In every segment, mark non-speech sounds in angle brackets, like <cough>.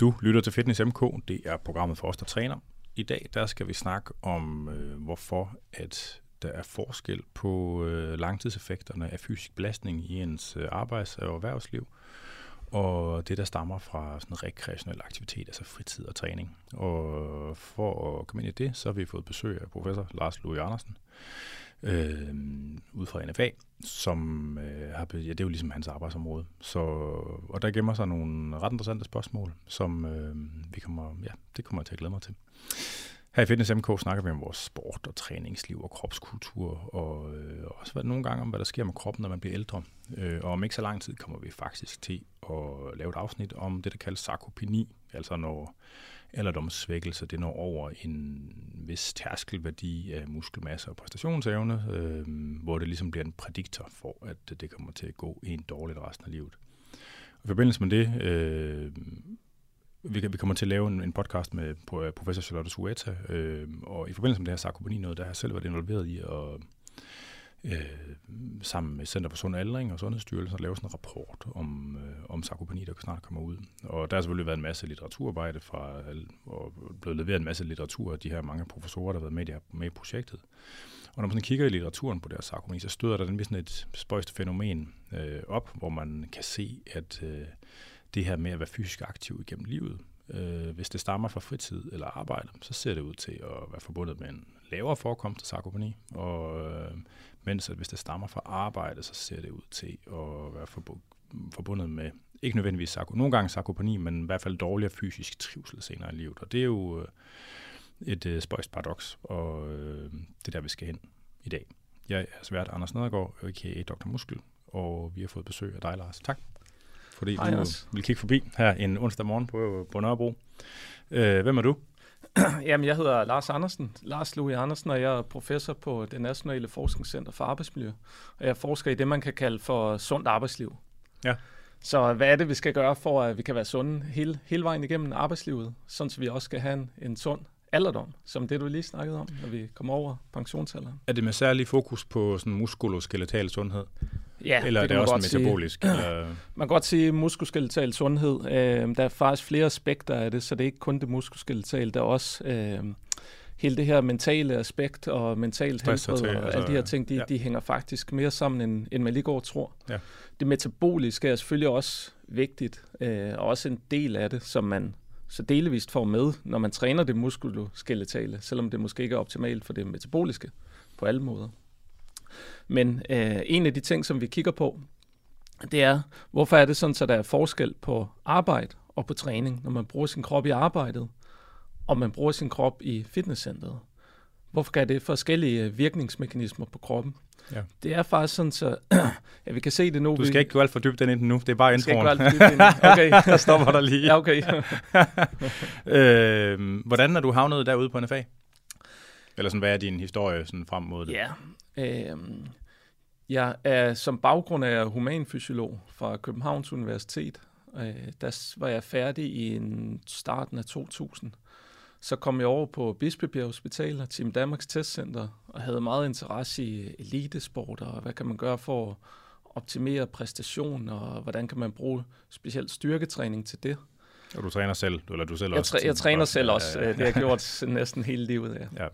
Du lytter til Fitness MK. Det er programmet for os, der træner. I dag der skal vi snakke om, øh, hvorfor at der er forskel på øh, langtidseffekterne af fysisk belastning i ens øh, arbejds- og erhvervsliv, og det, der stammer fra sådan rekreationel aktivitet, altså fritid og træning. Og for at komme ind i det, så har vi fået besøg af professor Lars Louis Andersen, øh, ud fra NFA, som øh, har, ja, det er jo ligesom hans arbejdsområde. Så, og der gemmer sig nogle ret interessante spørgsmål, som øh, vi kommer, ja, det kommer jeg til at glæde mig til. Her i Fitness MK snakker vi om vores sport og træningsliv og kropskultur, og øh, også hvad, nogle gange om, hvad der sker med kroppen, når man bliver ældre. Øh, og om ikke så lang tid kommer vi faktisk til at lave et afsnit om det, der kaldes sarkopeni, altså når alderdomssvækkelse det når over en vis tærskelværdi af muskelmasse og præstationsevne, øh, hvor det ligesom bliver en prædiktor for, at det kommer til at gå en dårligt resten af livet. Og I forbindelse med det, øh, vi, vi kommer til at lave en, en podcast med øh, professor Charlotte Sueta, øh, og i forbindelse med det her sarkopeni noget, der har jeg selv været involveret i og øh, sammen med Center for Sund Aldring og Sundhedsstyrelsen at lave sådan en rapport om, øh, om sarkopeni, der snart kommer ud. Og der har selvfølgelig været en masse litteraturarbejde fra, og blevet leveret en masse litteratur af de her mange professorer, der har været med i, her, med i projektet. Og når man sådan kigger i litteraturen på det sarkopeni, så støder der den sådan et spøjst fænomen øh, op, hvor man kan se, at øh, det her med at være fysisk aktiv igennem livet, øh, hvis det stammer fra fritid eller arbejde, så ser det ud til at være forbundet med en lavere forekomst af sarkopeni, og øh, mens at hvis det stammer fra arbejde, så ser det ud til at være forbundet med, ikke nødvendigvis sarko, nogle gange sarkopeni, men i hvert fald dårligere fysisk trivsel senere i livet. Og det er jo øh, et øh, spøjst paradoks, og øh, det er der, vi skal hen i dag. Jeg er svært Anders Nedergaard, a.k.a. Dr. Muskel, og vi har fået besøg af dig, Lars. Tak, fordi Hej, du vil kigge forbi her en onsdag morgen på, på Nørrebro. Øh, hvem er du? <clears throat> Jamen, jeg hedder Lars Andersen, Lars Louis Andersen, og jeg er professor på det Nationale Forskningscenter for Arbejdsmiljø. Og jeg forsker i det, man kan kalde for sundt arbejdsliv. Ja. Så hvad er det, vi skal gøre for, at vi kan være sunde hele, hele vejen igennem arbejdslivet, sådan så vi også skal have en, en sund alderdom, som det, du lige snakkede om, når vi kommer over pensionsalderen. Er det med særlig fokus på sådan muskuloskeletal sundhed? Ja, eller det er det også metabolisk? Sige. <clears throat> Eller? Man kan godt sige muskuskeletal sundhed. Øh, der er faktisk flere aspekter af det, så det er ikke kun det muskuskeletal. Der er også øh, hele det her mentale aspekt og mentalt helbred og altså, alle de her ting, de, ja. de hænger faktisk mere sammen, end, end man lige går og tror. Ja. Det metaboliske er selvfølgelig også vigtigt, øh, og også en del af det, som man så delvist får med, når man træner det muskuloskeletale, selvom det måske ikke er optimalt for det metaboliske på alle måder. Men øh, en af de ting, som vi kigger på, det er, hvorfor er det sådan, så der er forskel på arbejde og på træning, når man bruger sin krop i arbejdet, og man bruger sin krop i fitnesscenteret. Hvorfor kan det forskellige virkningsmekanismer på kroppen? Ja. Det er faktisk sådan, så <clears throat> ja, vi kan se det nu. Du skal vi... ikke gå alt for dybt den ind nu, det er bare introen. Skal ikke gå alt for dybt Okay. <laughs> der stopper der lige. Ja, okay. <laughs> øh, hvordan er du havnet derude på NFA? Eller sådan, hvad er din historie sådan frem mod det? Ja, øh, jeg er som baggrund af humanfysiolog fra Københavns Universitet. Øh, der var jeg færdig i en starten af 2000. Så kom jeg over på Bispebjerg Hospital og Team Danmarks Testcenter og havde meget interesse i elitesport og hvad kan man gøre for at optimere præstation og hvordan kan man bruge specielt styrketræning til det. Og du træner selv, eller du selv jeg også? jeg træner selv også, ja, ja, ja. det har jeg gjort næsten hele livet. Ja. ja.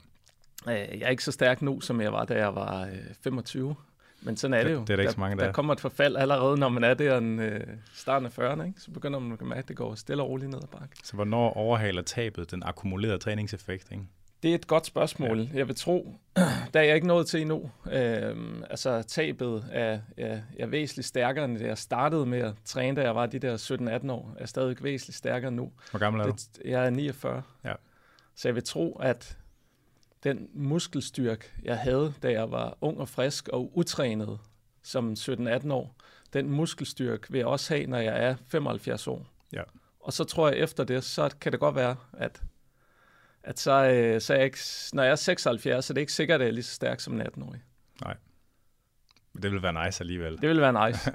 Øh, jeg er ikke så stærk nu, som jeg var, da jeg var 25. Men sådan er det, det jo. Det er der ikke så mange, der, der kommer et forfald allerede, når man er der en øh, starten af 40'erne. Ikke? Så begynder man at mærke, at det går stille og roligt ned ad bakke. Så hvornår overhaler tabet den akkumulerede træningseffekt? Ikke? Det er et godt spørgsmål. Ja. Jeg vil tro, <clears throat> der er jeg ikke nået til endnu. Øhm, altså tabet er, er, er væsentligt stærkere, end jeg startede med at træne, da jeg var de der 17-18 år. Er stadig væsentligt stærkere nu. Hvor gammel er du? Jeg er 49. Ja. Så jeg vil tro, at den muskelstyrke, jeg havde, da jeg var ung og frisk og utrænet som 17-18 år, den muskelstyrke vil jeg også have, når jeg er 75 år. Ja. Og så tror jeg efter det, så kan det godt være, at, at så, øh, så er jeg ikke, når jeg er 76, så er det ikke sikkert, at jeg er lige så stærk som en 18-årig. Nej. Men det vil være nice alligevel. Det vil være nice.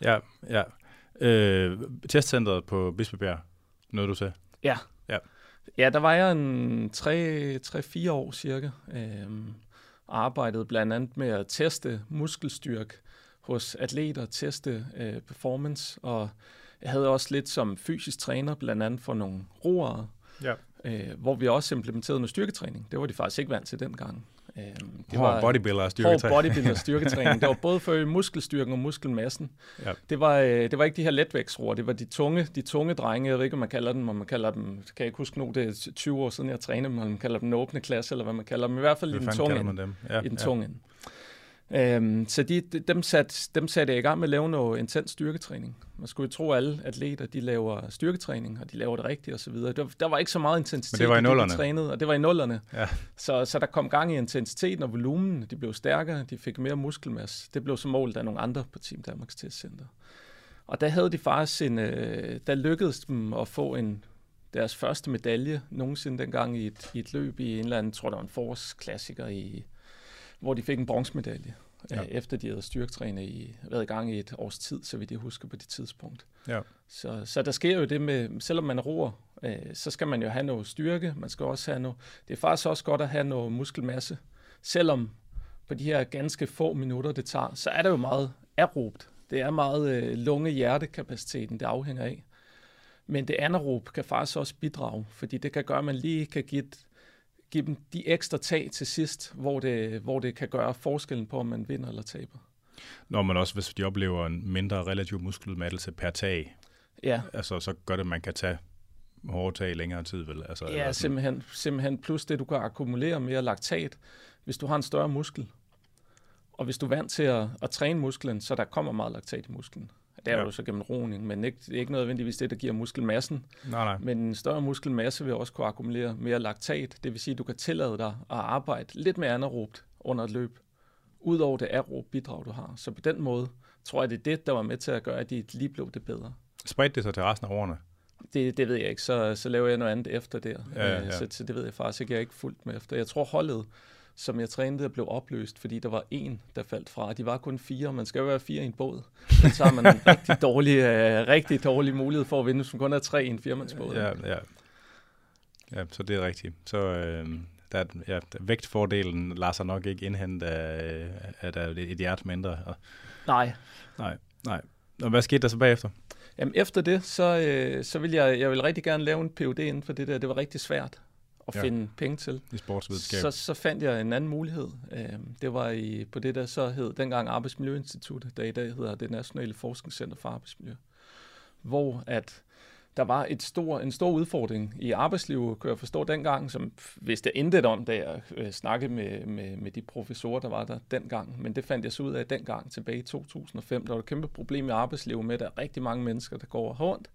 <laughs> ja, ja. Øh, testcenteret på Bispebjerg, noget du til? Ja. Ja. Der var jeg en 3-4 år cirka. Øhm, arbejdede blandt andet med at teste muskelstyrke hos atleter, teste øh, performance, og Jeg havde også lidt som fysisk træner, blandt andet for nogle roere, Ja. øh, hvor vi også implementerede noget styrketræning. Det var de faktisk ikke vant til dengang. Øh, det Hård bodybuilder og hård styrketræning. bodybuilder <laughs> styrketræning. Det var både for muskelstyrken og muskelmassen. Ja. Det var, øh, det var ikke de her letvægtsroer, det var de tunge, de tunge drenge. Jeg ved ikke, om man kalder dem, om man kalder dem, kan jeg ikke huske nu, det er 20 år siden, jeg trænede dem, om man kalder dem åbne klasse, eller hvad man kalder dem. I hvert fald i Hvad den fanden tunge man dem? Ja, i den ja. tunge ende. Øhm, så de, de, dem, satte, dem satte jeg i gang med at lave noget intens styrketræning. Man skulle jo tro, at alle atleter de laver styrketræning, og de laver det rigtigt osv. Der, der var ikke så meget intensitet Men det var i det, de nullerne. trænede, og det var i nullerne. Ja. Så, så der kom gang i intensiteten og volumen. De blev stærkere, de fik mere muskelmasse. Det blev så målt af nogle andre på Team Danmarks Testcenter. Og der havde de faktisk en, øh, der lykkedes dem at få en, deres første medalje nogensinde dengang i et, i et løb i en eller anden, tror der var en forårsklassiker, i, hvor de fik en bronzemedalje. Ja. Ja. efter de havde styrketrænet i, været i gang i et års tid, så vidt jeg husker på det tidspunkt. Ja. Så, så der sker jo det med, selvom man roer, øh, så skal man jo have noget styrke, man skal også have noget, det er faktisk også godt at have noget muskelmasse, selvom på de her ganske få minutter, det tager, så er det jo meget aerobt. Det er meget øh, lunge-hjertekapaciteten, det afhænger af. Men det anaerob kan faktisk også bidrage, fordi det kan gøre, at man lige kan give, et, give dem de ekstra tag til sidst, hvor det, hvor det kan gøre forskellen på, om man vinder eller taber. Når man også, hvis de oplever en mindre relativ muskelmattelse per tag, Ja, altså, så gør det, at man kan tage hårde tag i længere tid, vel? Altså, ja simpelthen, simpelthen. Plus det, du kan akkumulere mere laktat, hvis du har en større muskel. Og hvis du er vant til at, at træne musklen, så der kommer meget laktat i musklen. Det er Ja. jo så gennem roning, men ikke, det er ikke nødvendigvis det, der giver muskelmassen. Nej, nej. Men en større muskelmasse vil også kunne akkumulere mere laktat. Det vil sige, at du kan tillade dig at arbejde lidt mere anaerobt under et løb, udover det aerob bidrag, du har. Så på den måde tror jeg, det er det, der var med til at gøre, at de lige blev det bedre. Spredte det sig til resten af årene? Det, det ved jeg ikke, så, så laver jeg noget andet efter der. Ja, ja, Øh, ja. Så, så det ved jeg faktisk ikke, jeg er ikke fuldt med efter. Jeg tror holdet, som jeg trænede, blev opløst, fordi der var en, der faldt fra. De var kun fire, man skal jo være fire i en båd. Så har man en rigtig <laughs> dårlig, øh, rigtig dårlig mulighed for at vinde, hvis man kun er tre i en firmandsbåd. Ja, ja. Ja, så det er rigtigt. Så øh, der, er- ja, vægtfordelen lader sig nok ikke indhente af, at der er et hjerte mindre. Og, Nej, nej, nej. Og hvad skete der så bagefter? Jamen efter det, så, øh, så vil jeg, jeg vil rigtig gerne lave en PhD inden for det der. Det var rigtig svært at Ja. finde penge til. I sportsvidenskab? Så, så fandt jeg en anden mulighed. Øh, det var i, på det, der så hed dengang Arbejdsmiljøinstituttet, der i dag hedder det Nationale Forskningscenter for Arbejdsmiljø. Hvor at der var et stor, en stor udfordring i arbejdslivet, kunne jeg forstå dengang, som vidste jeg intet om, da jeg øh, snakkede med, med, med de professorer, der var der dengang. Men det fandt jeg så ud af dengang tilbage i 2005. Der var et kæmpe problem i arbejdslivet med, at der er rigtig mange mennesker, der går ondt.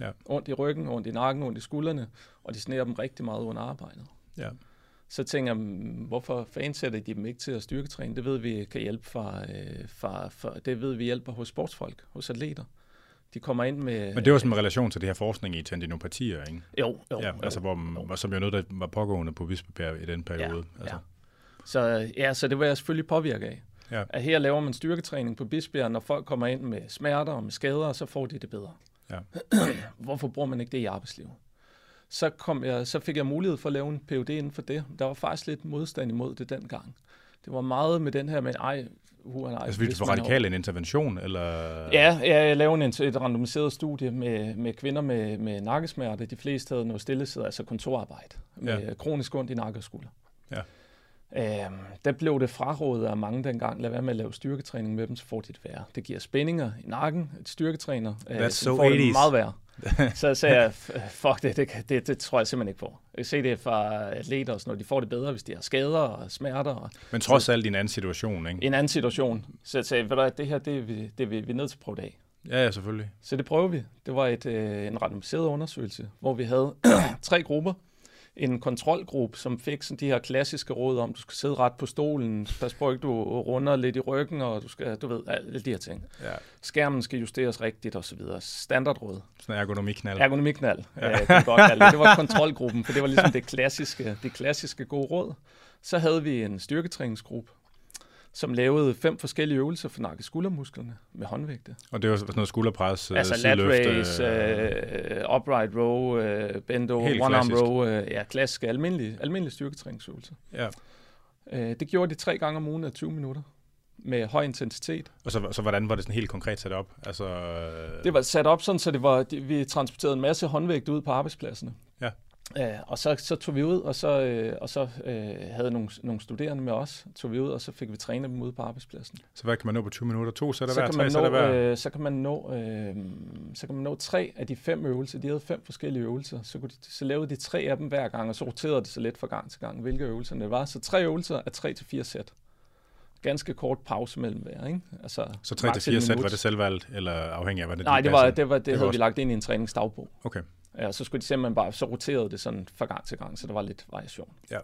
Ja. Ondt i ryggen, ondt i nakken, ondt i skuldrene, og de sneer dem rigtig meget under arbejdet. Ja. Så tænker jeg, "Mm, hvorfor fanden sætter de dem ikke til at styrketræne? Det ved vi kan hjælpe fra, øh, fra, fra det ved vi hjælper hos sportsfolk, hos atleter. De kommer ind med... Men det var sådan en relation til det her forskning i tendinopatier, ikke? Jo, jo. ja, jo, altså, hvor, hvor, som jo noget, der var pågående på Bispebjerg i den periode. Ja, altså. ja. Så, ja, så det var jeg selvfølgelig påvirket af. Ja. At her laver man styrketræning på Bispebjerg, når folk kommer ind med smerter og med skader, så får de det bedre. Ja. <clears throat> Hvorfor bruger man ikke det i arbejdslivet? Så, kom jeg, så fik jeg mulighed for at lave en PhD inden for det. Der var faktisk lidt modstand imod det dengang. Det var meget med den her med, ej, uh, nej, Altså, man har- radikal en intervention, eller? Ja, ja, jeg lavede en, et randomiseret studie med, med kvinder med, med nakkesmerte. De fleste havde noget stillesæd, altså kontorarbejde, med Ja. kronisk ondt i nakke og skulder. Ja. Øhm, der blev det frarådet af mange dengang, lad være med at lave styrketræning med dem, så får de det værre. Det giver spændinger i nakken, et styrketræner, øh, That's så so får det 80s. meget værre. <laughs> så sagde jeg, "F- fuck det, det, det, det tror jeg simpelthen ikke på. Jeg kan se det fra atleter og sådan noget, de får det bedre, hvis de har skader og smerter og Men trods alt i en anden situation, ikke? en anden situation. Så jeg sagde, ved du det her, det det er vi, vi er nødt til at prøve det af. Ja, ja, selvfølgelig. Så det prøver vi. Det var et, øh, en randomiseret undersøgelse, hvor vi havde <clears throat> tre grupper. En kontrolgruppe, som fik sådan de her klassiske råd om, du skal sidde ret på stolen, pas på ikke, du runder lidt i ryggen, og du skal, du ved, alle de her ting. Ja. Skærmen skal justeres rigtigt og så videre. Standardråd. Sådan ergonomiknald. Ergonomiknald, ja. øh, kan godt kalde det. Det var kontrolgruppen, for det var ligesom det klassiske, det klassiske gode råd. Så havde vi en styrketræningsgruppe, som lavede fem forskellige øvelser for nakke skuldermusklerne med håndvægte. Og det var sådan noget skulderpres, øh, Altså lat raise, øh, øh, upright row, øh, bend over, one arm klassisk. row, øh, ja, klassiske, almindelige, almindelige styrketræningsøvelser. Ja. Øh, det gjorde de tre gange om ugen af 20 minutter. med høj intensitet. Og så, så hvordan var det sådan helt konkret sat op? Altså, øh... Det var sat op sådan, så det var, vi transporterede en masse håndvægte ud på arbejdspladserne. Uh, og så, så tog vi ud, og så, uh, og så uh, havde nogle, nogle studerende med os, tog vi ud, og så fik vi trænet dem ude på arbejdspladsen. Så hvad kan man nå på 20 minutter? To sætter så hver, kan tre man sætter nå, hver? øh, så kan man nå, øh, så kan man nå tre af de fem øvelser. De havde fem forskellige øvelser. Så, kunne de, så lavede de tre af dem hver gang, og så roterede det så lidt fra gang til gang, hvilke øvelser det var. Så tre øvelser er tre til fire sæt. Ganske kort pause mellem hver, ikke? Altså, Så 3 til maks et 4 sæt, var det selvvalgt, eller afhængig af, hvad det Nej, det, var, det, var, det, Det var havde også- vi lagt ind i en træningsdagbog. Okay. Ja, så skulle de simpelthen bare, så roterede det sådan fra gang til gang, så der var lidt variation. Ja.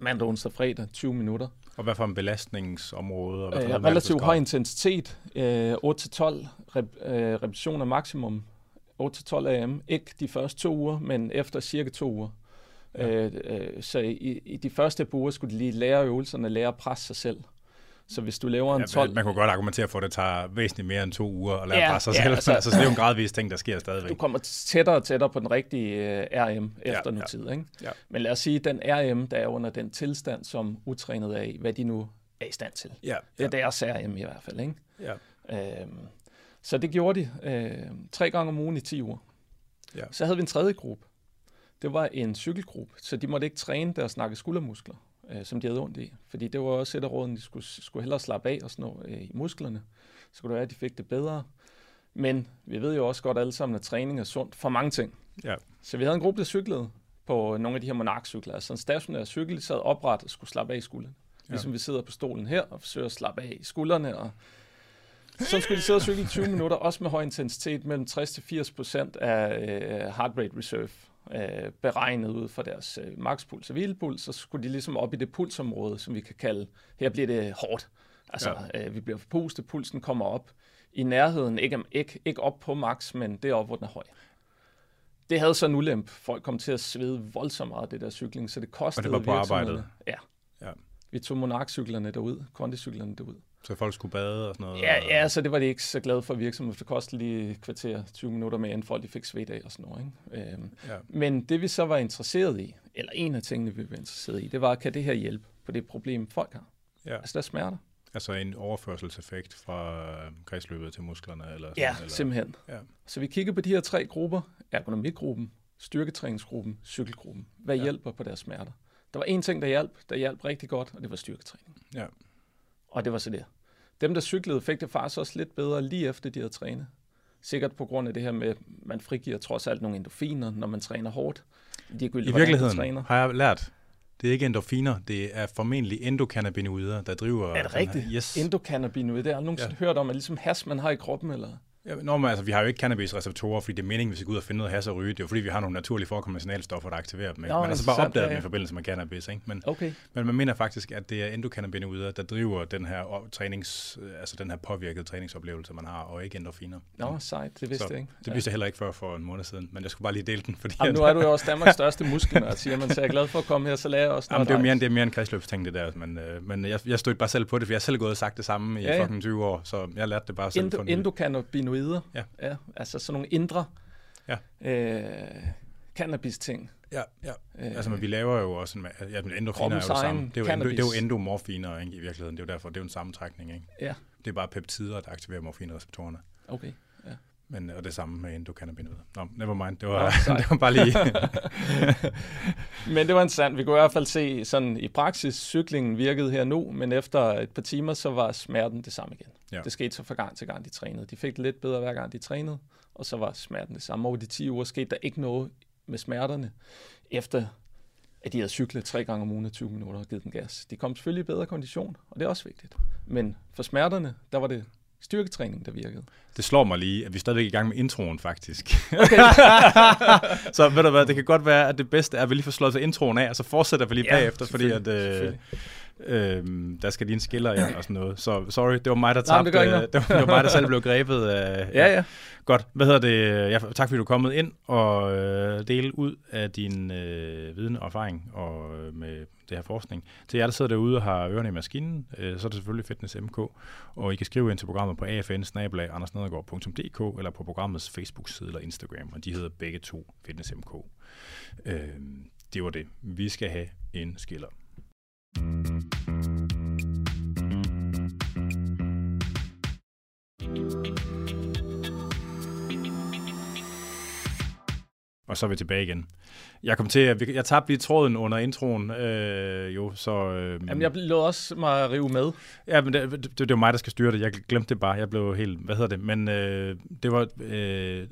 Mandag, onsdag, fredag, 20 minutter. Og hvad for en belastningsområde? Og hvad for Øh, relativt høj intensitet, øh, 8-12 rep, øh, repetitioner maksimum, 8-12 AM, ikke de første to uger, men efter cirka to uger. Ja. Øh, øh, så i, i de første par uger skulle de lige lære øvelserne, lære at presse sig selv. Så hvis du laver en Ja, 12, man kunne godt argumentere for, at det tager væsentligt mere end to uger at lære Ja, ja, presse sig ja, selv. altså- Altså, så det er jo en gradvis ting, der sker du stadigvæk. kommer tættere og tættere på den rigtige øh, RM efter Ja, ja, noget ja. tid. Ikke? Ja. Men lad os sige, den RM, der er under den tilstand, som utrænet er i, hvad de nu er i stand til. Ja, Det er deres RM i hvert fald. Ikke? ja. Øhm, så det gjorde de øh, tre gange om ugen i 10 uger. Ja. Så havde vi en tredje gruppe. Det var en cykelgruppe, så de måtte ikke træne deres snakke skuldermuskler, øh, som de havde ondt i. Fordi det var også et af rådene, de skulle, skulle hellere slappe af og sådan noget, øh, i musklerne. Så kunne det være, at de fik det bedre. Men vi ved jo også godt alle sammen, at træning er sundt for mange ting. Ja. Så vi havde en gruppe, der cyklede på nogle af de her monarkcykler. Altså en stationær cykel, sad opret og skulle slappe af i skuldrene. Ja. Ligesom vi sidder på stolen her og forsøger at slappe af i skuldrene. Og så skulle de sidde og cykle i 20 minutter, også med høj intensitet, mellem 60-80 procent af øh, heart rate reserve øh, beregnet ud fra deres øh, makspuls og hvilepuls, så skulle de ligesom op i det pulsområde, som vi kan kalde, her bliver det hårdt. Altså, ja. øh, vi bliver forpustet, pulsen kommer op i nærheden, ikke, ikke, ikke op på max, men deroppe, hvor den er høj. Det havde så en ulempe. Folk kom til at svede voldsomt meget af det der cykling, så det kostede var på arbejdet? Ja. Ja. Vi tog monarkcyklerne derud, kondicyklerne derud. Så folk skulle bade og sådan noget? Ja, ja, så det var de ikke så glade for virksomheden, for det kostede lige kvarter, 20 minutter mere, end folk de fik svedt af og sådan noget. Ikke? Øhm, Ja. men det vi så var interesseret i, eller en af tingene, vi var interesseret i, det var, kan det her hjælpe på det problem, folk har? ja. Altså, der er smerter. Altså en overførselseffekt fra øh, kredsløbet til musklerne? Eller sådan, Ja, eller? simpelthen. Ja. Så vi kiggede på de her tre grupper, ergonomigruppen, styrketræningsgruppen, cykelgruppen. Hvad ja. hjælper på deres smerter? Der var en ting, der hjalp, der hjalp rigtig godt, og det var styrketræning. Ja. Og det var så det. Dem, der cyklede, fik det faktisk også lidt bedre lige efter, de havde trænet. Sikkert på grund af det her med, at man frigiver trods alt nogle endorfiner, når man træner hårdt. De I virkeligheden træner. har jeg lært, det er ikke endorfiner, det er formentlig endokannabinoider, der driver... Er det rigtigt? Yes. Endokannabinoid, det har aldrig ja. hørt om, at ligesom has, man har i kroppen, eller? Ja, nå, men altså, vi har jo ikke cannabisreceptorer, fordi det er meningen, hvis vi går ud og finder noget has og ryge. Det er jo fordi, vi har nogle naturlige forekommende signalstoffer, der aktiverer dem. Ikke? Nå, man har så bare opdaget ja, dem ja. i forbindelse med cannabis. Ikke? Men, Okay. men man mener faktisk, at det er endokannabinoider, der driver den her trænings, altså den her påvirkede træningsoplevelse, man har, og ikke endorfiner. Nå, sejt, det vidste Så jeg ikke. Det vidste jeg heller ikke før for en måned siden, men jeg skulle bare lige dele den, fordi... Jamen, nu er du jo også Danmarks største muskelnør, <laughs> siger man, så jeg er glad for at komme her, så lærer jeg også Jamen, noget det er mere end, det er mere en kredsløbsting, det der. Men, øh, men jeg, jeg stødte bare selv på det, for jeg har selv gået og sagt det samme i Ja, ja. fucking 20 år, så jeg lærte det bare selv. Endo, nylig. endokannabinoider. Ja. ja. Altså sådan nogle indre Ja. øh, cannabis-ting. Ja, ja. Øh, Altså, men vi laver jo også en ja, men endorfiner er jo det samme. Det er jo, endo, det er jo endomorfiner ikke, i virkeligheden. Det er jo derfor, det er jo en sammentrækning. Ikke? Ja. Det er bare peptider, der aktiverer morfinreceptorerne. Okay. Men, og det samme med endokannabinoider. Nå, never mind. Det var, Nå, <laughs> det var bare lige... <laughs> Men det var interessant. Vi kunne i hvert fald se sådan i praksis, cyklingen virkede her nu, men efter et par timer, så var smerten det samme igen. Ja. Det skete så fra gang til gang, de trænede. De fik det lidt bedre hver gang, de trænede, og så var smerten det samme. Over de 10 uger skete der ikke noget med smerterne, efter at de havde cyklet tre gange om ugen i 20 minutter og givet den gas. De kom selvfølgelig i bedre kondition, og det er også vigtigt. Men for smerterne, der var det styrketræning, der virkede. Det slår mig lige, at vi er stadigvæk i gang med introen, faktisk. Okay. <laughs> så ved du hvad, det kan godt være, at det bedste er, at vi lige får slået sig introen af, og så fortsætter vi lige Ja, bagefter, fordi at, øh, selvfølgelig. øh, der skal lige en skiller ind og sådan noget. Så sorry, det var mig, der Nej, tabte. det gør ikke øh, <laughs> det, var, det var mig, der selv blev grebet <laughs> af... Ja, ja. Godt. Hvad hedder det? Ja, tak fordi du er kommet ind og øh, dele ud af din øh, viden og erfaring og øh, med det her forskning. Til jer, der sidder derude og har ørerne i maskinen, øh, så er det selvfølgelig Fitness MK, og I kan skrive ind til programmet på afn eller på programmets Facebook-side eller Instagram, og de hedder begge to Fitness MK. Øh, det var det. Vi skal have en skiller. Og så er vi tilbage igen. Jeg kom til, at jeg tabte lige tråden under introen, øh, jo, så... Øh, Jamen, jeg lå også mig rive med. Ja, men det, det, det var mig, der skal styre det. Jeg glemte det bare. Jeg blev helt... Hvad hedder det? Men øh, det var... Øh,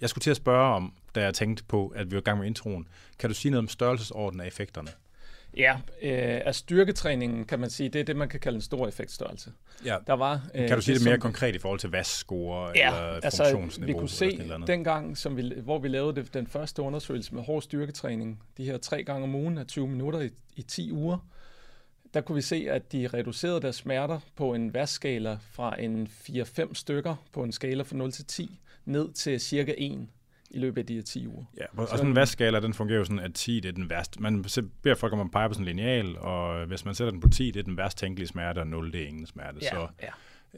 jeg skulle til at spørge om, da jeg tænkte på, at vi var i gang med introen. Kan du sige noget om størrelsesordenen af effekterne? Ja, øh, af styrketræningen kan man sige, det er det, man kan kalde en stor effektstørrelse. Ja. Der var, øh, kan du sige det, det mere som, konkret i forhold til VAS-score ja, eller altså, funktionsniveau? vi kunne se eller dengang, som vi, hvor vi lavede det, den første undersøgelse med hård styrketræning, de her tre gange om ugen af 20 minutter i, i 10 uger, der kunne vi se, at de reducerede deres smerter på en VAS-skala fra en 4-5 stykker på en skala fra 0 til 10 ned til cirka 1 i løbet af de her 10 uger. Ja, og sådan en værstskala, den fungerer jo sådan, at 10 det er den værste. Man beder folk om at pege på sådan en lineal, og hvis man sætter den på 10, det er den værst tænkelige smerte, og 0 det er ingen smerte. Ja, så ja.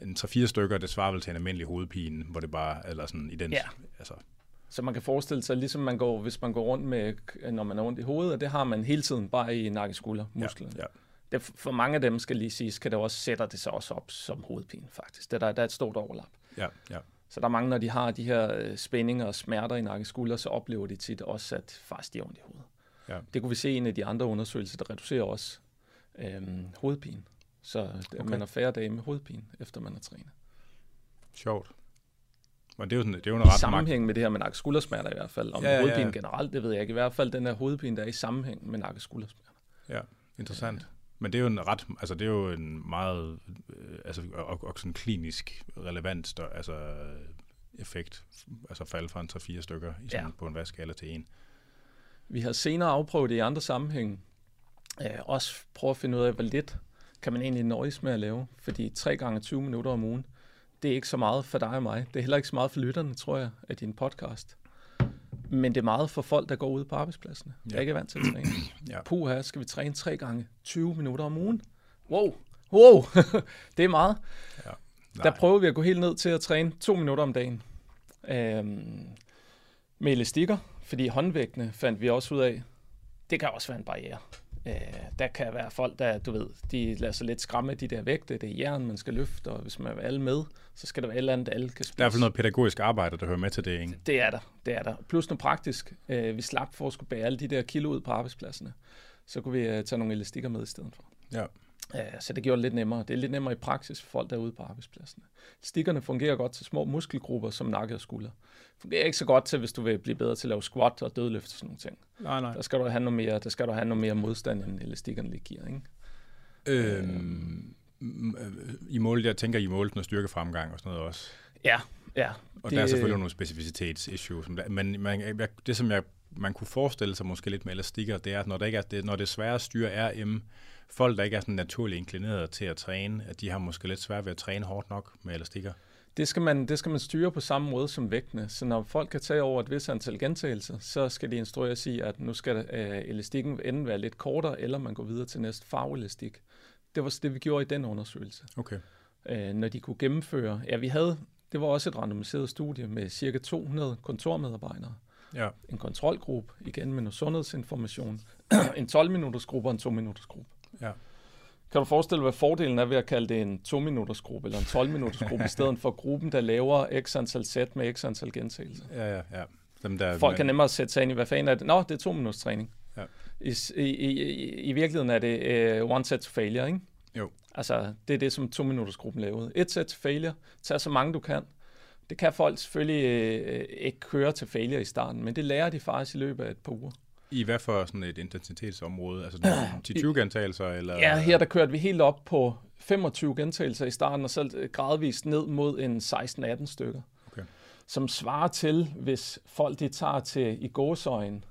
en 3-4 stykker, det svarer vel til en almindelig hovedpine, hvor det bare, eller sådan i den, ja. altså, så man kan forestille sig, ligesom man går, hvis man går rundt med, når man er rundt i hovedet, og det har man hele tiden bare i nakkeskulder musklerne. Ja, ja. Det, for mange af dem, skal lige sige, kan det også sætter det sig også op som hovedpine, faktisk. Det der, der er et stort overlap. Ja, ja. Så der er mange, når de har de her øh, spændinger og smerter i nakkeskulder, så oplever de tit også, at faktisk de er ondt i hovedet. Ja. Det kunne vi se i en af de andre undersøgelser, der reducerer også øhm, hovedpine. Så okay. man har færre dage med hovedpine, efter man har trænet. Sjovt. Men det er jo, sådan, det er jo en ret sammenhæng med det her med nakkeskuldersmerter i hvert fald. Om ja, ja, ja. hovedpine generelt, det ved jeg ikke. I hvert fald den her hovedpine, der er i sammenhæng med nakkeskuldersmerter. Ja, interessant. Men det er jo en ret, altså det er jo en meget, øh, altså og, og sådan klinisk relevant stør, altså effekt, altså falde fra en 3-4 stykker i sådan, ja. på en vaskala til en. Vi har senere afprøvet det i andre sammenhæng. Øh, også prøve at finde ud af, hvor lidt kan man egentlig nøjes med at lave. Fordi 3 gange 20 minutter om ugen, det er ikke så meget for dig og mig. Det er heller ikke så meget for lytterne, tror jeg, af din podcast. Men det er meget for folk, der går ud på arbejdspladsen. Ja. Jeg er ikke vant til at træne. <clears throat> ja. Puh, her skal vi træne tre gange 20 minutter om ugen. Wow, wow, <laughs> det er meget. Ja. Der prøver vi at gå helt ned til at træne to minutter om dagen. Øhm, med elastikker, fordi håndvægtene fandt vi også ud af, det kan også være en barriere. Øh, der kan være folk, der, du ved, de lader sig lidt skræmme de der vægte. Det er jern, man skal løfte, og hvis man er alle med, så skal der være et eller andet, alle kan spise. Der er i hvert fald noget pædagogisk arbejde, der hører med til det, ikke? Det er der, det er der. Plus noget praktisk. Øh, vi slap for at skulle bære alle de der kilo ud på arbejdspladserne. Så kunne vi uh, tage nogle elastikker med i stedet for. Ja. Så det gjorde det lidt nemmere. Det er lidt nemmere i praksis for folk, der er ude på arbejdspladsen. Stikkerne fungerer godt til små muskelgrupper som nakke og skulder. Fungerer ikke så godt til, hvis du vil blive bedre til at lave squat og dødløft og sådan nogle ting. Nej, nej. Der skal du have noget mere, der skal du have noget mere modstand, end elastikkerne lige giver, ikke? Øhm, I mål, jeg tænker, I målte noget styrkefremgang og sådan noget også. Ja, ja. Og det, der er selvfølgelig nogle specificitetsissues. Men man, det, som jeg, man kunne forestille sig måske lidt med elastikker, det er, at når, der ikke er, det, når det er svære at styre RM, folk, der ikke er sådan naturligt inklineret til at træne, at de har måske lidt svært ved at træne hårdt nok med elastikker. Det skal, man, det skal man styre på samme måde som vægtene. Så når folk kan tage over et vis antal gentagelser, så skal de instruere sige, at nu skal øh, elastikken enten være lidt kortere, eller man går videre til næste farveelastik. Det var det, vi gjorde i den undersøgelse. Okay. Øh, når de kunne gennemføre... Ja, vi havde... Det var også et randomiseret studie med cirka 200 kontormedarbejdere. Ja. En kontrolgruppe, igen med noget sundhedsinformation. <clears throat> en 12-minutters gruppe og en 2-minutters gruppe. Ja. Kan du forestille dig, hvad fordelen er ved at kalde det en 2-minutters gruppe eller en 12-minutters gruppe, <laughs> i stedet for gruppen, der laver x antal sæt med x antal gentagelser? Ja, ja, ja. Dem, der, Folk kan nemmere sætte sig ind i, hvad fanden er det? Nå, det er to minutters træning. Ja. I, i, i, I virkeligheden er det uh, one set to failure, ikke? Jo. Altså, det er det, som to minutters gruppen lavede. Et set to failure. Tag så mange du kan. Det kan folk selvfølgelig øh, ikke køre til failure i starten, men det lærer de faktisk i løbet af et par uger. I hvad for sådan et intensitetsområde? Altså 10-20 <clears throat> gentagelser? Eller? Ja, her der kørte vi helt op på 25 gentagelser i starten, og så gradvist ned mod en 16-18 stykker. Okay. Som svarer til, hvis folk de tager til i gåsøjen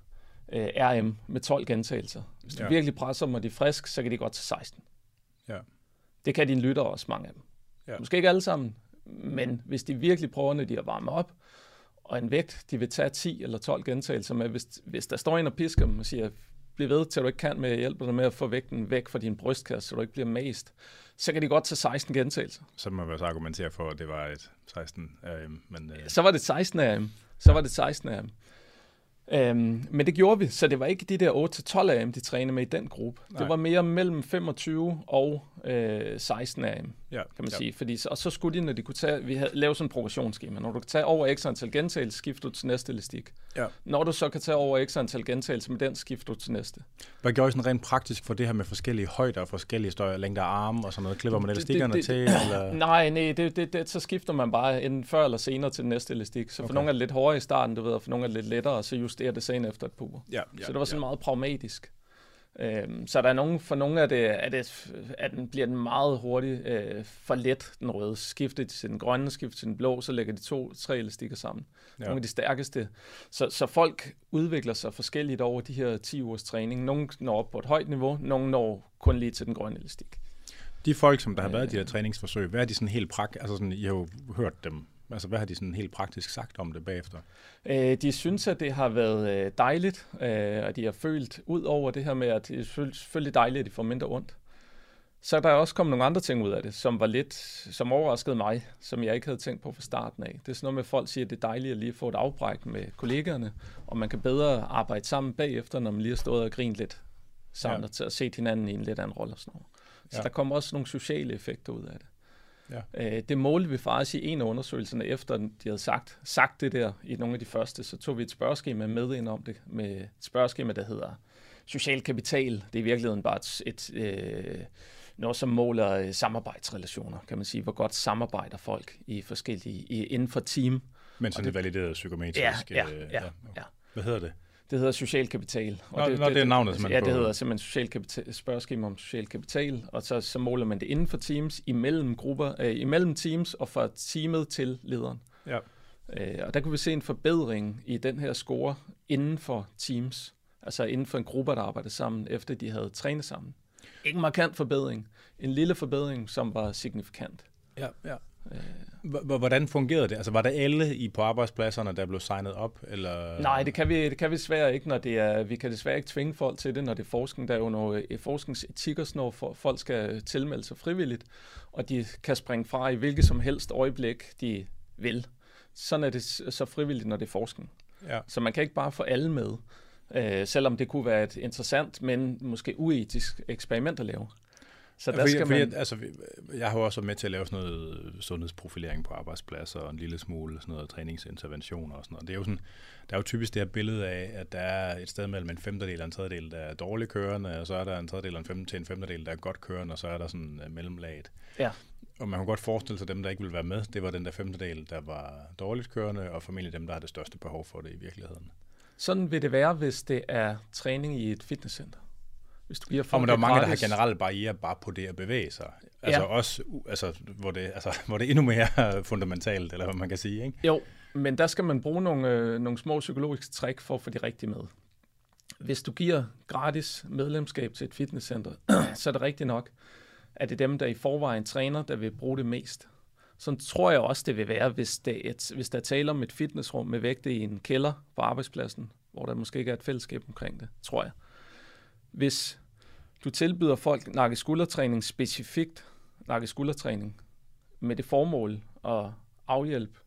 øh, RM med 12 gentagelser. Hvis du ja. virkelig presser dem, og de er frisk, så kan de godt til 16. Ja. Det kan dine lyttere også, mange af dem. Ja. Måske ikke alle sammen, men hvis de virkelig prøver, når de har varmet op, og en vægt, de vil tage 10 eller 12 gentagelser med, hvis, hvis der står en og pisker dem og siger, bliv ved, til du ikke kan med, at hjælpe dig med at få vægten væk fra din brystkasse, så du ikke bliver mast, så kan de godt tage 16 gentagelser. Så må man så argumentere for, at det var et 16 RM. Men, øh... Så var det 16 RM. Så var det 16 RM. Øhm, men det gjorde vi, så det var ikke de der 8-12 AM, de trænede med i den gruppe. Nej. Det var mere mellem 25 og øh, 16 AM. Ja, kan man ja. sige. Fordi, og så skulle de, når de kunne tage, vi havde lavet sådan en progressionsskema, når du kan tage over x antal gentagelser, skifter du til næste elastik. Ja. Når du så kan tage over x antal gentagelser med den, skifter du til næste. Hvad gør I sådan rent praktisk for det her med forskellige højder og forskellige større længder af arme og sådan noget? Klipper man elastikkerne det, det, til? Eller? <clears throat> Nej, nej, det, det, det, så skifter man bare enten før eller senere til den næste elastik. Så for okay. nogle er det lidt hårdere i starten, du ved, og for nogle er det lidt lettere, og så justerer det senere efter et par Ja, ja, så det var sådan ja. meget pragmatisk. Øhm, så der er nogen, for nogle af det, er det, at den bliver den meget hurtigt øh, for let, den røde. Skiftet til den grønne, skiftet til den blå, så lægger de to, tre elastikker sammen. Ja. Nogle af de stærkeste. Så, så folk udvikler sig forskelligt over de her 10 ugers træning. Nogle når op på et højt niveau, nogle når kun lige til den grønne elastik. De folk, som der har været i de her træningsforsøg, hvad er de sådan helt prak... Altså sådan, I har jo hørt dem Altså, hvad har de sådan helt praktisk sagt om det bagefter? Øh, de synes, at det har været øh, dejligt, øh, og de har følt ud over det her med, at det er selvfølgelig dejligt, at de får mindre ondt. Så der er også kommet nogle andre ting ud af det, som var lidt, som overraskede mig, som jeg ikke havde tænkt på fra starten af. Det er sådan noget med, at folk siger, at det er dejligt at lige få et afbræk med kollegaerne, og man kan bedre arbejde sammen bagefter, når man lige har stået og grint lidt sammen ja. og til at se hinanden i en lidt anden rolle og sådan noget. Så ja. der kommer også nogle sociale effekter ud af det. Ja. Øh, det målte vi faktisk i en af undersøgelserne, efter de havde sagt, sagt det der i nogle af de første, så tog vi et spørgeskema med ind om det, med et spørgeskema, der hedder social kapital. Det er i virkeligheden bare et, et øh, noget, som måler øh, samarbejdsrelationer, kan man sige. Hvor godt samarbejder folk i forskellige, i, inden for team. Men sådan det, valideret psykometrisk. Ja, ja, ja, ja, ja. Hvad hedder det? Det hedder social kapital. Og nå, det, nå, det, det er navnet, som Ja, det hedder simpelthen social kapital, spørgeskema om social kapital, og så, så måler man det inden for teams, imellem grupper, øh, imellem teams og fra teamet til lederen. Ja. Øh, og der kunne vi se en forbedring i den her score inden for teams, altså inden for en gruppe, der arbejdede sammen, efter de havde trænet sammen. Ikke en markant forbedring, en lille forbedring, som var signifikant. Ja, ja. Hvordan fungerede det? Altså var der alle i på arbejdspladserne, der blev signet op? Eller? Nej, det kan, vi, det kan vi desværre ikke, når det er, vi kan desværre ikke tvinge folk til det, når det er forskning. Der er jo noget øh, forskningsetik og sådan noget, for folk skal tilmelde sig frivilligt, og de kan springe fra i hvilket som helst øjeblik, de vil. Sådan er det så frivilligt, når det er forskning. Ja. Så man kan ikke bare få alle med, øh, selvom det kunne være et interessant, men måske uetisk eksperiment at lave. Så der fordi, skal fordi, man... altså, jeg har jo også været med til at lave sådan noget sundhedsprofilering på arbejdspladser og en lille smule sådan noget træningsinterventioner og sådan noget. Det er jo sådan, der er jo typisk det her billede af, at der er et sted mellem en femtedel og en tredjedel, der er dårligt kørende, og så er der en tredjedel og en femtedel til en femtedel, der er godt kørende, og så er der sådan uh, mellemlaget. Ja. Og man kan godt forestille sig, at dem, der ikke ville være med, det var den der femtedel, der var dårligt kørende, og formentlig dem, der har det største behov for det i virkeligheden. Sådan vil det være, hvis det er træning i et fitnesscenter. Hvis du giver folk men der er mange, gratis. der har generelle barriere bare på det at bevæge sig. Altså ja. også, altså, hvor, det, altså, hvor det er endnu mere <laughs> fundamentalt, eller hvad man kan sige. Ikke? Jo, men der skal man bruge nogle, øh, nogle små psykologiske træk for at få de rigtige med. Hvis du giver gratis medlemskab til et fitnesscenter, <clears throat> så er det rigtigt nok, at det er dem, der i forvejen træner, der vil bruge det mest. Så tror jeg også, det vil være, hvis, det et, hvis der taler om et fitnessrum med vægte i en kælder på arbejdspladsen, hvor der måske ikke er et fællesskab omkring det, tror jeg hvis du tilbyder folk nakke skuldertræning specifikt, nakke skuldertræning, med det formål at afhjælpe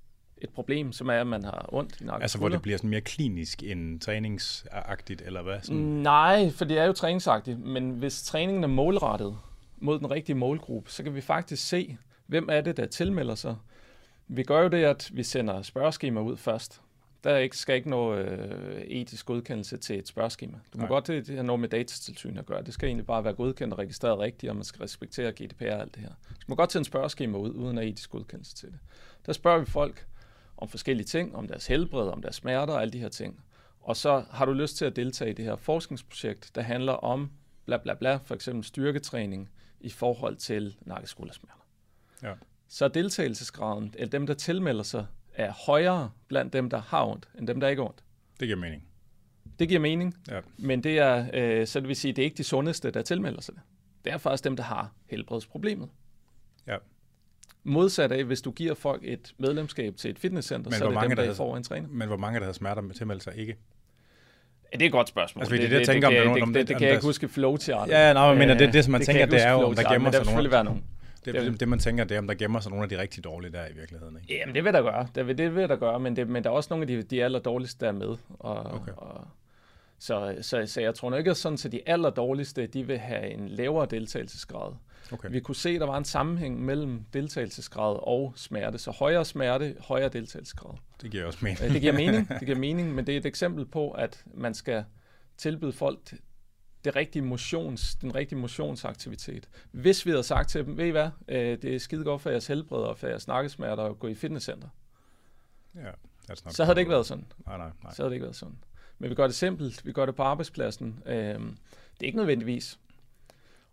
et problem, som er, at man har ondt i nakke Altså hvor det bliver sådan mere klinisk end træningsagtigt, eller hvad? Sådan? Nej, for det er jo træningsagtigt, men hvis træningen er målrettet mod den rigtige målgruppe, så kan vi faktisk se, hvem er det, der tilmelder sig. Vi gør jo det, at vi sender spørgeskema ud først, der er ikke, skal ikke noget øh, etisk godkendelse til et spørgeskema. Du må Nej. godt det, det har noget med datatilsyn at gøre. Det skal egentlig bare være godkendt og registreret rigtigt, og man skal respektere GDPR og alt det her. Så du må godt tage en spørgeskema ud, uden at etisk godkendelse til det. Der spørger vi folk om forskellige ting, om deres helbred, om deres smerter og alle de her ting. Og så har du lyst til at deltage i det her forskningsprojekt, der handler om bla bla bla, for eksempel styrketræning i forhold til nakkeskuldersmerter. Ja. Så deltagelsesgraden, eller dem, der tilmelder sig, er højere blandt dem, der har ondt, end dem, der ikke har ondt. Det giver mening. Det giver mening, ja. men det er, øh, så det vil sige, det er ikke de sundeste, der tilmelder sig det. Det er faktisk dem, der har helbredsproblemet. Ja. Modsat af, hvis du giver folk et medlemskab til et fitnesscenter, men så er det mange, dem, der, der får en træner. Men hvor mange, der har smerter med tilmelde sig ikke? Ja, det er et godt spørgsmål. Altså, det, det, det, tænker, det, kan, om det, det, det, det, det kan jeg ikke huske flow til. Ja, nej, men det, det, som man det tænker, det er jo, om der gemmer sig nogen. Der selvfølgelig være nogen. Det, det, det, man tænker, det er, om der gemmer sig nogle af de rigtig dårlige der i virkeligheden. Ikke? Jamen, det vil der gøre. Det vil, det vil der gøre, men, det, men der er også nogle af de, de aller dårligste, der er med. Og, okay. og, Så, så, så jeg tror nok ikke, at sådan, så de aller dårligste, de vil have en lavere deltagelsesgrad. Okay. Vi kunne se, at der var en sammenhæng mellem deltagelsesgrad og smerte. Så højere smerte, højere deltagelsesgrad. Det giver også mening. Det giver <laughs> mening, det giver mening, men det er et eksempel på, at man skal tilbyde folk det rigtige motions, den rigtige motionsaktivitet. Hvis vi havde sagt til dem, ved I hvad, øh, det er skide godt for jeres helbred og for jeres nakkesmerter at gå i fitnesscenter. Ja, så havde det ikke været sådan. Nej, nej, nej. Så havde det ikke været sådan. Men vi gør det simpelt, vi gør det på arbejdspladsen. Øh, det er ikke nødvendigvis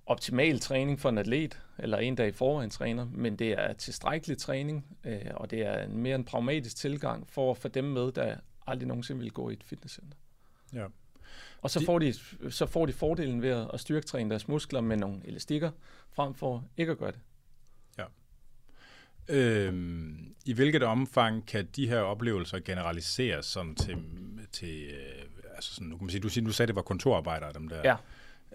optimal træning for en atlet, eller en dag i forvejen træner, men det er tilstrækkelig træning, øh, og det er en mere en pragmatisk tilgang for at få dem med, der aldrig nogensinde vil gå i et fitnesscenter. Ja. Og så, de... får de, så får de fordelen ved at styrketræne deres muskler med nogle elastikker, frem for ikke at gøre det. Ja. Øhm, I hvilket omfang kan de her oplevelser generaliseres sådan til, til øh, altså sådan, nu kan man sige, du, du sagde, det var kontorarbejdere, dem der. Ja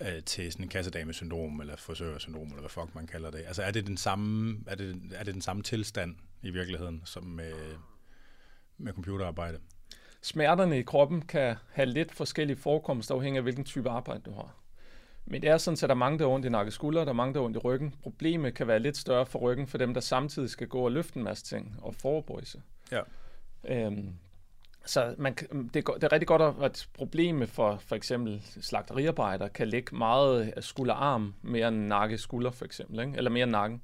øh, til sådan en kassedame-syndrom, eller frisør-syndrom, eller hvad fuck man kalder det. Altså er det den samme, er det, er det den samme tilstand i virkeligheden, som med, med computerarbejde? Smerterne i kroppen kan have lidt forskellige forekomster, afhængig af hvilken type arbejde du har. Men det er sådan, at der er mange, der har ondt i nakke skulder, der er mange, der har ondt i ryggen. Problemet kan være lidt større for ryggen for dem, der samtidig skal gå og løfte en masse ting og forbøjse. Ja. Øhm, så man, det, er, det er rigtig godt, at et problem for for eksempel slagteriarbejdere kan ligge meget skulder-arm mere end nakke-skulder for eksempel, ikke? eller mere end nakken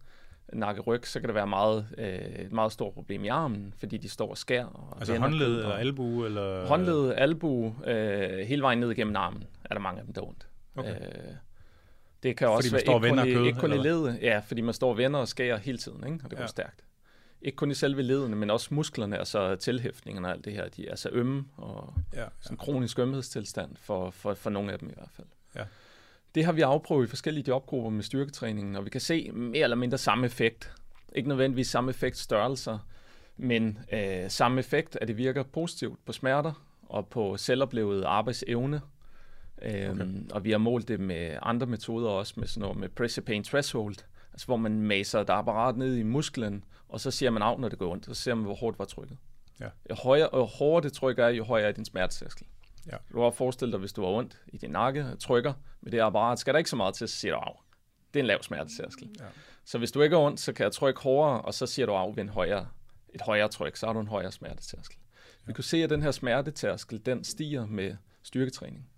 nakke-ryg, så kan det være meget, øh, et meget stort problem i armen, fordi de står og skærer. Og altså håndled eller albu? Eller? Håndled, albu, øh, hele vejen ned igennem armen er der mange af dem, der ondt. Okay. Øh, det kan også fordi være ikke, kun, kød, ikke kun i ledet, ja, fordi man står og vender og skærer hele tiden, ikke? og det går ja. stærkt ikke kun i selve ledene, men også musklerne, altså tilhæftningerne og alt det her, de er så ømme og ja, ja. sådan kronisk ømhedstilstand for, for, for nogle af dem i hvert fald. Ja. Det har vi afprøvet i forskellige jobgrupper med styrketræningen, og vi kan se mere eller mindre samme effekt. Ikke nødvendigvis samme effekt størrelser, men øh, samme effekt, at det virker positivt på smerter og på selvoplevet arbejdsevne. Øhm, okay. og vi har målt det med andre metoder også, med sådan noget med pressure pain threshold, altså hvor man maser et apparat ned i musklen, og så ser man af, når det går ondt, og så ser man, hvor hårdt var trykket. Ja. Jo, højere, jo hårdere det tryk er, jo højere er din smertesærskel. Ja. Du har forestillet dig, hvis du har ondt i din nakke og trykker med det apparat, skal der ikke så meget til, så siger du af. Det er en lav smertesærskel. Ja. Så hvis du ikke har ondt, så kan jeg trykke hårdere, og så siger du af ved en højere, et højere tryk, så har du en højere smertetærskel. Ja. Vi kunne se, at den her smertetærskel, den stiger med styrketræning.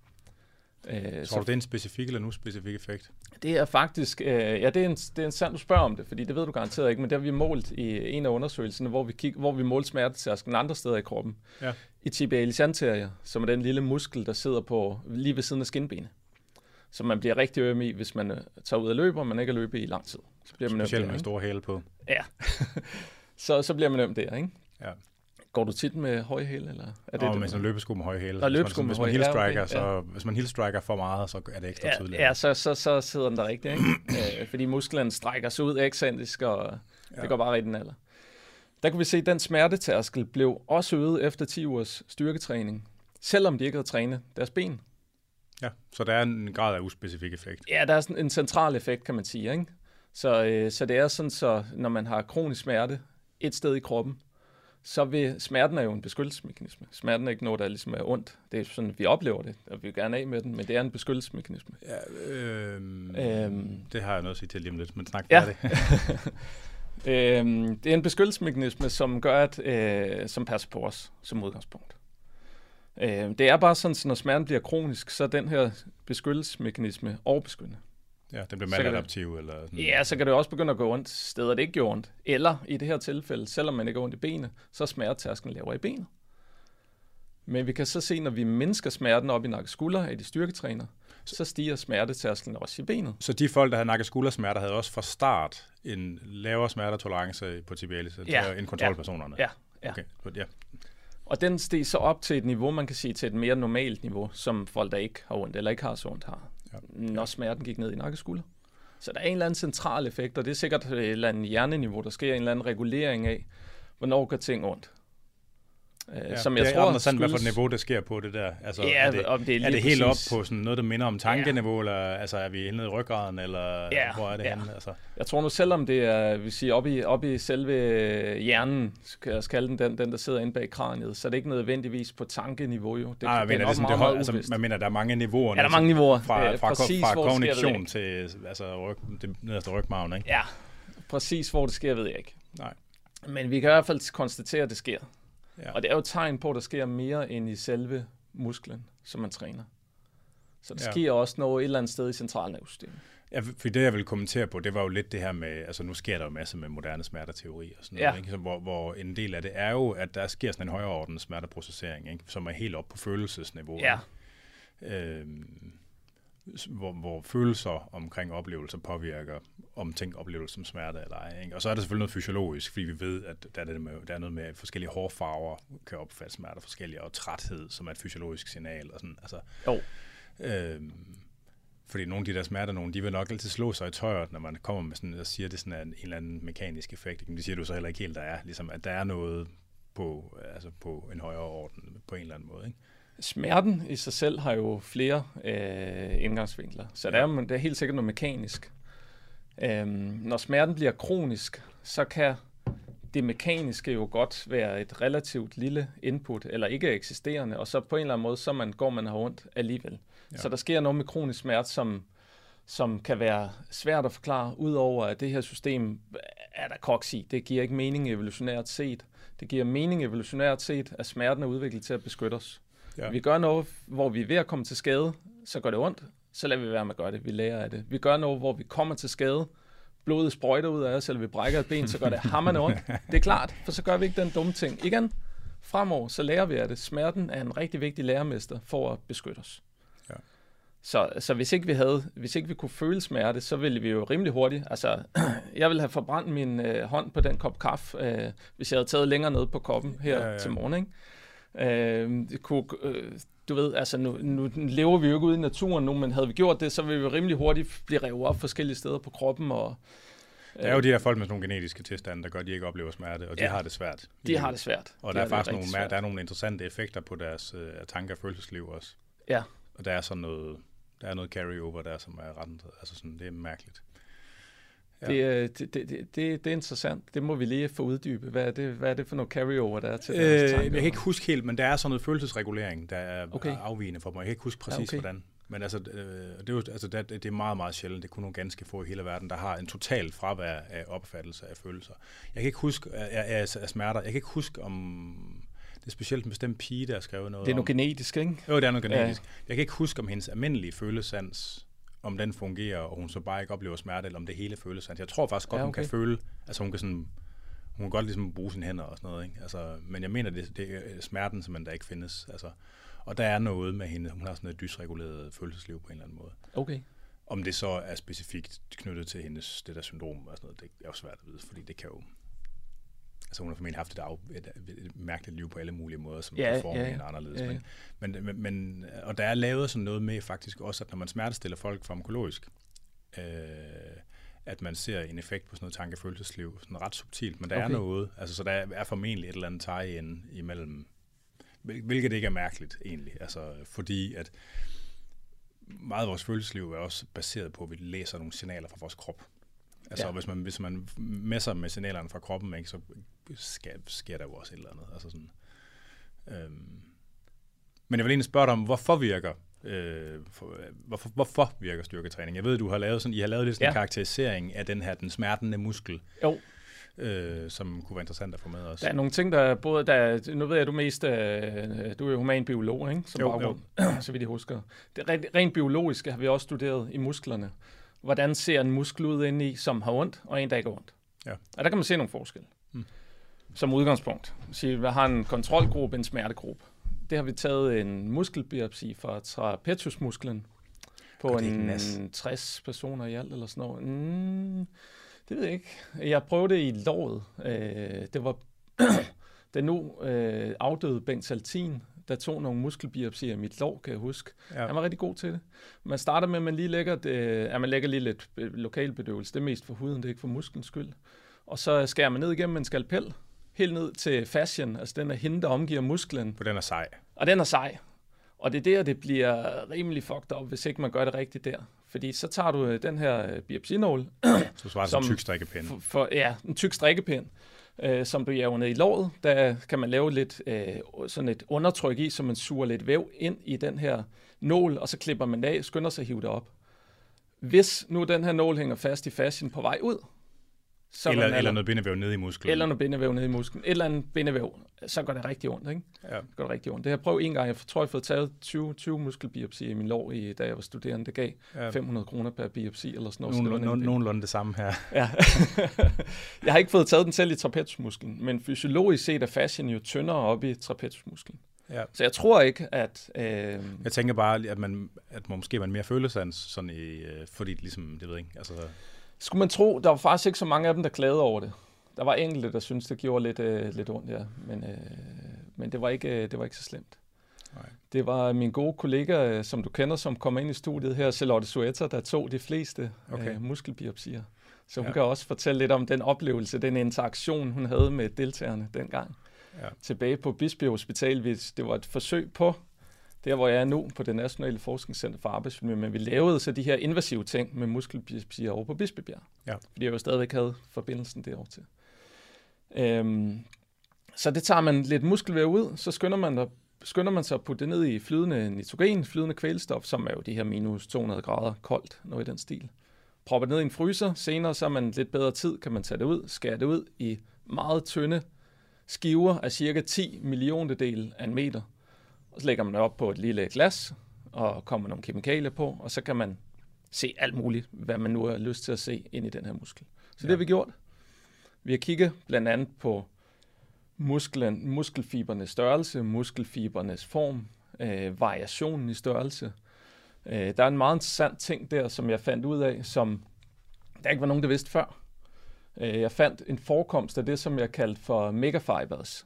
Øh, Tror så, du, det er en specifik eller en uspecifik effekt? Det er faktisk, øh, ja, det er, en, det er en sand, du spørger om det, fordi det ved du garanteret ikke, men det har vi målt i en af undersøgelserne, hvor vi, kig, hvor vi målte smertetærsken andre steder i kroppen. Ja. I tibialis anterior, som er den lille muskel, der sidder på lige ved siden af skinbenet. Så man bliver rigtig øm i, hvis man øh, tager ud og løber, og man ikke har løbet i lang tid. Så bliver man Specielt med store hæle på. Ja, <laughs> så, så bliver man øm der, ikke? Ja. Går du tit med høje hæle? Eller er det oh, med sådan løbesko med høje hæle. Og løbesko med høje hæle. Hvis man striker, ja, okay. så, hvis man heel striker for meget, så er det ekstra ja, tydeligt. Ja, så, så, så sidder den der rigtigt, ikke? <clears throat> øh, fordi musklen strækker sig ud ekscentrisk, og ja. det går bare rigtig alder. Der kunne vi se, at den smertetærskel blev også øget efter 10 ugers styrketræning, selvom de ikke havde trænet deres ben. Ja, så der er en grad af uspecifik effekt. Ja, der er sådan en central effekt, kan man sige. Ikke? Så, øh, så det er sådan, så når man har kronisk smerte et sted i kroppen, så vil smerten er jo en beskyttelsesmekanisme. Smerten er ikke noget, der ligesom er ondt. Det er sådan, vi oplever det, og vi vil gerne af med den, men det er en beskyttelsesmekanisme. Ja, øh, øhm, det har jeg noget at sige til lige om lidt, men snak ja. det. <laughs> øhm, det er en beskyttelsesmekanisme, som gør, at, øh, som passer på os som udgangspunkt. Øh, det er bare sådan, at når smerten bliver kronisk, så er den her beskyttelsesmekanisme overbeskyttende. Ja, den bliver maladaptiv. Eller sådan. Ja, så kan det også begynde at gå ondt steder, det ikke gør ondt. Eller i det her tilfælde, selvom man ikke har ondt i benet, så er smertetærsken lavere i benet. Men vi kan så se, når vi mindsker smerten op i nakke skulder af de styrketræner, så stiger smertetærsklen også i benet. Så de folk, der havde nakke skuldersmerter, havde også fra start en lavere smertetolerance på tibialis ja. end kontrolpersonerne? Ja, ja. Okay. ja. Og den steg så op til et niveau, man kan sige til et mere normalt niveau, som folk, der ikke har ondt eller ikke har så ondt, har ja. når smerten gik ned i nakkeskulder. Så der er en eller anden central effekt, og det er sikkert et eller andet hjerneniveau, der sker en eller anden regulering af, hvornår gør ting ondt. Øh, Ja, som jeg det tror er interessant, hvad for et niveau det sker på det der. Altså, Ja, er det, om det er er det helt præcis- op på sådan noget, der minder om tankeniveau, eller altså, er vi inde i ryggraden, eller Ja, hvor er det ja. henne? Altså, Jeg tror nu, selvom det er, vi siger, oppe i, oppe i selve hjernen, skal jeg kalde den, den, den, der sidder inde bag kraniet, så er det ikke nødvendigvis på tankeniveau jo. Det, nej, jeg det er mener, det, sådan, det meget, hold, meget altså, man mener, der er mange niveauer. Ja, der er mange niveauer. Fra, Øh, fra, præcis, fra det jeg kognition til altså, ryg, det nederste rygmagen, ikke? Ja, præcis hvor det sker, ved jeg ikke. Nej. Men vi kan i hvert fald konstatere, at det sker. Ja. Og det er jo et tegn på, at der sker mere end i selve musklen, som man træner. Så der Ja. sker også noget et eller andet sted i centralnervesystemet. Ja, for det, jeg vil kommentere på, det var jo lidt det her med, altså nu sker der jo masser med moderne smerteteori og sådan noget, Ja. ikke? Så, hvor, hvor en del af det er jo, at der sker sådan en højere orden smerteprocessering, ikke? som er helt op på følelsesniveau. Ja, Øhm, hvor, hvor følelser omkring oplevelser påvirker, om ting opleves som smerte eller ej. Ikke? Og så er der selvfølgelig noget fysiologisk, fordi vi ved, at der er, det med, der er noget med, at forskellige hårfarver kan opfatte smerter forskellige, og træthed, som er et fysiologisk signal. Og sådan, altså, jo. Øhm, fordi nogle af de der smerter, nogle, de vil nok altid slå sig i tøjet, når man kommer med sådan, og siger, at det sådan er en, en eller anden mekanisk effekt. ikke? Men det siger du så heller ikke helt, der er. Ligesom, at der er noget på, altså på en højere orden på en eller anden måde. Ikke? Smerten i sig selv har jo flere øh, indgangsvinkler, så der er, det er helt sikkert noget mekanisk. Øhm, når smerten bliver kronisk, så kan det mekaniske jo godt være et relativt lille input, eller ikke eksisterende, og så på en eller anden måde, så man går man har ondt alligevel. Ja. Ja. Så der sker noget med kronisk smerte, som, som kan være svært at forklare, udover at det her system er der koks i. Det giver ikke mening evolutionært set. Det giver mening evolutionært set, at smerten er udviklet til at beskytte os. Ja. Vi gør noget, hvor vi er ved at komme til skade, så gør det ondt, så lader vi være med at gøre det. Vi lærer af det. Vi gør noget, hvor vi kommer til skade, blodet sprøjter ud af os, eller vi brækker et ben, så gør det hammerne ondt. <laughs> Det er klart, for så gør vi ikke den dumme ting. Igen, fremover, så lærer vi af det. Smerten er en rigtig vigtig lærermester for at beskytte os. Ja. Så, så hvis ikke vi havde, hvis ikke vi kunne føle smerte, så ville vi jo rimelig hurtigt, altså, <clears throat> jeg ville have forbrændt min øh, hånd på den kop kaffe, øh, hvis jeg havde taget længere ned på koppen her ja. ja. til morgen, ikke? Øh, kunne, øh, du ved, altså nu, nu lever vi jo ikke ude i naturen nu, men havde vi gjort det, så ville vi rimelig hurtigt blive revet op forskellige steder på kroppen. Og, Der er jo de her folk med sådan nogle genetiske tilstande, der gør, at de ikke oplever smerte, og de Ja. har det svært. de har det svært. Og de der er faktisk nogle, svært. der er nogle interessante effekter på deres øh, tanker og følelsesliv også. Ja. Og der er sådan noget, der er noget carryover der, som er ret, altså sådan, det er mærkeligt. Ja. Det, er- det, det, det, det, er interessant. Det må vi lige få uddybet. Hvad er det, hvad er det for noget carryover, der er til Øh, deres jeg kan ikke huske helt, men der er sådan noget følelsesregulering, der er Okay. afvigende for mig. Jeg kan ikke huske præcis, Ja, okay. hvordan. Men altså, øh, det, er jo, altså det, det er meget, meget sjældent. Det er kun nogle ganske få i hele verden, der har en total fravær af opfattelse af følelser. Jeg kan ikke huske af, af, af smerter. Jeg kan ikke huske om... Det er specielt en bestemt pige, der har skrevet noget Det er om. noget genetisk, ikke? Jo, det er noget Ja. genetisk. Jeg kan ikke huske, om hendes almindelige følesans, om den fungerer, og hun så bare ikke oplever smerte, eller om det hele følesans. Jeg tror faktisk godt, Ja, okay. hun kan føle, altså hun kan sådan, hun kan godt ligesom bruge sine hænder og sådan noget, ikke? Altså, men jeg mener, det, det er smerten, som der ikke findes. Altså, og der er noget med hende, hun har sådan et dysreguleret følelsesliv på en eller anden måde. Okay. Om det så er specifikt knyttet til hendes, det der syndrom og sådan noget, det er jo svært at vide, fordi det kan jo, altså hun har formentlig haft et, af, et, et mærkeligt liv på alle mulige måder, som Ja, kan forme ja, ja. anderledes. Ja, ja. Men, men, men, og der er lavet sådan noget med faktisk også, at når man smertestiller folk farmakologisk, øh, at man ser en effekt på sådan noget tankefølelsesliv, sådan ret subtilt, men der okay. er noget, altså så der er formentlig et eller andet tie-in imellem, hvil- hvilket ikke er mærkeligt egentlig, altså fordi at meget af vores følelsesliv er også baseret på, at vi læser nogle signaler fra vores krop. Altså ja. hvis man hvis man messer med signalerne fra kroppen, ikke, så sker, sker der jo også et eller andet. Altså sådan, øhm. Men jeg vil egentlig spørge dig om, hvorfor virker øh, for, øh, hvorfor, hvorfor virker styrketræning? Jeg ved, du har lavet sådan, I har lavet lidt sådan en Ja. karakterisering af den her, den smertende muskel, Jo, øh, som kunne være interessant at få med os. der er nogle ting, der er både... Der er, nu ved jeg, du mest er, du er jo human biolog, ikke? Som Jo, baggrund, <clears throat> så vidt jeg husker. Det rent, rent biologisk har vi også studeret i musklerne. Hvordan ser en muskel ud inde i, som har ondt, og en, der ikke har ondt? Ja. Og der kan man se nogle forskelle. Mm. Som udgangspunkt. Sige, vi har en kontrolgruppe, en smertegruppe. Det har vi taget en muskelbiopsi fra trapeziusmusklen på ikke en nas? 60 personer i alt, eller sådan noget. Mm, det ved jeg ikke. Jeg prøvede det i låret. Øh, det var <clears throat> den nu øh, afdøde Bengt Saltin, der tog nogle muskelbiopsier i mit lår, kan jeg huske. Ja. Han var rigtig god til det. Man starter med, at man lige lægger, det, at man lægger lige lidt øh, lokalbedøvelse. Det er mest for huden, det er ikke for musklens skyld. Og så skærer man ned igennem med en skalpel, helt ned til fascien, altså den er hende, der omgiver musklen. For den er sej. Og den er sej. Og det er der, det bliver rimelig fucked up, hvis ikke man gør det rigtigt der. Fordi så tager du øh, den her øh, biopsinål, Så svarer som en tyk strikkepind. for, for, ja, en tyk strikkepind, øh, som du jager ned i låret. Der kan man lave lidt øh, sådan et undertryk i, så man suger lidt væv ind i den her nål, og så klipper man det af, skynder sig at hive det op. Hvis nu den her nål hænger fast i fascien på vej ud, så Eller, er eller noget bindevæv nede i musklen. eller noget bindevæv nede i musklen, eller en bindevæv, så går det rigtig ondt, ikke? Ja. Det går det rigtig ondt. Det har jeg prøvet en gang. Jeg tror, jeg har fået taget 20, 20 muskelbiopsier i min lår, i, da jeg var studerende. Det gav Ja. 500 kroner per biopsi eller sådan noget. så Nogenlunde, nemt. nogenlunde det samme her. Ja. <laughs> jeg har ikke fået taget den selv i trapeziusmusklen, men fysiologisk set er fascien jo tyndere oppe i trapeziusmusklen. Ja. Så jeg tror ikke, at... Øh, Jeg tænker bare, at man, at man måske man mere følesans, sådan i, øh, fordi det ligesom, det ved jeg ikke, altså, skulle man tro, der var faktisk ikke så mange af dem, der klagede over det. Der var enkelte, der syntes, det gjorde lidt, øh, lidt ondt, ja. Men, øh, men det, var ikke, øh, det var ikke så slemt. Nej. Det var min gode kollega, øh, som du kender, som kom ind i studiet her, Charlotte Suetter, der tog de fleste Okay. okay. øh, muskelbiopsier. Så hun Ja. kan også fortælle lidt om den oplevelse, den interaktion, hun havde med deltagerne dengang. Ja. Tilbage på Bisbjerg Hospital, hvis det var et forsøg på, der hvor jeg er nu, på det Nationale Forskningscenter for Arbejdsmiljø, men vi lavede så de her invasive ting med muskelbiopsier over på Bispebjerg. Ja. Fordi jeg jo stadigvæk havde forbindelsen derovre til. Øhm, så det tager man lidt muskelvæv ud, så skynder man, at, skynder man sig at putte det ned i flydende nitrogen, flydende kvælstof, som er jo de her minus 200 grader koldt, noget i den stil. Propper det ned i en fryser, senere så er man lidt bedre tid, kan man tage det ud, skære det ud i meget tynde skiver af cirka 10 milliontedel af en meter. Og så lægger man det op på et lille glas, og kommer nogle kemikalier på, og så kan man se alt muligt, hvad man nu har lyst til at se ind i den her muskel. Så ja. det har vi gjort. Vi har kigget blandt andet på musklen, muskelfibernes størrelse, muskelfibernes form, øh, variationen i størrelse. Øh, der er en meget interessant ting der, som jeg fandt ud af, som der ikke var nogen, der vidste før. Øh, jeg fandt en forekomst af det, som jeg kaldte for megafibers,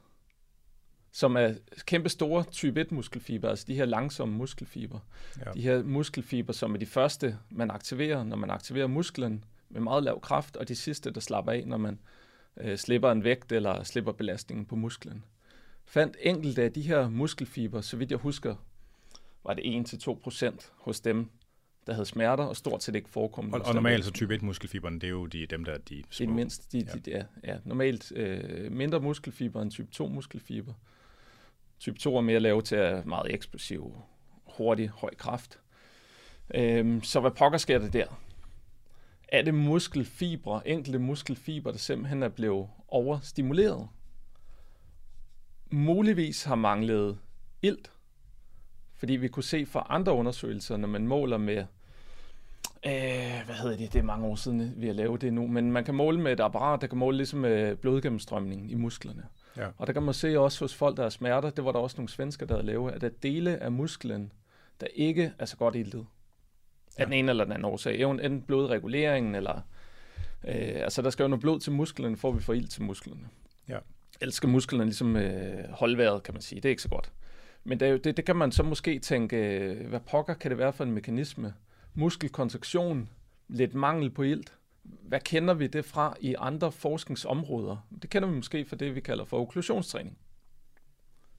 som er kæmpe store type 1 muskelfiber, altså de her langsomme muskelfiber. Ja. De her muskelfiber, som er de første, man aktiverer, når man aktiverer musklen med meget lav kraft, og de sidste, der slapper af, når man øh, slipper en vægt eller slipper belastningen på musklen. Fandt enkelte af de her muskelfiber, så vidt jeg husker, var det 1-2% hos dem, der havde smerter, og stort set ikke forekommende. Og, og normalt så type 1 muskelfiberne, det er jo de, dem der er de det er små. det mindste. De, de, de, ja, ja, normalt øh, mindre muskelfiber end type 2 muskelfiber. Type 2 er mere lavet til at meget eksplosiv, hurtig, høj kraft. Øhm, så hvad pokker sker der der? Er det muskelfibre, enkelte muskelfibre, der simpelthen er blevet overstimuleret? Muligvis har manglet ilt, fordi vi kunne se fra andre undersøgelser, når man måler med Øh, hvad hedder det? Det er mange år siden, vi har lavet det nu. Men man kan måle med et apparat, der kan måle ligesom øh, blodgennemstrømningen i musklerne. Ja. Og der kan man se også hos folk, der har smerter, det var der også nogle svensker, der havde lavet, at der er dele af musklen, der ikke er så godt iltet. Af den ene eller den anden årsag. Enten blodreguleringen, eller... Øh, altså, der skal jo noget blod til musklerne, for at vi får ilt til musklerne. Ja. Ellers skal musklerne ligesom øh, holde vejret, kan man sige. Det er ikke så godt. Men det, er jo, det, det kan man så måske tænke, øh, hvad pokker kan det være for en mekanisme? Muskelkontraktion, lidt mangel på ilt. Hvad kender vi det fra i andre forskningsområder? Det kender vi måske fra det, vi kalder for okklusionstræning.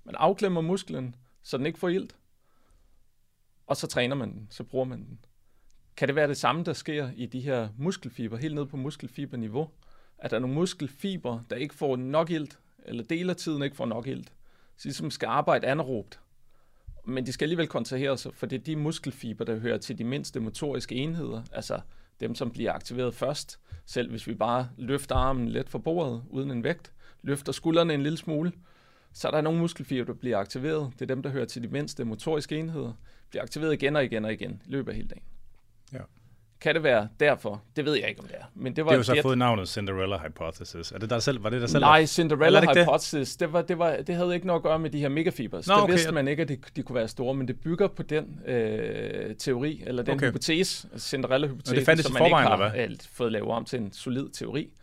Man afklemmer musklen, så den ikke får ilt, og så træner man den, så bruger man den. Kan det være det samme, der sker i de her muskelfiber, helt ned på muskelfiberniveau? At der er nogle muskelfiber, der ikke får nok ilt, eller deler tiden ikke får nok ilt, så ligesom skal arbejde anaerobt. Men de skal alligevel kontrahere sig, for det er de muskelfiber, der hører til de mindste motoriske enheder, altså dem, som bliver aktiveret først. Selv hvis vi bare løfter armen let for bordet, uden en vægt, løfter skuldrene en lille smule, så er der nogle muskelfiber, der bliver aktiveret. Det er dem, der hører til de mindste motoriske enheder. Bliver aktiveret igen og igen og igen i løbet af hele dagen. Ja. Kan det være derfor? Det ved jeg ikke, om det er. Men det var Det har jo så et gæt. fået navnet Cinderella Hypothesis. Er det der selv, var det der selv? Nej, Cinderella er det ikke det? Hypothesis, det, var, det, var, det havde ikke noget at gøre med de her megafibers. Nå, det okay. vidste man ikke, at de, de kunne være store, men det bygger på den øh, teori, eller den Okay. hypotese, Cinderella-hypotese, Og det som i man ikke forvejen, har eller fået lavet om til en solid teori.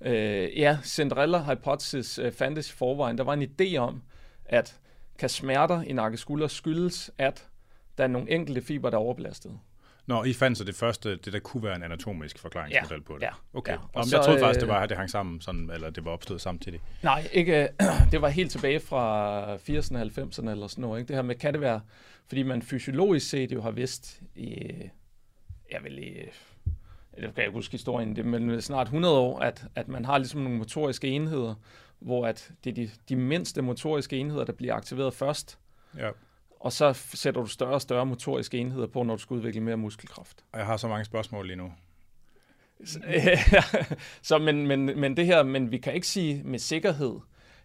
Øh, ja, Cinderella Hypothesis øh, fandtes i forvejen. Der var en idé om, at kan smerter i nakke skulder skyldes, at der er nogle enkelte fiber, der er overbelastet. Nå, I fandt så det første, det der kunne være en anatomisk forklaringsmodel Ja, på det? ja, Okay. ja. Og Om, så, jeg troede faktisk, det øh, var, at det hang sammen, sådan, eller det var opstået samtidig. Nej, ikke, <clears throat> det var helt tilbage fra 80'erne og 90'erne eller sådan noget. Ikke? Det her med, kan det være, fordi man fysiologisk set jo har vidst i, jeg vil i, det kan jeg ikke huske historien, det er men snart 100 år, at, at man har ligesom nogle motoriske enheder, hvor at det er de, de mindste motoriske enheder, der bliver aktiveret først, Ja. Og så sætter du større og større motoriske enheder på, når du skal udvikle mere muskelkraft. Og jeg har så mange spørgsmål lige nu. Så, <laughs> så men, men, men det her, men vi kan ikke sige med sikkerhed,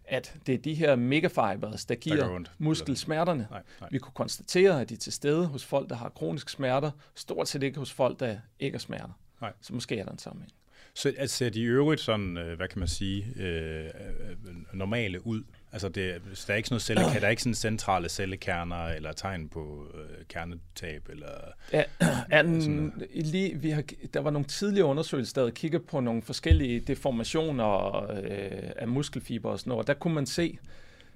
at det er de her megafibers, der giver ondt. muskelsmerterne. Nej, nej. Vi kunne konstatere, at de er til stede hos folk, der har kroniske smerter, stort set ikke hos folk, der ikke har smerter. Nej. Så måske er der en sammenhæng. Så at ser de i øvrigt sådan, øh, hvad kan man sige, øh, øh, normale ud? Altså, det, så der er ikke sådan noget celle, der er ikke sådan centrale cellekerner, eller tegn på øh, kernetab, eller... Ja, <clears throat> den, Sådan lige, vi har, der var nogle tidligere undersøgelser, der havde kigget på nogle forskellige deformationer øh, af muskelfiber og sådan noget. og Der kunne man se,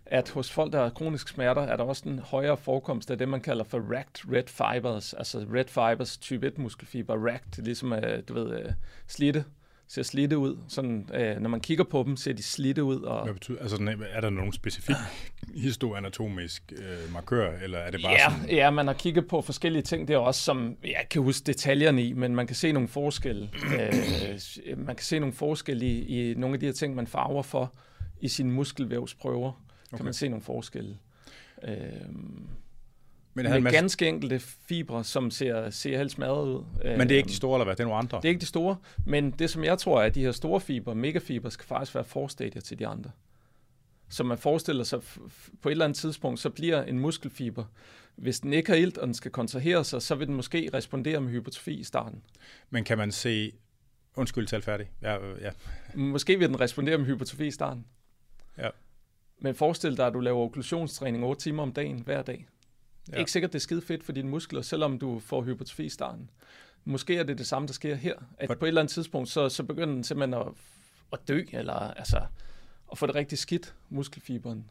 at hos folk, der har kroniske smerter, er der også en højere forekomst af det, man kalder for racked red fibers, altså red fibers type 1 muskelfiber. Racked, ligesom, øh, du ved, øh, slidte, ser slidte ud. Sådan, øh, når man kigger på dem, ser de slidte ud. Og, Hvad betyder, altså, er der nogen specifik <laughs> histoanatomisk øh, markør, eller er det bare ja, sådan... ja, man har kigget på forskellige ting der også, som jeg kan huske detaljerne i, men man kan se nogle forskelle. øh, man kan se nogle forskelle i, i nogle af de her ting, man farver for i sine muskelvævsprøver. Okay. Kan man se nogle forskelle. Øh, Men, med masse, ganske enkelte fibre, som ser, ser helt smadret ud. men det er ikke de Øh, store, eller hvad? Det er nogle andre? det er ikke de store, men det som jeg tror er, at de her store fiber, megafiber, skal faktisk være forstadier til de andre. Så man forestiller sig, på et eller andet tidspunkt, så bliver en muskelfiber, hvis den ikke har ilt, og den skal kontrahere sig, så vil den måske respondere med hypotrofi i starten. Men kan man se... Undskyld, tal færdig. Ja, øh, ja. Måske vil den respondere med hypotrofi i starten. Ja. Men forestil dig, at du laver okklusionstræning 8 timer om dagen, hver dag. Ja. Ikke sikkert, det er skide fedt for dine muskler, selvom du får hypotrofi i starten. Måske er det det samme, der sker her. At For- på et eller andet tidspunkt, så, så begynder den simpelthen at, at dø, eller altså at få det rigtig skidt, muskelfiberen.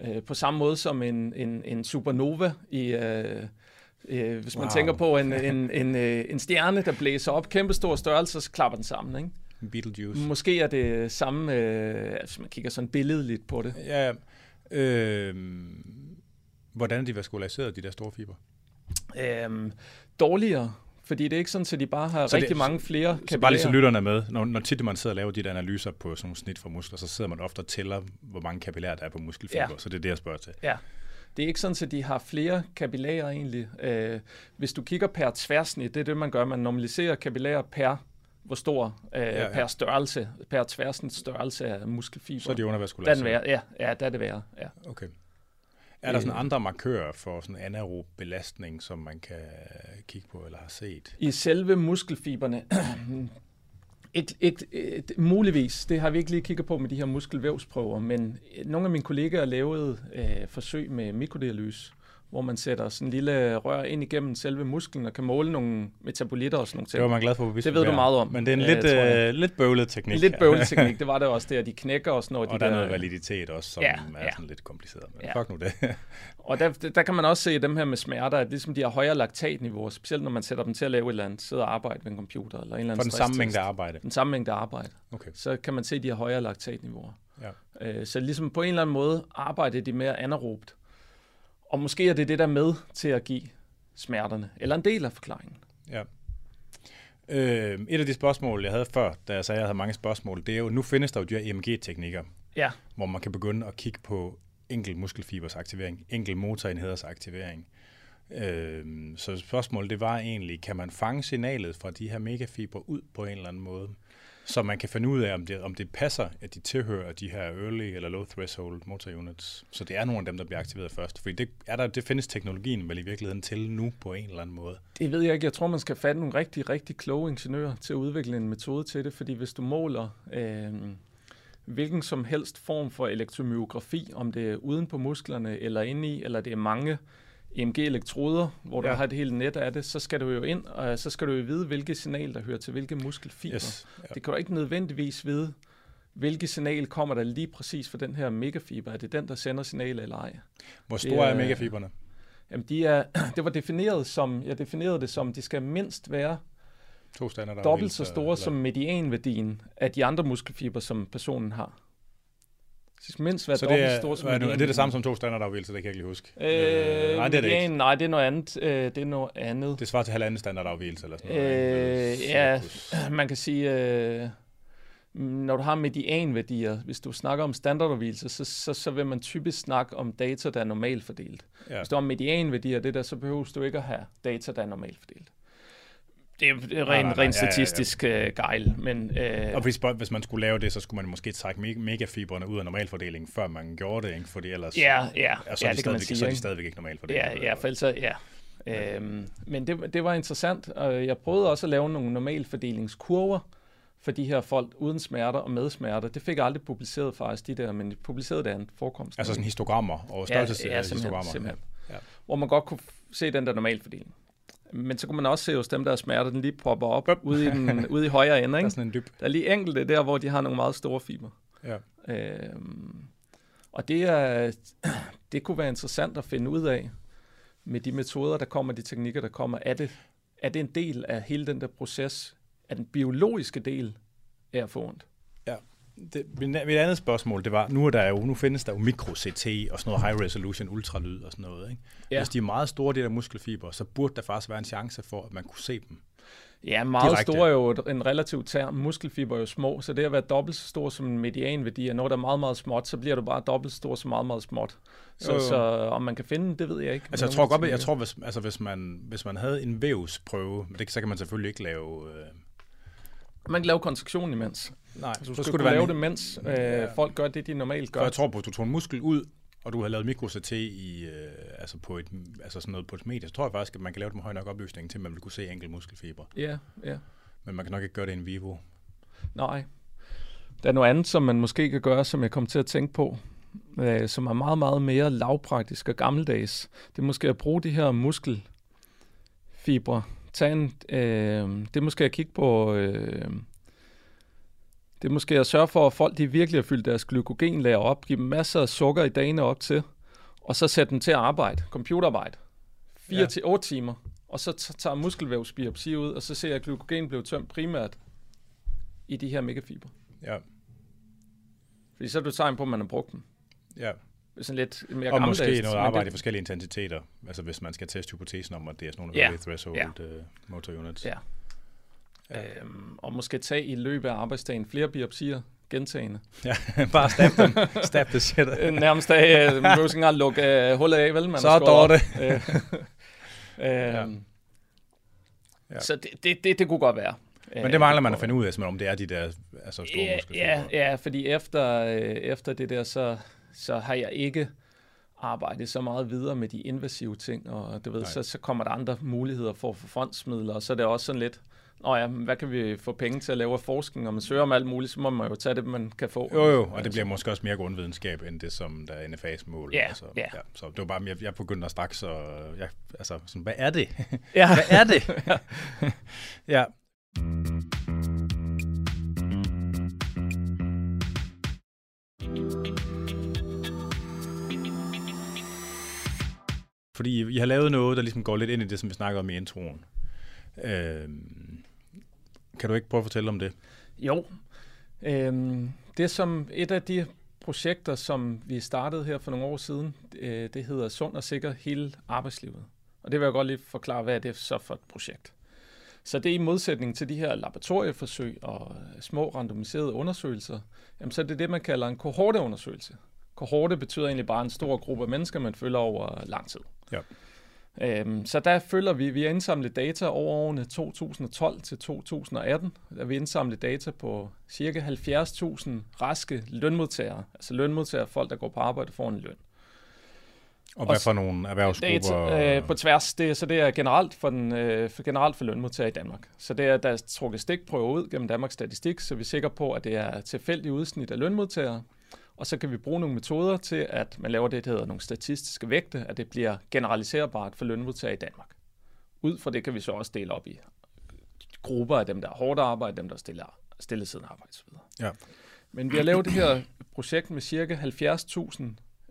Øh, på samme måde som en, en, en supernova i... Øh, øh, hvis man Wow. tænker på en, en, en, øh, en stjerne, der blæser op, kæmpe stor størrelse, så klapper den sammen. Ikke? Beetlejuice. Måske er det samme, øh, hvis man kigger sådan billedligt på det. Ja, øh, hvordan er de vaskulariseret, de der store fiber? Øhm, dårligere, fordi det er ikke sådan, at de bare har Så så det- rigtig mange flere Så bare lige så lytterne er med. Når, når tit man sidder og laver de der analyser på sådan nogle snit for muskler, så sidder man ofte og tæller, hvor mange kapillærer der er på muskelfiber. Ja. Så det er det, jeg spørger til. Ja. Det er ikke sådan, at de har flere kapillærer egentlig. Øh, hvis du kigger per tværsnit, det er det, man gør. Man normaliserer kapillærer per hvor stor øh, ja, ja. per størrelse, per tværsnit størrelse af muskelfiber. Så er de er værre. Ja, ja, der er det værre. Ja. Okay. Er der sådan Øh. andre markører for sådan anaerob belastning, som man kan kigge på eller har set? I selve muskelfiberne, ikke, <clears throat> ikke, et, muligvis, det har vi ikke lige kigget på med de her muskelvævsprøver, men nogle af mine kollegaer lavede øh, forsøg med mikrodialyse, hvor man sætter sådan en lille rør ind igennem selve musklen og kan måle nogle metabolitter og sådan nogle ting. Det var man glad for, Det ved du meget om. Men det er en lidt, øh, lidt bøvlet teknik. Lidt bøvleteknik, <laughs> det var det også der, de knækker og sådan noget. Og de der er noget validitet også, som Ja, er ja. sådan lidt kompliceret. Men Ja. fuck nu det. <laughs> Og der, der kan man også se dem her med smerter, at ligesom de har højere laktatniveau, specielt når man sætter dem til at lave et eller andet, sidde og arbejde ved en computer eller en eller anden For den samme mængde arbejde. Den samme mængde arbejde. Okay. Så kan man se, at de har højere laktatniveauer. Ja. Øh, så ligesom på en eller anden måde arbejder de mere anaerobt. Og måske er det det, der er med til at give smerterne, eller en del af forklaringen. Ja. Øh, et af de spørgsmål, jeg havde før, da jeg sagde, at jeg havde mange spørgsmål, det er jo, nu findes der jo de her EMG-teknikker, Ja, hvor man kan begynde at kigge på enkelt muskelfibers aktivering, enkelt motorenheders aktivering. Øh, så spørgsmålet det var egentlig, kan man fange signalet fra de her megafiber ud på en eller anden måde, så man kan finde ud af, om det, om det passer, at de tilhører de her early eller low threshold motor units. Så det er nogle af dem, der bliver aktiveret først. Fordi det, er der, det findes teknologien vel i virkeligheden til nu på en eller anden måde. det ved jeg ikke. Jeg tror, man skal fatte nogle rigtig, rigtig kloge ingeniører til at udvikle en metode til det, fordi hvis du måler øh, hvilken som helst form for elektromyografi, om det er uden på musklerne eller inde i, eller det er mange EMG-elektroder, hvor ja. Du har et helt net af det, så skal du jo ind, og så skal du jo vide, hvilke signal, der hører til hvilke muskelfiber. Yes. Ja. Det kan du ikke nødvendigvis vide, hvilket signal kommer der lige præcis fra den her megafiber. Er det den, der sender signalet eller ej? Hvor Det store er er- megafiberne? Jamen, de er, <clears throat> det var defineret som, jeg definerede det som, de skal mindst være To standarder. dobbelt så store som medianværdien af de andre muskelfiber, som personen har. Skal mindst være Så det er, store som er, det, er det det samme som to standardafvielser? Det kan jeg ikke lige huske. Øh, nej, det er det ikke. Nej, det er noget andet. Øh, det er noget andet. Det svarer til halvanden standardafvielse eller sådan noget. Øh, ja, <clears throat> man kan sige, øh, når du har medianværdier, hvis du snakker om standardafvielser, så, så, så vil man typisk snakke om data, der er normalt fordelt. Ja. Hvis du har medianværdier, det der, så behøver du ikke at have data, der er normalt fordelt. Det er, det er Nej, rent, nej, nej, rent ja, ja, ja. statistisk øh, gejl, men øh, Og hvis, hvis man skulle lave det, så skulle man måske trække me- megafibrene ud af normalfordelingen, før man gjorde det, ikke? fordi ellers ja, ja, er, så, er ja de det kan man stadigvæk, sige. så er de ikke? stadigvæk ikke normalfordelt. Ja, ja, for ellers, så- ja. Øhm, men det, det var interessant, og jeg prøvede også at lave nogle normalfordelingskurver for de her folk uden smerter og med smerter. Det fik jeg aldrig publiceret faktisk, de der, men jeg publicerede det andet forekomst. Altså sådan histogrammer og størrelses ja, ja, simpelthen, histogrammer. simpelthen. Ja. Hvor man godt kunne se den der normalfordeling. Men så kunne man også se hos dem, der er smerter, den lige popper op ude i, den, <laughs> ude i højre ende. Der er Ikke? sådan en dyb. Der er lige enkelte der, hvor de har nogle meget store fiber. Ja. Øhm, og det, er, <clears throat> det kunne være interessant at finde ud af med de metoder, der kommer, de teknikker, der kommer. Er det, er det en del af hele den der proces? Er den biologiske del af at få ondt? Det, mit, mit andet spørgsmål, det var, nu, er der jo, nu findes der jo mikro-CT og sådan noget high-resolution ultralyd og sådan noget. Ikke? Ja. Hvis de er meget store, de der muskelfibre, så burde der faktisk være en chance for, at man kunne se dem. Ja, meget Direkte. store er jo en relativ term. Muskelfiber er jo små, så det at være dobbelt så stor som en medianværdi, og når der er meget, meget småt, så bliver du bare dobbelt så stor som meget, meget småt. Så, jo. så om man kan finde det ved jeg ikke. Altså, jeg tror godt, jeg teknikker. tror, hvis, altså, hvis, man, hvis man havde en vævsprøve, det, så kan man selvfølgelig ikke lave... Øh, Man kan lave kontraktion imens. nej, Du så skal skulle det lave være det, en, mens øh, Ja. folk gør det, de normalt For gør. jeg tror på, at du tog en muskel ud, og du har lavet mikro-CT i, øh, altså på et, altså sådan noget på et medie, så tror jeg faktisk, at man kan lave det med høj nok opløsning til, at man vil kunne se enkelte muskelfibre. Ja, ja. Men man kan nok ikke gøre det in vivo. Nej. Der er noget andet, som man måske kan gøre, som jeg kom til at tænke på, øh, som er meget, meget mere lavpraktisk og gammeldags. Det er måske at bruge de her muskelfibre. Tag en, øh, det er måske at kigge på... Øh, det er måske at sørge for, at folk de virkelig har fyldt deres glykogenlager op, give dem masser af sukker i dagene op til, og så sætte dem til at arbejde, computerarbejde, 4 Ja. til 8 timer, og så tager muskelvævsbiopsi ud, og så ser jeg, at glykogen blev tømt primært i de her megafiber. Ja, Fordi så er det et tegn på, at man har brugt dem. ja. Det er sådan lidt mere Og måske noget arbejde i det, forskellige intensiteter. Altså hvis man skal teste hypotesen om, at det er sådan nogle Ja. early threshold Ja. uh, motor units. Ja. Ja. Øhm, og måske tage i løbet af arbejdsdagen flere biopsier gentagende. <laughs> ja. Bare stab dem. <laughs> stab det shit. Øh, Nærmest af, øh, man behøver ikke engang lukke øh, hullet af, vel? Man Så Dorte. op. Øh, <laughs> øhm, Ja. Så det, det, det, det kunne godt være. Men det mangler man at finde ud af, om det er de der altså store ja, muskelfibre. ja, ja, fordi efter, øh, efter det der, så, så har jeg ikke arbejdet så meget videre med de invasive ting, og du ved, Nej. så, så kommer der andre muligheder for at få fondsmidler, og så er det også sådan lidt, Nå ja, hvad kan vi få penge til at lave af forskning, og man søger om alt muligt, så må man jo tage det, man kan få. Jo, jo, og det bliver måske også mere grundvidenskab, end det, som der er NFA's mål. Ja, altså, ja. Så det var bare, jeg, jeg begyndte at straks, og jeg, altså, sådan, hvad er det? <laughs> Ja, hvad er det? <laughs> ja. Fordi I har lavet noget, der ligesom går lidt ind i det, som vi snakkede om i introen. Øh, kan du ikke prøve at fortælle om det? Jo. Øh, det som et af de projekter, som vi startede her for nogle år siden, øh, det hedder Sund og Sikker hele arbejdslivet. Og det vil jeg godt lige forklare, hvad er det så for et projekt. Så det er i modsætning til de her laboratorieforsøg og små randomiserede undersøgelser, jamen så er det det, man kalder en kohorteundersøgelse. Kohorte betyder egentlig bare en stor gruppe af mennesker, man følger over lang tid. Ja. Øhm, så der følger vi, vi har indsamlet data over årene 2012 til 2018. Der vi indsamlet data på cirka 70.000 raske lønmodtagere. Altså lønmodtagere, folk der går på arbejde får en løn. Og hvad for nogle erhvervsgrupper? Data, øh, på tværs, det, er- så det er generelt for, den, øh, for, generelt for lønmodtagere i Danmark. Så det er, der er trukket stikprøver ud gennem Danmarks Statistik, så vi er sikre på, at det er tilfældig udsnit af lønmodtagere. Og så kan vi bruge nogle metoder til, at man laver det, der hedder nogle statistiske vægte, at det bliver generaliserbart for lønmodtagere i Danmark. Ud fra det kan vi så også dele op i grupper af dem, der er hårdt arbejde, dem, der stiller stille siden arbejde osv. Ja. Men vi har lavet det her projekt med cirka 70.000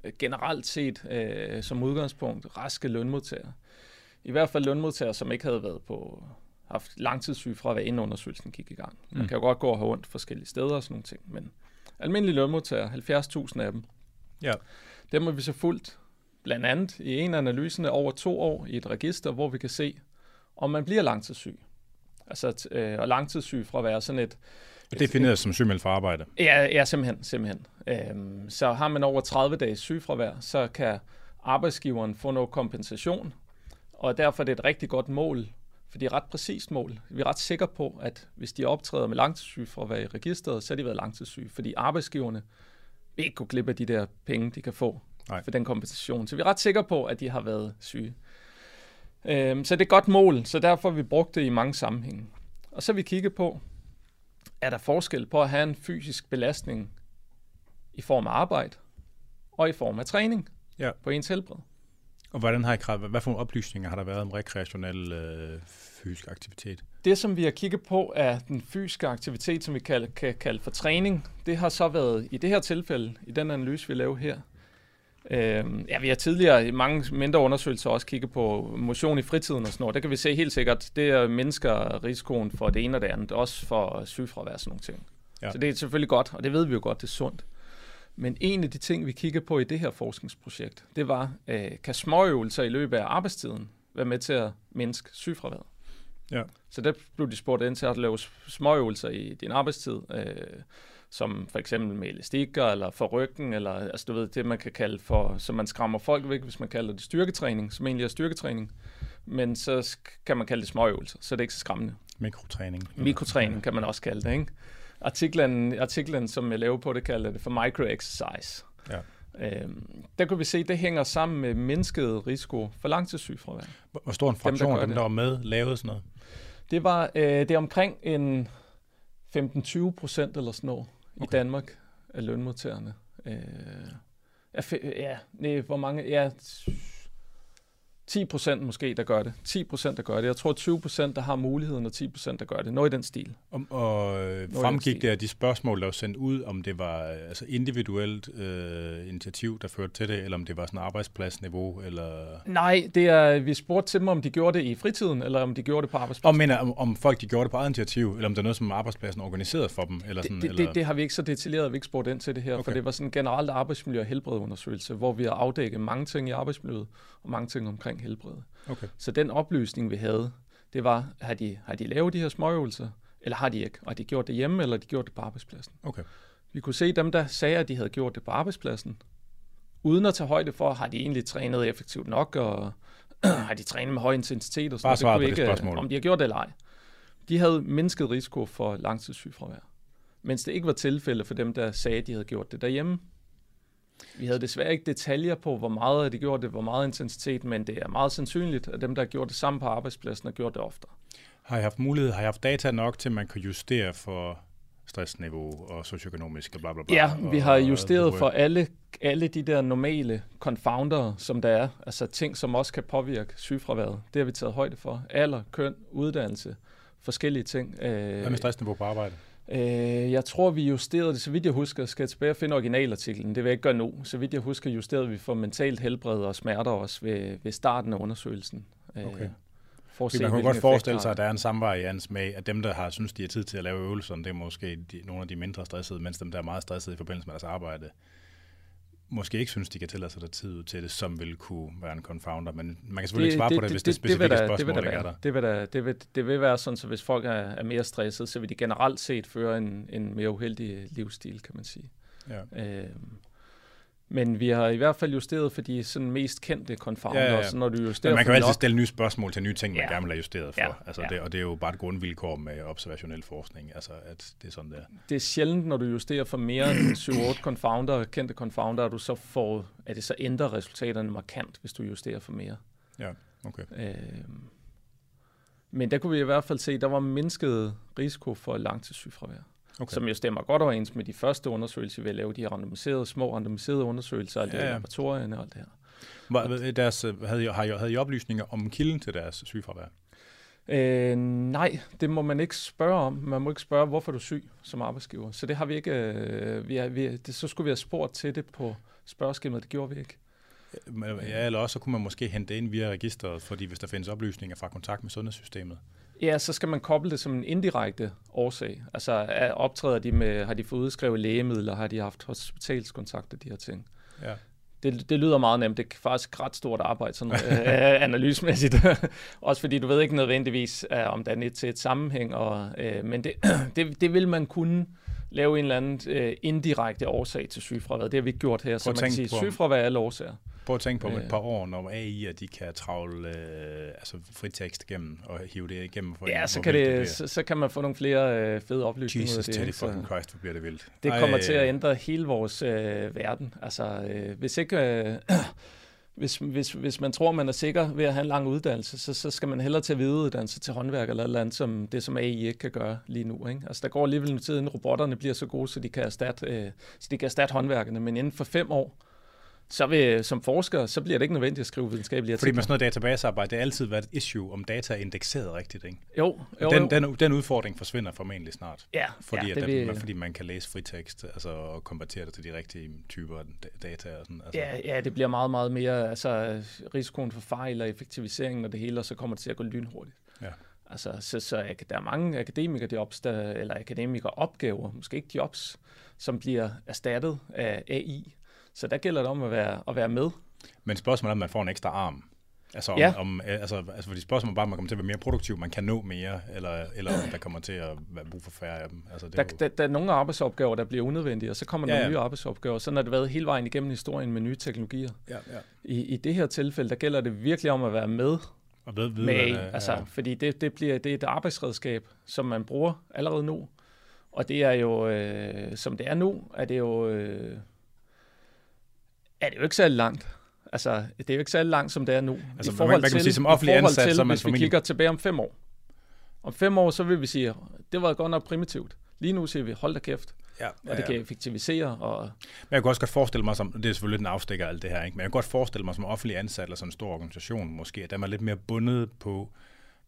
øh, generelt set øh, som udgangspunkt raske lønmodtagere. I hvert fald lønmodtagere, som ikke havde været på haft langtidssyge fra, hvad inden undersøgelsen gik i gang. Man mm. kan jo godt gå og have ondt forskellige steder og sådan nogle ting, men almindelige lønmodtagere, 70.000 af dem, Ja. dem har vi så fulgt blandt andet i en af analyserne over to år i et register, hvor vi kan se, om man bliver langtidssyg. Altså, øh, og langtidssyg fra at være sådan et... Og defineret som sygemeldt for arbejde. Ja, ja simpelthen. simpelthen. Øhm, så har man over 30 dages sygefravær, så kan arbejdsgiveren få noget kompensation, og derfor er det et rigtig godt mål, for det er et ret præcist mål. Vi er ret sikre på, at hvis de optræder med langtidssygefravær i registret, så har de været langtidssyge, fordi arbejdsgiverne vil ikke gå glip af de der penge, de kan få Nej. for den kompensation. Så vi er ret sikre på, at de har været syge. Øhm, så det er et godt mål, så derfor har vi brugt det i mange sammenhænge. Og så har vi kigget på, er der forskel på at have en fysisk belastning i form af arbejde og i form af træning Ja. på ens helbred. Og hvordan har I, krav- hvad for nogle oplysninger har der været om rekreationel øh, fysisk aktivitet? Det, som vi har kigget på, er den fysiske aktivitet, som vi kan, kan kalde for træning. Det har så været i det her tilfælde, i den analyse, vi laver her. Øhm, ja, vi har tidligere i mange mindre undersøgelser også kigget på motion i fritiden og sådan noget. Der kan vi se helt sikkert, det er mindsker risikoen for det ene og det andet, også for sygefravær og sådan nogle ting. Ja. Så det er selvfølgelig godt, og det ved vi jo godt, det er sundt. Men en af de ting, vi kigger på i det her forskningsprojekt, det var, øh, kan småøvelser i løbet af arbejdstiden være med til at mindske sygefraværet? Ja. Så der blev de spurgt ind til at lave småøvelser i din arbejdstid, øh, som for eksempel med elastikker, eller for ryggen, eller altså du ved, det man kan kalde for, så man skræmmer folk væk, hvis man kalder det styrketræning, som egentlig er styrketræning. Men så kan man kalde det småøvelser, så det er ikke så skræmmende. Mikrotræning. Mikrotræning kan man også kalde det, ikke? Artiklen, artiklen, som jeg laver på det, kalder det for micro-exercise. Ja. Øhm, der kunne vi se, at det hænger sammen med mindsket risiko for langtidssygefravær. Hvor stor en der fraktion af dem, det. der var med, lavede sådan noget? Det var øh, det er omkring en 15-20 procent eller sådan noget okay. i. Danmark af lønmodtagerne. Øh, ja, ja, nej, hvor mange? Ja, 10 procent måske, der gør det. 10 procent, der gør det. Jeg tror 20 procent, der har muligheden, og 10 procent, der gør det. Noget i den stil. Og, og øh, den fremgik det af de spørgsmål, der var sendt ud, om det var øh, altså individuelt øh, initiativ, der førte til det, eller om det var sådan arbejdspladsniveau, eller... Nej, det er, vi spurgte til dem, om de gjorde det i fritiden, eller om de gjorde det på Og arbejdspladsen. mener, om, om folk de gjorde det på eget initiativ, eller om det er noget, som arbejdspladsen organiserede for dem, eller sådan, det, det, eller... det, det har vi ikke så detaljeret, vi ikke spurgt ind til det her, okay. for det var sådan en generelt arbejdsmiljø- og helbredundersøgelse, hvor vi har afdækket mange ting i arbejdsmiljøet, og mange ting omkring helbred. Okay. Så den oplysning, vi havde, det var, har de, har de lavet de her småøvelser, eller har de ikke? Og har de gjort det hjemme, eller har de gjort det på arbejdspladsen? Okay. Vi kunne se dem, der sagde, at de havde gjort det på arbejdspladsen, uden at tage højde for, har de egentlig trænet effektivt nok, og <clears throat> har de trænet med høj intensitet og sådan Bare svaret på vi det spørgsmål. Om de har gjort det eller ej. De havde mindsket risiko for langtidssygefravær. Mens det ikke var tilfælde for dem, der sagde, at de havde gjort det derhjemme. Vi havde desværre ikke detaljer på, hvor meget de gjorde det, hvor meget intensitet, men det er meget sandsynligt, at dem, der har gjort det samme på arbejdspladsen, har gjort det oftere. Har I haft mulighed, har I haft data nok til, at man kan justere for stressniveau og socioøkonomisk og bla bla bla? Ja, vi har justeret for alle, alle de der normale confounder, som der er, altså ting, som også kan påvirke sygefraværet. Det har vi taget højde for. Alder, køn, uddannelse, forskellige ting. Øh, Hvad med stressniveau på arbejde? Øh, jeg tror, vi justerede det, så vidt jeg husker, skal jeg tilbage og finde originalartiklen. Det vil jeg ikke gøre nu. Så vidt jeg husker, justerede vi for mentalt helbred og smerter også ved, ved starten af undersøgelsen. Øh, Okay. For at se, man hvilken godt forestille sig, at der er en samvarians med, at dem, der har synes, de har tid til at lave øvelserne, det er måske de, nogle af de mindre stressede, mens dem, der er meget stressede i forbindelse med deres arbejde, måske ikke synes, de kan tillade sig der tid ud til det, som vil kunne være en confounder. Men man kan selvfølgelig ikke svare på det, hvis det, det specifikke der- spørgsmål det vil der er være. der. Det vil, der, det, vil, det vil være sådan, så hvis folk er, er mere stressede, så vil de generelt set føre en, en mere uheldig livsstil, kan man sige. Ja. Øh, men vi har i hvert fald justeret for de sådan mest kendte confounder, Ja, ja, ja. så når du justerer Men man kan jo altid nok- stille nye spørgsmål til nye ting, man Ja. gerne vil have justeret for. Ja, Altså ja. Det, og det er jo bare et grundvilkår med observationel forskning, altså at det er sådan der. det er sjældent, når du justerer for mere end <clears throat> 7-8 confounder, kendte confounder, at du så får, at det så ændrer resultaterne markant, hvis du justerer for mere. Ja, okay. Øh, men der kunne vi i hvert fald se, at der var mindsket risiko for langtidssygefravær, okay. som jo stemmer godt overens med de første undersøgelser, vi har lavet, de her randomiserede, små randomiserede undersøgelser, det Ja, ja, laboratorierne og alt det her. Var, deres, øh, havde, I, havde I oplysninger om kilden til deres sygefravær? Øh, nej, det må man ikke spørge om. Man må ikke spørge, hvorfor er du syg som arbejdsgiver. Så det har vi ikke. Øh, vi er, vi er, det, så skulle vi have spurgt til det på spørgeskemaet. Det gjorde vi ikke. Ja, eller også så kunne man måske hente det ind via registret, fordi hvis der findes oplysninger fra kontakt med sundhedssystemet. Ja, så skal man koble det som en indirekte årsag. Altså optræder de med, har de fået udskrevet lægemidler, har de haft hospitalskontakter, de her ting. Ja. Det, det lyder meget nemt. Det er faktisk ret stort arbejde, sådan øh, <laughs> analysemæssigt. <laughs> Også fordi du ved ikke nødvendigvis, øh, om der er et til et sammenhæng. Og, øh, men det, <clears throat> det, det vil man kunne lave en eller anden øh, indirekte årsag til sygefravær. Det har vi ikke gjort her, så man kan sige, sygefravær er alle årsager. Prøv at tænke på om et par år, når AI at de kan travle øh, altså fritekst igennem og hive det igennem. For ja, en, så kan, det, det så, så kan man få nogle flere øh, fede oplysninger Jesus, ud af det. Jesus, fucking Christ, hvor bliver det vildt. Det kommer Ej, til at ændre hele vores øh, verden. Altså, øh, hvis ikke... Øh, <clears throat> <clears throat> hvis, hvis, hvis man tror, man er sikker ved at have en lang uddannelse, så, så skal man hellere til videreuddannelse til håndværk eller noget andet, som det, som AI ikke kan gøre lige nu. Ikke? Altså, der går alligevel en tid, inden robotterne bliver så gode, så de kan erstatte, øh, så de kan erstatte håndværkerne, men inden for fem år, så vil, som forsker, så bliver det ikke nødvendigt at skrive videnskabelige artikler. Fordi med sådan noget databasearbejde, det har altid været et issue, om data er indekseret rigtigt, ikke? Jo, jo, den, jo. Den, den udfordring forsvinder formentlig snart. Ja, fordi, ja, det at vil... man, fordi man kan læse fritekst altså, og konvertere det til de rigtige typer af data. Og sådan, altså. ja, ja, det bliver meget, meget mere altså, risikoen for fejl og effektiviseringen og det hele, og så kommer det til at gå lynhurtigt. Ja. Altså, så, så der er mange akademikere jobs, der, eller akademikere opgaver, måske ikke jobs, som bliver erstattet af AI. Så der gælder det om at være, at være med. Men spørgsmålet er, om man får en ekstra arm. Altså, om, ja. om, altså, altså fordi spørgsmålet er bare, om man kommer til at være mere produktiv, man kan nå mere, eller, eller om der kommer til at være brug for færre af dem. Altså, det der, er jo... der, der er nogle arbejdsopgaver, der bliver unødvendige, og så kommer ja, nogle ja. nye arbejdsopgaver. Sådan har det været hele vejen igennem historien med nye teknologier. Ja, ja. I, I det her tilfælde, der gælder det virkelig om at være med og ved, ved, med hvad altså, ja. fordi det, det, bliver, det er et arbejdsredskab, som man bruger allerede nu. Og det er jo, øh, som det er nu, er det jo... Øh, er det jo ikke særlig langt. Altså, det er jo ikke særlig langt, som det er nu. Altså, I forhold man, man til, sige, som offentlig ansat, til, så man hvis vi kigger tilbage om fem år. Om fem år, så vil vi sige, det var godt nok primitivt. Lige nu siger vi, hold da kæft. Ja, ja, ja. Og det kan effektivisere. Og... Men jeg kan også godt forestille mig, som, det er selvfølgelig lidt en afstikker af alt det her, ikke? men jeg kan godt forestille mig som offentlig ansat eller sådan en stor organisation måske, at der er lidt mere bundet på,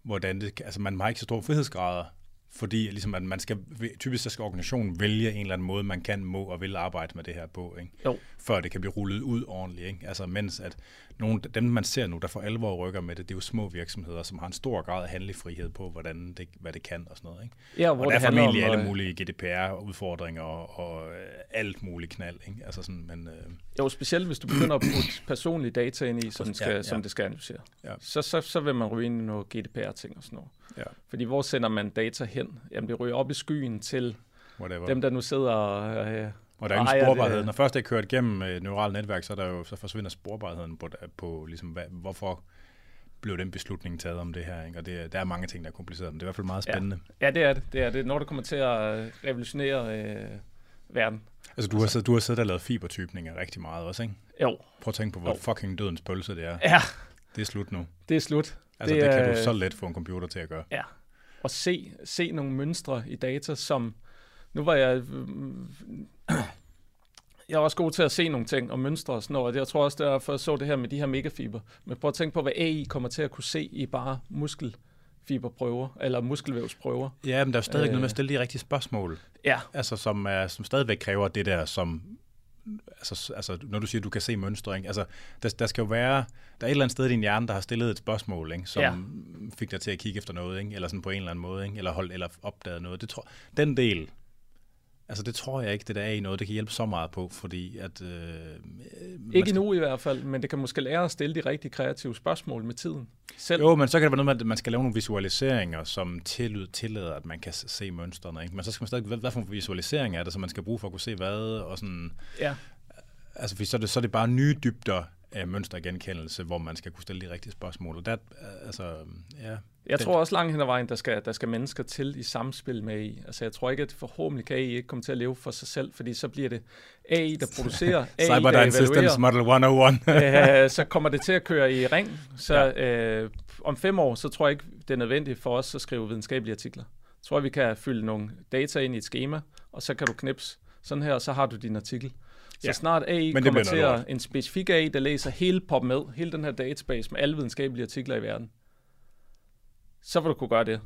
hvordan det, altså man har ikke så store frihedsgrader, fordi ligesom, at man skal, typisk så skal organisationen vælge en eller anden måde, man kan, må og vil arbejde med det her på, ikke? Jo. Før det kan blive rullet ud ordentligt. Ikke? Altså, mens at nogle, dem, man ser nu, der for alvor rykker med det, det er jo små virksomheder, som har en stor grad af handlefrihed på, hvordan det, hvad det kan og sådan noget. Ikke? Ja, hvor og der det er formentlig om, alle mulige GDPR-udfordringer og, og øh, alt muligt knald. Ikke? Altså sådan, men, øh... Jo, specielt hvis du begynder at putte personlige data ind i, som, skal, ja, ja. som det skal analysere. Ja. Så, så, så vil man ryge ind i nogle GDPR-ting og sådan noget. Ja. Fordi hvor sender man data hen? Jamen det ryger op i skyen til Whatever. dem, der nu sidder og... Øh, og der er ingen sporbarhed. Det. Når først det er kørt igennem et neuralt netværk, så, er der jo, så forsvinder sporbarheden på, på ligesom, hvad, hvorfor blev den beslutning taget om det her. Ikke? Og det, der er mange ting, der er kompliceret, men det er i hvert fald meget spændende. Ja, ja det er det. Det er det. Når det kommer til at revolutionere øh, verden. Altså, du, altså, har, du har siddet og lavet fibertypninger rigtig meget også, ikke? Jo. Prøv at tænke på, hvor jo. fucking dødens pølse det er. Ja. Det er slut nu. Det er slut. Altså, det, det kan du så let få en computer til at gøre. Ja. Og se, se nogle mønstre i data, som... Nu var jeg... jeg er også god til at se nogle ting og mønstre og sådan noget. Jeg tror også, derfor jeg så det her med de her megafiber. Men prøv at tænke på, hvad AI kommer til at kunne se i bare muskelfiberprøver, eller muskelvævsprøver. Ja, men der er jo stadig øh, noget med at stille de rigtige spørgsmål. Ja. Altså, som, er, som stadigvæk kræver det der, som altså, altså, når du siger, at du kan se mønstre, ikke? Altså, der, der skal jo være, der er et eller andet sted i din hjerne, der har stillet et spørgsmål, ikke? som ja. fik dig til at kigge efter noget, ikke? eller sådan på en eller anden måde, ikke? eller holdt, eller opdaget noget. Det tror, den del, Altså det tror jeg ikke, det der er i noget, det kan hjælpe så meget på, fordi at... Øh, ikke skal... endnu i hvert fald, men det kan måske lære at stille de rigtig kreative spørgsmål med tiden. Selv. Jo, men så kan det være noget med, at man skal lave nogle visualiseringer, som tillid, tillader, at man kan se mønstrene. Ikke? Men så skal man stadig, hvad, hvad for en visualisering er det, som man skal bruge for at kunne se hvad, og sådan... Ja. Altså, så er det, så er det bare nye dybder af mønstergenkendelse, hvor man skal kunne stille de rigtige spørgsmål. Og der, altså, ja, jeg tror også langt hen ad vejen, der skal, der skal mennesker til i samspil med AI. Altså jeg tror ikke, at forhåbentlig kan AI ikke komme til at leve for sig selv, fordi så bliver det AI, der <laughs> producerer, AI, Cyberdyne Systems Model 101. <laughs> øh, så kommer det til at køre i ring. Så ja. øh, om fem år, så tror jeg ikke, det er nødvendigt for os at skrive videnskabelige artikler. Jeg tror, vi kan fylde nogle data ind i et schema, og så kan du knipse sådan her, og så har du din artikel. Så ja. snart AI Men kommer til at, en specifik AI, der læser hele pop med, hele den her database med alle videnskabelige artikler i verden, så vil du kunne gøre det.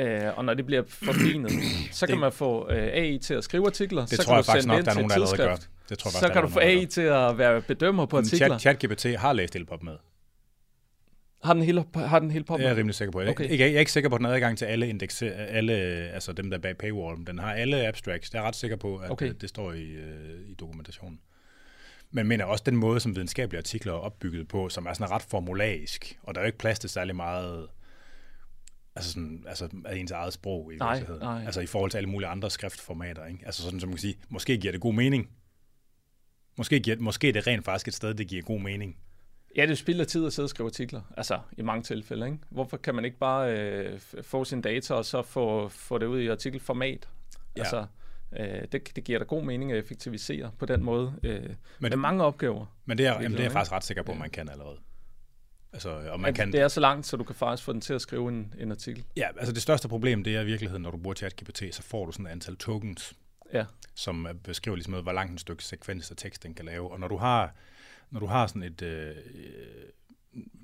Uh, og når det bliver forfinet, <clears throat> så kan man få øh, AI til at skrive artikler. Det så tror kan jeg faktisk nok, der er nogen, der allerede gør. Det Det tror jeg Så kan du er få AI til at være bedømmer på artikler. Chat, ChatGPT har læst Elpop med. Har den hele, har den hele pop? Det er jeg rimelig sikker på. Jeg, Okay. jeg, jeg er ikke sikker på, at den har adgang til alle, indekse, alle altså dem, der er bag paywall. Den har alle abstracts. Det er jeg ret sikker på, at Okay. okay. det står i, øh, i dokumentationen. Men mener også den måde, som videnskabelige artikler er opbygget på, som er sådan ret formulaisk, og der er jo ikke plads til særlig meget altså, sådan, altså af ens eget sprog i Nej, virkeligheden. nej. Altså i forhold til alle mulige andre skriftformater. Ikke? Altså sådan, som man kan sige, måske giver det god mening. Måske, giver, måske er det rent faktisk et sted, det giver god mening. Ja, det spilder tid at sidde og skrive artikler, altså i mange tilfælde. Ikke? Hvorfor kan man ikke bare øh, få sin data og så få, få det ud i artikelformat? Ja. Altså, øh, det, det giver da god mening at effektivisere på den måde. Øh, Men, med mange opgaver. men det er, jamen, det er jeg faktisk ret sikker på, at man kan allerede. Altså, og man kan, Det er så langt, så du kan faktisk få den til at skrive en, en artikel. Ja, altså det største problem, det er i virkeligheden, når du bruger ChatGPT, så får du sådan et antal tokens, Ja, som øh, beskriver ligesom, hvor langt en stykke sekvens af tekst den kan lave. Og når du har, når du har sådan et... Øh,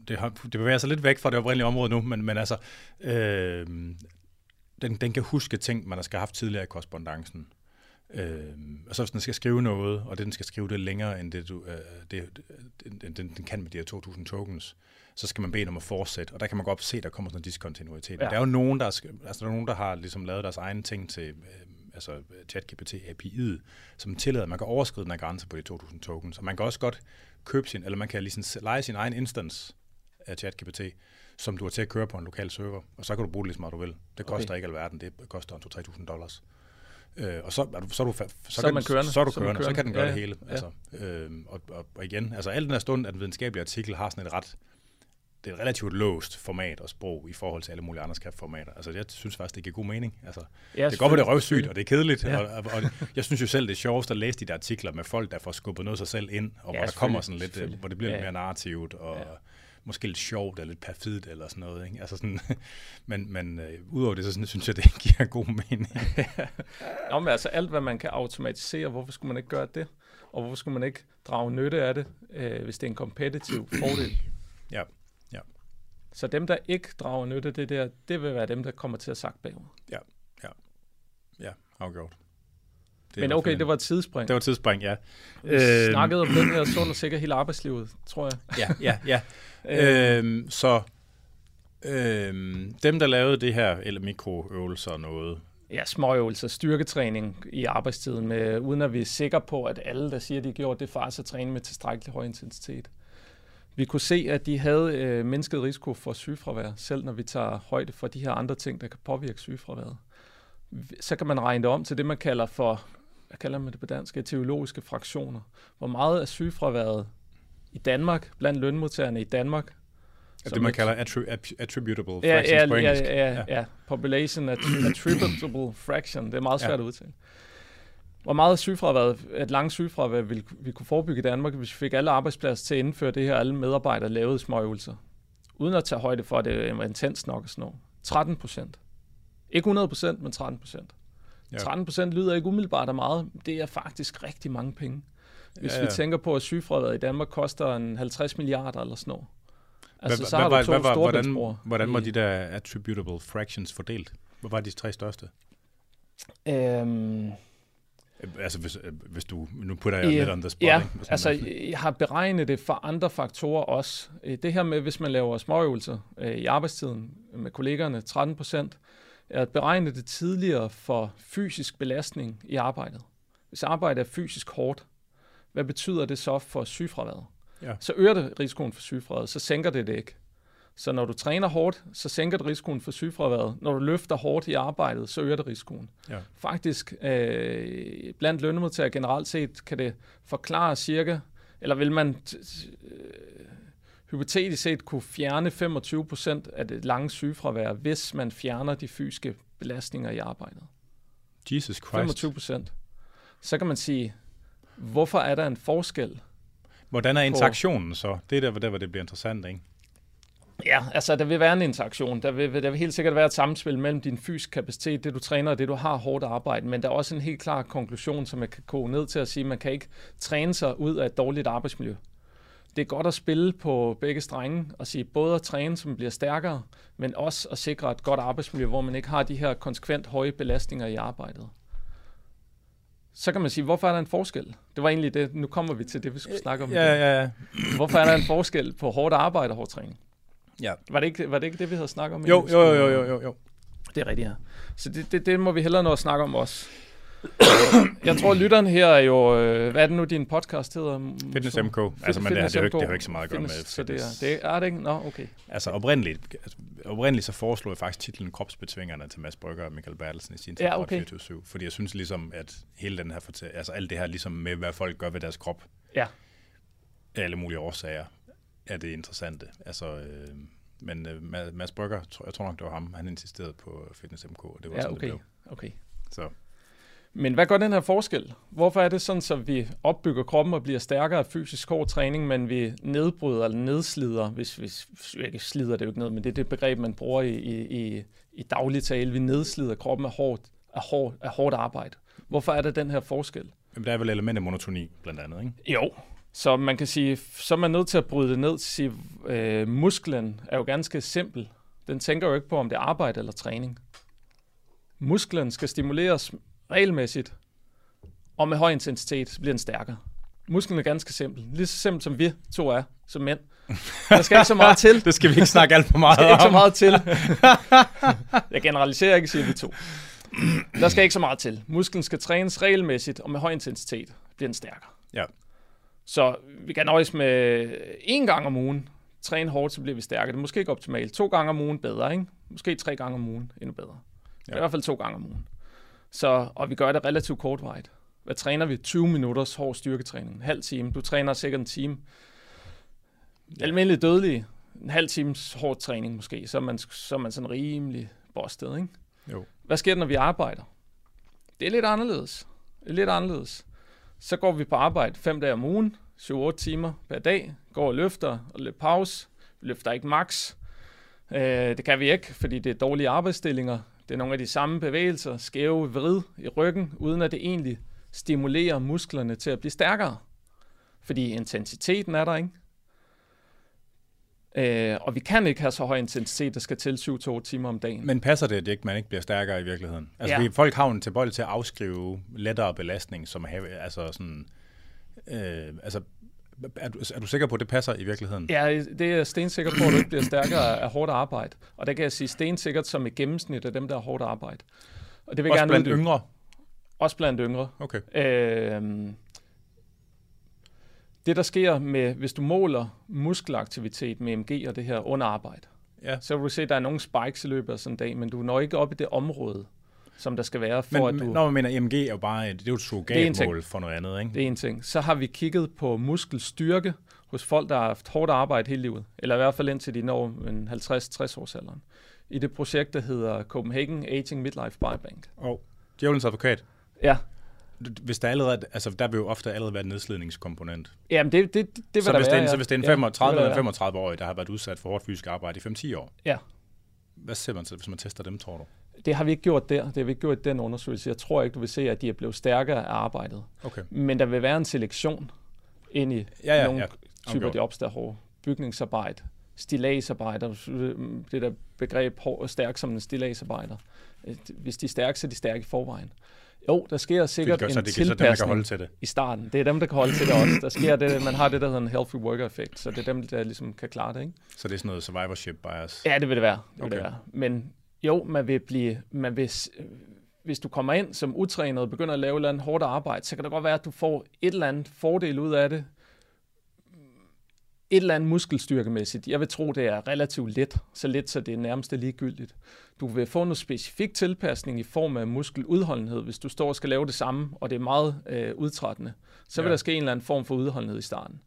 det, har, det bevæger sig lidt væk fra det oprindelige område nu, men, men altså, øh, den, den kan huske ting, man har skal haft tidligere i korrespondancen. Øh, og så hvis den skal skrive noget, og det, den skal skrive det længere end det, du, øh, det den, den, den kan med de her 2.000 tokens, så skal man bede den om at fortsætte, og der kan man godt se, at der kommer sådan en diskontinuitet. Ja. Ja. Der er jo nogen, der, er altså, der, er nogen, der har ligesom lavet deres egne ting til øh, altså ChatGPT API'et, som tillader, at man kan overskride den her grænse på de 2.000 tokens, og man kan også godt købe sin, eller man kan ligesom lege sin egen instance af ChatGPT, som du har til at køre på en lokal server, og så kan du bruge det lige så meget du vil. Det koster Okay. ikke alverden, det koster en 2-3.000 dollars. Øh, og så er du, så er du, så, Så kan man den- kørende. Så er du Så er man kørende, så kan den gøre kørende. det Ja, hele. ja. Altså, øh, og, og, og igen, altså al den her stund, at den videnskabelige artikel har sådan et ret, det er et relativt låst format og sprog i forhold til alle mulige andre skriftformater. Altså jeg synes faktisk, det giver god mening. Altså, ja det kan godt være, det er røvsygt, og det er kedeligt, Ja. og, og, og, jeg synes jo selv, det er sjovest at læse de der artikler med folk, der får skubbet noget af sig selv ind, og Ja, hvor der kommer sådan lidt, øh, hvor det bliver Ja, lidt mere narrativt, og Ja. måske lidt sjovt, eller lidt perfidt, eller sådan noget. Ikke? Altså sådan, <laughs> men men øh, udover det, så sådan, synes jeg, det <laughs> giver god mening. <laughs> Nå, men altså alt, hvad man kan automatisere, hvorfor skulle man ikke gøre det? Og hvorfor skulle man ikke drage nytte af det, øh, hvis det er en kompetitiv fordel? Ja. Så dem, der ikke drager nytte af det der, det vil være dem, der kommer til at sakke bagud. Ja, afgjort. Det er i Men okay, det var et tidsspring. det var et tidsspring, ja. Vi Øhm. snakkede om den her sund og sikker hele arbejdslivet, tror jeg. Ja, ja, ja. <laughs> Øh, øhm, så øhm, dem, der lavede det her, eller mikroøvelser og noget, Ja, småøvelser, styrketræning i arbejdstiden, med, uden at vi er sikre på, at alle, der siger, at de gjorde det, faktisk at træne med tilstrækkelig høj intensitet. Vi kunne se, at de havde øh, mindsket risiko for sygefravær, selv når vi tager højde for de her andre ting, der kan påvirke sygefraværet. Så kan man regne det om til det, man kalder for, hvad kalder man det på dansk, teologiske fraktioner. Hvor meget af sygefraværet i Danmark, blandt lønmodtagerne i Danmark, det som man et- kalder attri- att- attributable Ja, fractions ja, på ja, engelsk. ja, ja, ja. Population att- attributable fraction. Det er meget svært Ja. at udtale. Hvor meget sygefravær, et langt sygefravær vil vi kunne forebygge i Danmark, hvis vi fik alle arbejdspladser til at indføre det her, alle medarbejdere lavede småøvelser. Uden at tage højde for, at det var intens nok og sådan noget. 13 procent. Ikke 100 procent, men 13 procent. Ja. 13 procent lyder ikke umiddelbart af meget. Det er faktisk rigtig mange penge. Hvis Ja, vi ja. tænker på, at sygefraværet i Danmark koster en 50 milliarder eller sådan noget. Altså, Hvad- så har hvad- du to hvad-. Hvordan, hvordan var de der attributable fractions fordelt? Hvad var de tre største? Øhm, Øh, Altså, hvis, øh, hvis du... Nu putter jeg Ja, lidt on the spot, ja, ikke? Altså øh, jeg har beregnet det for andre faktorer også. Øh, Det her med, hvis man laver småøvelser øh, i arbejdstiden med kollegerne, 13 procent, er at beregne det tidligere for fysisk belastning i arbejdet. Hvis arbejdet er fysisk hårdt, hvad betyder det så for sygefraværet? Ja. Så øger det risikoen for sygefraværet, så sænker det det ikke. Så når du træner hårdt, så sænker det risikoen for sygefraværet. Når du løfter hårdt i arbejdet, så øger det risikoen. Ja. Faktisk, øh, blandt lønmodtagere generelt set, kan det forklare cirka, eller vil man øh, hypotetisk set kunne fjerne 25 procent af det lange sygefravær, hvis man fjerner de fysiske belastninger i arbejdet. Jesus Christ. 25 procent. Så kan man sige, hvorfor er der en forskel? Hvordan er interaktionen så? Det er der, der, hvor det bliver interessant, ikke? Ja, altså der vil være en interaktion. Der vil, der vil helt sikkert være et samspil mellem din fysiske kapacitet, det du træner og det du har hårdt arbejde, men der er også en helt klar konklusion, som jeg kan koge ned til at sige, at man kan ikke træne sig ud af et dårligt arbejdsmiljø. Det er godt at spille på begge strenge og sige både at træne, som bliver stærkere, men også at sikre et godt arbejdsmiljø, hvor man ikke har de her konsekvent høje belastninger i arbejdet. så kan man sige, hvorfor er der en forskel? Det var egentlig det, nu kommer vi til det, vi skulle snakke om. Ja, ja, ja. Hvorfor er der en forskel på hårdt arbejde og hård træning? Ja. Var det ikke, var det, ikke det, vi havde snakket om? Jo, jo, jo, jo, jo, jo. Det er rigtigt, ja. Så det, det, det må vi hellere nå at snakke om også. jeg tror, <coughs> lytteren her er jo... Øh, hvad er det nu, din podcast hedder? Fitness MK. Altså, men det, det, er jo ikke, det har jo ikke så meget at gøre med fitness. Så det er, det er det ikke? Nå, okay. Altså oprindeligt, altså, oprindeligt så foreslog jeg faktisk titlen Kropsbetvingerne til Mads Brygger og Michael Bertelsen i sin tid ja, okay. 24 Fordi jeg synes ligesom, at hele den her, altså alt det her ligesom med, hvad folk gør ved deres krop, ja. af alle mulige årsager, er det interessante. Altså, øh, men øh, Mads Brygger, jeg tror nok, det var ham, han insisterede på Fitness MK, og det var ja, sådan, okay. det blev. okay. Så. Men hvad gør den her forskel? Hvorfor er det sådan, så vi opbygger kroppen og bliver stærkere af fysisk hård træning, men vi nedbryder eller nedslider, hvis, hvis ikke slider det jo ikke ned, men det er det begreb, man bruger i, i, i daglig tale. Vi nedslider kroppen af hårdt, af, hårdt, af hårdt arbejde. Hvorfor er der den her forskel? Jamen, der er vel element af monotoni, blandt andet, ikke? Jo, så man kan sige, så er man nødt til at bryde det ned til at sige, øh, musklen er jo ganske simpel. Den tænker jo ikke på, om det er arbejde eller træning. Musklen skal stimuleres regelmæssigt, og med høj intensitet, bliver den stærkere. Musklen er ganske simpel. Lige så simpelt som vi to er, som mænd. Der skal ikke så meget til. <laughs> det skal vi ikke snakke alt for meget om. ikke så meget til. <laughs> Jeg generaliserer ikke, siger vi to. Der skal ikke så meget til. Musklen skal trænes regelmæssigt, og med høj intensitet bliver den stærkere. Ja. Så vi kan nøjes med én gang om ugen. Træne hårdt, så bliver vi stærkere. Det er måske ikke optimalt. To gange om ugen bedre, ikke? Måske tre gange om ugen endnu bedre. Ja. I hvert fald to gange om ugen. Så, og vi gør det relativt kortvarigt. Hvad træner vi? 20 minutters hård styrketræning. En halv time. Du træner sikkert en time. Ja. Almindelig dødelig. En halv times hård træning måske. Så er man, så er man sådan rimelig bostet, ikke? Jo. Hvad sker der, når vi arbejder? Det er lidt anderledes. Det er lidt anderledes. Så går vi på arbejde fem dage om ugen, 7-8 timer per dag, går og løfter og lidt pause. Vi løfter ikke max. Øh, det kan vi ikke, fordi det er dårlige arbejdsstillinger. Det er nogle af de samme bevægelser, skæve vrid i ryggen, uden at det egentlig stimulerer musklerne til at blive stærkere. Fordi intensiteten er der, ikke? Øh, og vi kan ikke have så høj intensitet, der skal til 7-8 timer om dagen. Men passer det, at det ikke, man ikke bliver stærkere i virkeligheden? Altså, ja. folk har en tilbøjelig til at afskrive lettere belastning, som have, altså sådan, øh, altså er du, er du sikker på, at det passer i virkeligheden? Ja, det er jeg stensikker på, at du ikke bliver stærkere af hårdt arbejde. Og der kan jeg sige stensikkert som et gennemsnit af dem, der har hårdt arbejde. Og det vil Også gerne blandt uddybe. yngre? Også blandt yngre. Okay. Øhm, det, der sker med, hvis du måler muskelaktivitet med MG og det her under arbejde, ja. så vil du se, at der er nogle spikes i løbet af sådan en dag, men du når ikke op i det område, som der skal være for, men, at du... Når man mener MG er jo bare det er jo et surrogatmål for noget andet, ikke? Det er en ting. Så har vi kigget på muskelstyrke hos folk, der har haft hårdt arbejde hele livet, eller i hvert fald indtil de når en 50-60 års alderen. I det projekt, der hedder Copenhagen Aging Midlife Biobank. Og oh, djævelens advokat. Ja. Hvis der allerede, altså der vil jo ofte allerede være en nedslidningskomponent. Jamen det, det, det vil så der hvis være, det, ja. Så hvis det er en 35 eller 35 årig, der har været udsat for hårdt fysisk arbejde i 5-10 år, ja. hvad ser man så, hvis man tester dem, tror du? Det har vi ikke gjort der. Det har vi ikke gjort i den undersøgelse. Jeg tror ikke, du vil se, at de er blevet stærkere af arbejdet. Okay. Men der vil være en selektion ind i ja, ja, nogle ja. typer jobs, der er hårde. Bygningsarbejde, stilagsarbejder, det der begreb hård, stærk som en stilagsarbejder. Hvis de er stærke, så er de stærke i forvejen. Jo, der sker sikkert gør, en det, tilpasning dem, der kan holde til det. i starten. Det er dem, der kan holde til det også. Der sker det, man har det, der hedder en healthy worker effect, så det er dem, der ligesom kan klare det. Ikke? Så det er sådan noget survivorship bias? Ja, det vil det være. Det okay. vil det være. Men jo, man vil blive, man vil, hvis du kommer ind som utrænet og begynder at lave et eller andet hårdt arbejde, så kan det godt være, at du får et eller andet fordel ud af det. Et eller andet muskelstyrkemæssigt. Jeg vil tro, det er relativt let. Så let, så det er nærmest ligegyldigt. Du vil få noget specifik tilpasning i form af muskeludholdenhed, hvis du står og skal lave det samme, og det er meget øh, udtrættende. Så vil ja. der ske en eller anden form for udholdenhed i starten.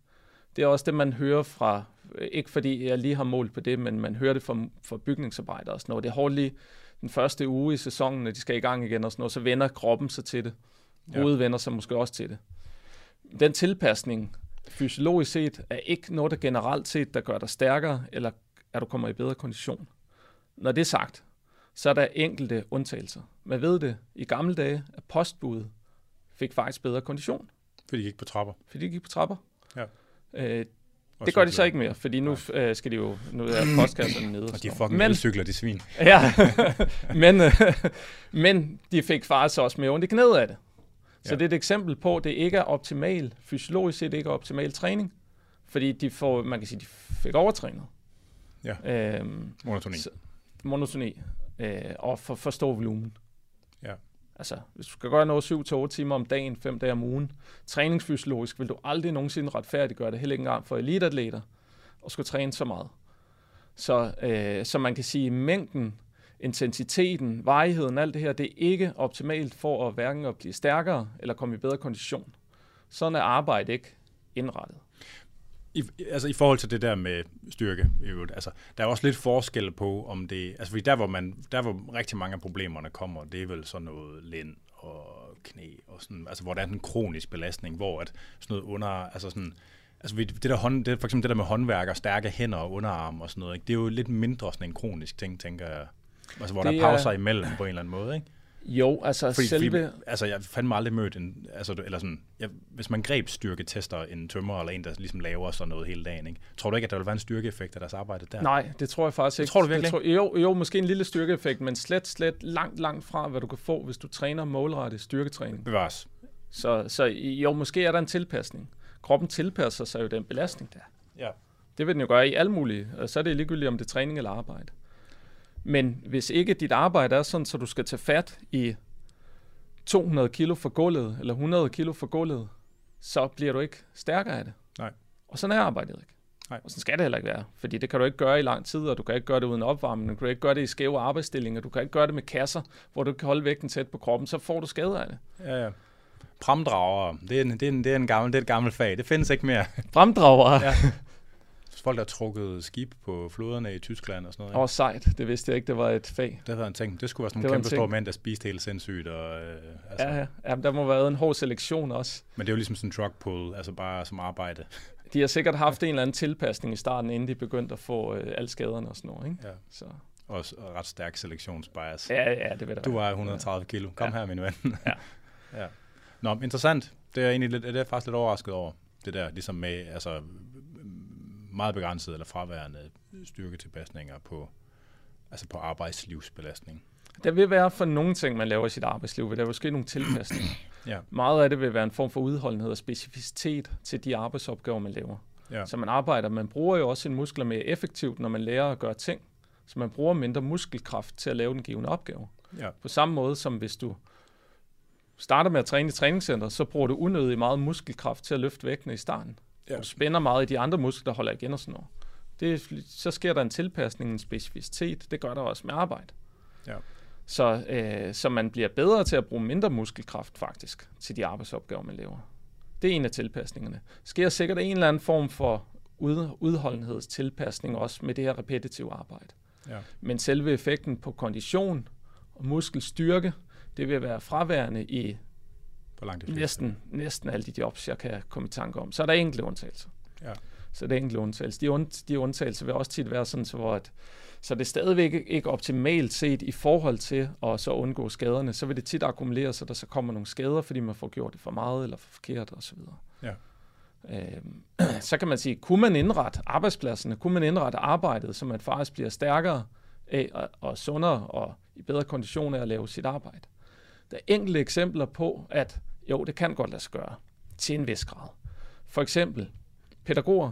Det er også det, man hører fra, ikke fordi jeg lige har målt på det, men man hører det fra, fra bygningsarbejdere og sådan noget. Det er hårdt lige den første uge i sæsonen, når de skal i gang igen og sådan noget, så vender kroppen sig til det. Hovedet ja. vender sig måske også til det. Den tilpasning, fysiologisk set, er ikke noget, der generelt set, der gør dig stærkere, eller at du kommer i bedre kondition. Når det er sagt, så er der enkelte undtagelser. Man ved det i gamle dage, at postbuddet fik faktisk bedre kondition. Fordi de gik på trapper. Fordi de gik på trapper. Ja. Øh, det gør de så ikke mere, fordi nu øh, skal de jo, nu er postkasserne nede. Og, de er fucking men, cykler, de svin. <laughs> ja, <laughs> men, øh, <laughs> men de fik faktisk også mere ondt i knæet af det. Så det er et eksempel på, at det ikke er optimal, fysiologisk set ikke er optimal træning, fordi de får, man kan sige, de fik overtrænet. Ja. Øhm, Monotoni. Så- monotoni øh, og for, for stor volumen. Ja. Altså, hvis du skal gøre noget 7-8 timer om dagen, 5 dage om ugen, træningsfysiologisk vil du aldrig nogensinde retfærdiggøre det, heller ikke engang for eliteatleter, og skulle træne så meget. Så, øh, så man kan sige, mængden, intensiteten, varigheden, alt det her, det er ikke optimalt for at hverken at blive stærkere eller komme i bedre kondition. Sådan er arbejde ikke indrettet. I, altså i forhold til det der med styrke, altså, der er også lidt forskel på, om det... Altså fordi der hvor, man, der, hvor rigtig mange af problemerne kommer, det er vel sådan noget lænd og knæ, og sådan, altså hvor der er en kronisk belastning, hvor at sådan noget under... Altså sådan, Altså det der hånd, det, for eksempel det der med håndværk og stærke hænder og underarm og sådan noget, ikke? det er jo lidt mindre sådan en kronisk ting, tænker jeg. Altså hvor Det der er pauser er- imellem på en eller anden måde, ikke? Jo, altså Fordi, selve... fordi, altså jeg har fandme aldrig mødt en, altså, eller sådan, jeg, hvis man greb styrketester en tømmer eller en, der ligesom laver sådan noget hele dagen, ikke? tror du ikke, at der vil være en styrkeeffekt af deres arbejde der? Nej, det tror jeg faktisk ikke. tror du virkelig det tror, jo, jo, måske en lille styrkeeffekt, men slet, slet langt, langt fra, hvad du kan få, hvis du træner målrettet styrketræning. Bevares. Så, så jo, måske er der en tilpasning. Kroppen tilpasser sig jo den belastning der. Ja. Det vil den jo gøre i alle mulige, og så er det ligegyldigt, om det er træning eller arbejde. Men hvis ikke dit arbejde er sådan, så du skal tage fat i 200 kilo for gulvet, eller 100 kilo for gulvet, så bliver du ikke stærkere af det. Nej. Og sådan er arbejdet ikke. Nej. Og sådan skal det heller ikke være. Fordi det kan du ikke gøre i lang tid, og du kan ikke gøre det uden opvarmning, du kan ikke gøre det i skæve arbejdsstillinger, du kan ikke gøre det med kasser, hvor du kan holde vægten tæt på kroppen, så får du skader af det. Ja, ja. Pramdrager, det er, en, det, er en, det, er en gammel, det er et gammelt fag. Det findes ikke mere. Fremdrager. Ja. <laughs> Folk, der har trukket skib på floderne i Tyskland og sådan noget. Åh, oh, sejt. Det vidste jeg ikke, det var et fag. Det var en ting. Det skulle være sådan nogle var kæmpe store mænd, der spiste helt sindssygt. Og, øh, altså, Ja, ja. Jamen, der må have været en hård selektion også. Men det er jo ligesom sådan en drug pull, altså bare som arbejde. De har sikkert haft en eller anden tilpasning i starten, inden de begyndte at få øh, alle skaderne og sådan noget. Ikke? Ja. Så, Og, ret stærk selektionsbias. ja, ja, det vil der Du vejer 130 kilo. Kom Ja. her, min ven. <laughs> Ja. ja. Nå, interessant. Det er jeg egentlig lidt, det er jeg faktisk lidt overrasket over. Det der, ligesom med, altså, meget begrænset eller fraværende styrketilpasninger på, altså på arbejdslivsbelastning. Der vil være for nogle ting, man laver i sit arbejdsliv, vil der vil ske nogle tilpasninger. <clears throat> Ja. Meget af det vil være en form for udholdenhed og specificitet til de arbejdsopgaver, man laver. Ja. Så man arbejder, man bruger jo også sine muskler mere effektivt, når man lærer at gøre ting. Så man bruger mindre muskelkraft til at lave den givende opgave. Ja. På samme måde som hvis du starter med at træne i træningscenter, så bruger du unødig meget muskelkraft til at løfte vægtene i starten. Ja. Du spænder meget i de andre muskler, der holder igen og sådan noget. Det, så sker der en tilpasning, en specificitet. Det gør der også med arbejde. Ja. Så, øh, så man bliver bedre til at bruge mindre muskelkraft faktisk til de arbejdsopgaver, man laver. Det er en af tilpasningerne. Sker sikkert en eller anden form for ud, udholdenhedstilpasning også med det her repetitive arbejde. Ja. Men selve effekten på kondition og muskelstyrke, det vil være fraværende i På langt de næsten, næsten alle de jobs, jeg kan komme i tanke om. Så er der enkelte undtagelser. Ja. Så det er enkelte undtagelser. De, und, de undtagelser vil også tit være sådan, så, hvor at, så det er stadigvæk ikke optimalt set i forhold til at så undgå skaderne. Så vil det tit akkumulere sig, der så kommer nogle skader, fordi man får gjort det for meget eller for forkert osv. Ja. Øhm, <clears throat> så kan man sige, kunne man indrette arbejdspladserne, kunne man indrette arbejdet, så man faktisk bliver stærkere af og, og sundere og i bedre kondition af at lave sit arbejde. Der er enkelte eksempler på, at jo, det kan godt lade sig gøre til en vis grad. For eksempel pædagoger.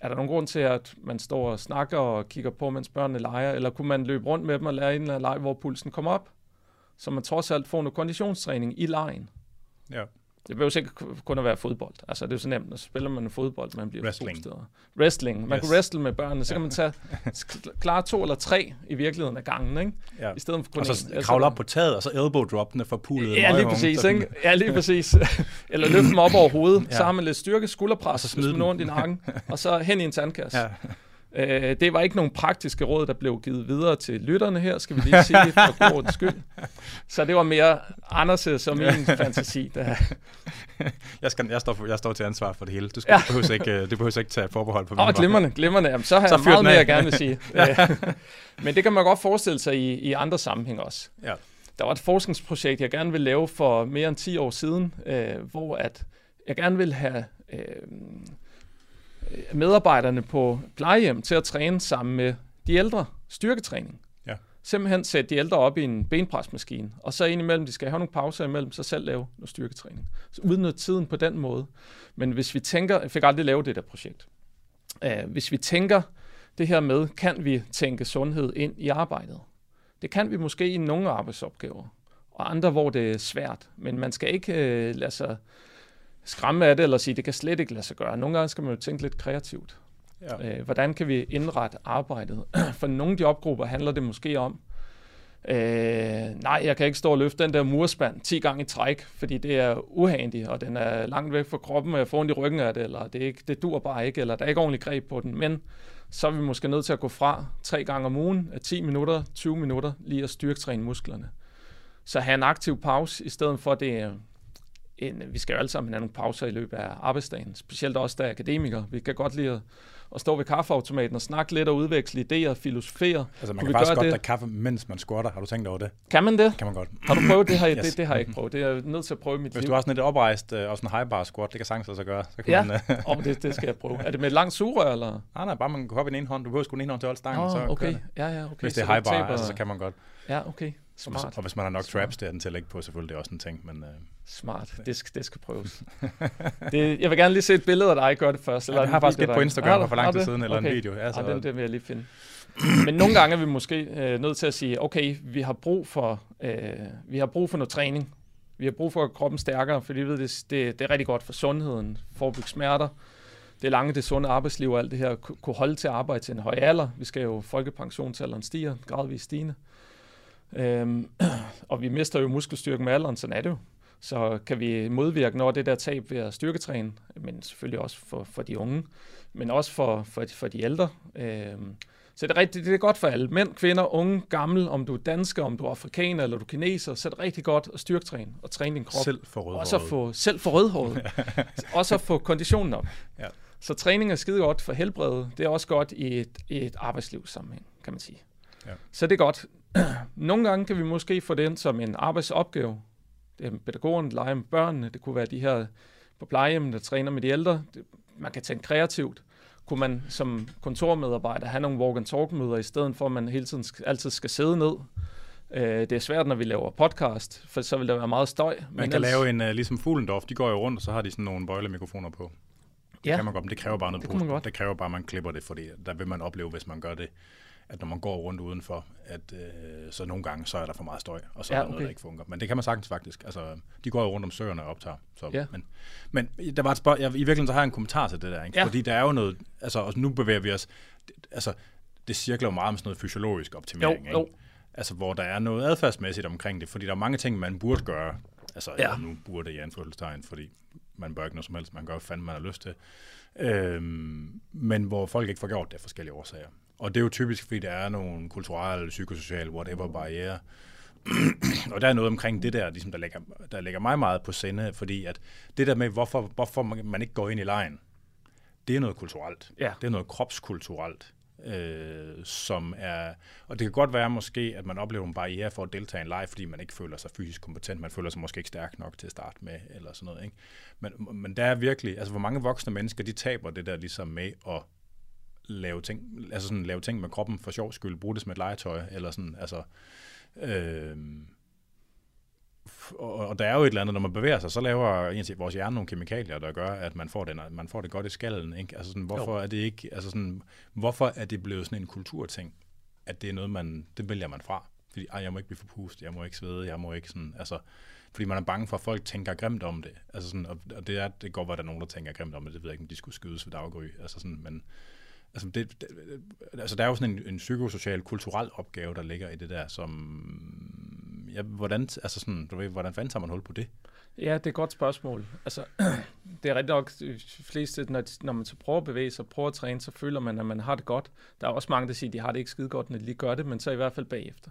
Er der nogen grund til, at man står og snakker og kigger på, mens børnene leger, eller kunne man løbe rundt med dem og lære en eller anden leg, hvor pulsen kommer op, så man trods alt får noget konditionstræning i lejen? Ja. Det behøver ikke kun at være fodbold. Altså, det er jo så nemt, når spiller man fodbold, man bliver Wrestling. boostet. Wrestling. Man Yes. kan wrestle med børnene, så kan man tage klare to eller tre i virkeligheden af gangen, ikke? ja. I stedet for kun Og så kravle op på taget, og så elbow droppene for poolet. Ja, lige præcis, ikke? Ja, lige præcis. <laughs> Eller løfte dem op over hovedet, Ja. ja. så har man lidt styrke, skulderpres, Og så smide smid den. ondt i nakken, <laughs> og så hen i en tandkasse. Ja. Øh, det var ikke nogen praktiske råd, der blev givet videre til lytterne her, skal vi lige sige, for god skyld. Så det var mere Anders' som min fantasi. Der. Jeg, skal, jeg, står jeg står til ansvar for det hele. Du skal, Ja. ja. behøver ikke, øh, det behøver ikke tage forbehold på Åh, oh, glimrende, glimrende. Jamen, så har Så jeg meget mere, jeg gerne vil sige. <laughs> Øh, Men det kan man godt forestille sig i, i andre sammenhæng også. Ja. Der var et forskningsprojekt, jeg gerne ville lave for mere end 10 år siden, øh, hvor at jeg gerne ville have øh, medarbejderne på plejehjem til at træne sammen med de ældre styrketræning. Ja. Simpelthen sætte de ældre op i en benpresmaskine, og så indimellem, de skal have nogle pauser imellem, så selv lave noget styrketræning. Så udnytte tiden på den måde. Men hvis vi tænker, jeg fik aldrig lavet det der projekt. Uh, hvis vi tænker det her med, kan vi tænke sundhed ind i arbejdet? Det kan vi måske i nogle arbejdsopgaver, og andre, hvor det er svært. Men man skal ikke uh, lade sig skræmme af det, eller sige, det kan slet ikke lade sig gøre. Nogle gange skal man jo tænke lidt kreativt. Ja. Øh, hvordan kan vi indrette arbejdet? <clears throat> For nogle jobgrupper handler det måske om, øh, nej, jeg kan ikke stå og løfte den der murspand 10 gange i træk, fordi det er uhandigt, og den er langt væk fra kroppen, og jeg får ondt i ryggen af det, eller det, er ikke, det dur bare ikke, eller der er ikke ordentligt greb på den. Men så er vi måske nødt til at gå fra tre gange om ugen, af 10 minutter, 20 minutter, lige at styrketræne musklerne. Så have en aktiv pause, i stedet for det en, vi skal jo alle sammen have nogle pauser i løbet af arbejdsdagen, specielt også der akademikere. Vi kan godt lide at stå ved kaffeautomaten og snakke lidt og udveksle idéer, filosofere. Altså man kan faktisk godt drikke kaffe, mens man squatter. Har du tænkt over det? Kan man det? Kan man godt. Har du prøvet det? Har <laughs> yes. det, det har jeg ikke prøvet. Det er jeg nødt til at prøve i mit Hvis liv. du har sådan et oprejst øh, og sådan en high bar squat, det kan sagtens også gøre. Så kan ja, man, uh... oh, det, det skal jeg prøve. Er det med et langt sugerør, eller? Nej, nej, bare man kan hoppe i den ene hånd. Du behøver sgu den ene hånd til holde stangen, oh, så okay. det. Ja, ja, okay. Hvis det er high bar, altså, så kan man godt. Ja, okay. Smart. Og hvis man har nok traps, det er den til at lægge på, selvfølgelig, det er også en ting. Men, uh... Smart, det skal, det skal prøves. det, jeg vil gerne lige se et billede af dig gøre det først. Eller ja, jeg har faktisk et på Instagram for lang tid siden, eller okay. en video. Ja, så... ja, den, den vil jeg lige finde. Men nogle gange er vi måske øh, nødt til at sige, okay, vi har brug for, øh, vi har brug for noget træning. Vi har brug for at kroppen stærkere, fordi vi ved, det, det, det er rigtig godt for sundheden, forebygge smerter, det lange, det sunde arbejdsliv og alt det her, kunne holde til at arbejde til en høj alder. Vi skal jo, folkepensionsalderen stiger, gradvist stigende. Øhm, <clears throat> og vi mister jo muskelstyrken med alderen, sådan er det jo. Så kan vi modvirke noget af det der tab ved at styrketræne, men selvfølgelig også for, for de unge, men også for, for, for de ældre. Øhm, så det er, rigtig, det er godt for alle. Mænd, kvinder, unge, gamle, om du er dansker, om du er afrikaner eller du er kineser, så er det rigtig godt at styrketræne og træne din krop. Selv for rødhåret. Også at få, selv for rødhåret. <laughs> også at få konditionen op. Ja. Så træning er skide godt for helbredet. Det er også godt i et, i et arbejdslivssammenhæng, kan man sige. Ja. Så det er godt. <clears throat> Nogle gange kan vi måske få det ind som en arbejdsopgave. Er pædagogerne, der leger med børnene. Det kunne være de her på plejehjem, der træner med de ældre. Det, man kan tænke kreativt. Kunne man som kontormedarbejder have nogle walk-and-talk-møder, i stedet for at man hele tiden altid skal sidde ned? Øh, det er svært, når vi laver podcast, for så vil der være meget støj. Man men kan ellers... lave en, uh, ligesom Fuglendorf, de går jo rundt, og så har de sådan nogle bøjlemikrofoner på. Det ja. kan man godt, men det kræver bare noget det, det, det kræver bare, at man klipper det, fordi der vil man opleve, hvis man gør det, at når man går rundt udenfor, at øh, så nogle gange, så er der for meget støj, og så ja, er der okay. noget, der ikke fungerer. Men det kan man sagtens faktisk. Altså, de går jo rundt om søerne og optager. Så, ja. men, men der var et spørg- jeg, i virkeligheden så har jeg en kommentar til det der, ikke? Ja. fordi der er jo noget, altså og nu bevæger vi os, altså det cirkler jo meget om sådan noget fysiologisk optimering, jo, jo. Ikke? Altså hvor der er noget adfærdsmæssigt omkring det, fordi der er mange ting, man burde gøre, altså ja. nu burde i anførselstegn, fordi man bør ikke noget som helst, man gør, hvad fanden man har lyst til. Øhm, men hvor folk ikke får gjort det af forskellige årsager. Og det er jo typisk, fordi der er nogle kulturelle, psykosociale, whatever barriere. og der er noget omkring det der, ligesom der, lægger, der lægger mig meget på sende, fordi at det der med, hvorfor, hvorfor man ikke går ind i lejen, det er noget kulturelt. Ja. Det er noget kropskulturelt. Øh, som er, og det kan godt være måske, at man oplever en barriere for at deltage i en leg, fordi man ikke føler sig fysisk kompetent, man føler sig måske ikke stærk nok til at starte med, eller sådan noget. Ikke? Men, men der er virkelig, altså hvor mange voksne mennesker, de taber det der ligesom med at lave ting, altså sådan lave ting med kroppen for sjov skyld, bruge det som et legetøj, eller sådan, altså, øh, og, og der er jo et eller andet, når man bevæger sig, så laver egentlig vores hjerne nogle kemikalier, der gør, at man får, den, man får det godt i skallen. Ikke? Altså sådan, hvorfor jo. er det ikke, altså sådan, hvorfor er det blevet sådan en kulturting, at det er noget, man, det vælger man fra? Fordi, ej, jeg må ikke blive forpustet, jeg må ikke svede, jeg må ikke sådan, altså, fordi man er bange for, at folk tænker grimt om det. Altså sådan, og det, er, det går, at der er nogen, der tænker grimt om det, det ved jeg ikke, om de skulle skydes ved daggry. Altså sådan, men, altså, det, det, altså der er jo sådan en, en psykosocial, kulturel opgave, der ligger i det der, som, ja, hvordan, altså sådan, du ved, hvordan fanden tager man hul på det? Ja, det er et godt spørgsmål. Altså, <clears throat> det er rigtig nok, de fleste, når, når man så prøver at bevæge sig, prøver at træne, så føler man, at man har det godt. Der er også mange, der siger, at de har det ikke skide godt, når de lige gør det, men så i hvert fald bagefter.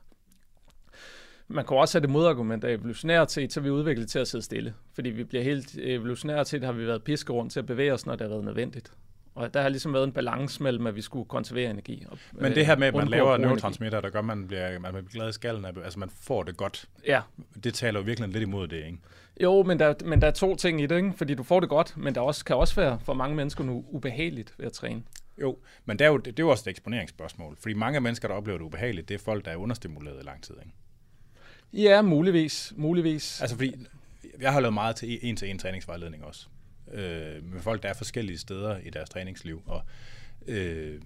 Man kan også have det modargument, at evolutionært set, så vi udviklet til at sidde stille. Fordi vi bliver helt evolutionært set, har vi været piske rundt til at bevæge os, når det har været nødvendigt. Og der har ligesom været en balance mellem, at vi skulle konservere energi. Og, Men det her med, at man laver neurotransmitter, der gør, at man bliver, man bliver glad i skallen, altså man får det godt. Ja. Det taler jo virkelig lidt imod det, ikke? Jo, men der, men der er to ting i det, ikke? fordi du får det godt, men der også, kan også være for mange mennesker nu ubehageligt ved at træne. Jo, men det er jo, det, det er jo også et eksponeringsspørgsmål, fordi mange mennesker, der oplever det ubehageligt, det er folk, der er understimuleret i lang tid. Ikke? Ja, muligvis. muligvis. Altså fordi, jeg har lavet meget til en-til-en træningsvejledning også, øh, med folk, der er forskellige steder i deres træningsliv, og, øh,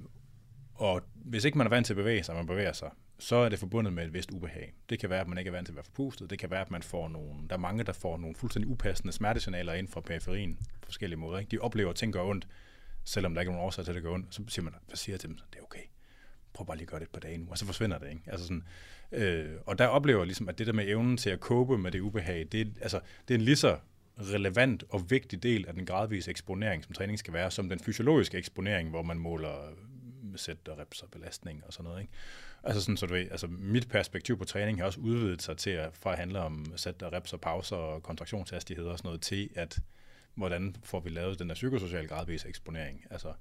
og hvis ikke man er vant til at bevæge sig, man bevæger sig, så er det forbundet med et vist ubehag. Det kan være, at man ikke er vant til at være forpustet. Det kan være, at man får nogle, der er mange, der får nogle fuldstændig upassende smertesignaler ind fra periferien på forskellige måder. Ikke? De oplever, at ting gør ondt, selvom der ikke er nogen årsag til, at det gør ondt. Så siger man, hvad siger jeg til dem? Det er okay. Prøv bare lige at gøre det et par dage nu, og så forsvinder det. Ikke? Altså sådan, øh, og der oplever jeg ligesom, at det der med evnen til at kåbe med det ubehag, det er, altså, det er en lige så relevant og vigtig del af den gradvise eksponering, som træning skal være, som den fysiologiske eksponering, hvor man måler sæt og reps og belastning og sådan noget. Ikke? Altså sådan, så du ved, altså mit perspektiv på træning har også udvidet sig til at, fra at handle om sæt og reps og pauser og kontraktionshastighed og sådan noget, til at hvordan får vi lavet den der psykosociale gradvise eksponering. Altså,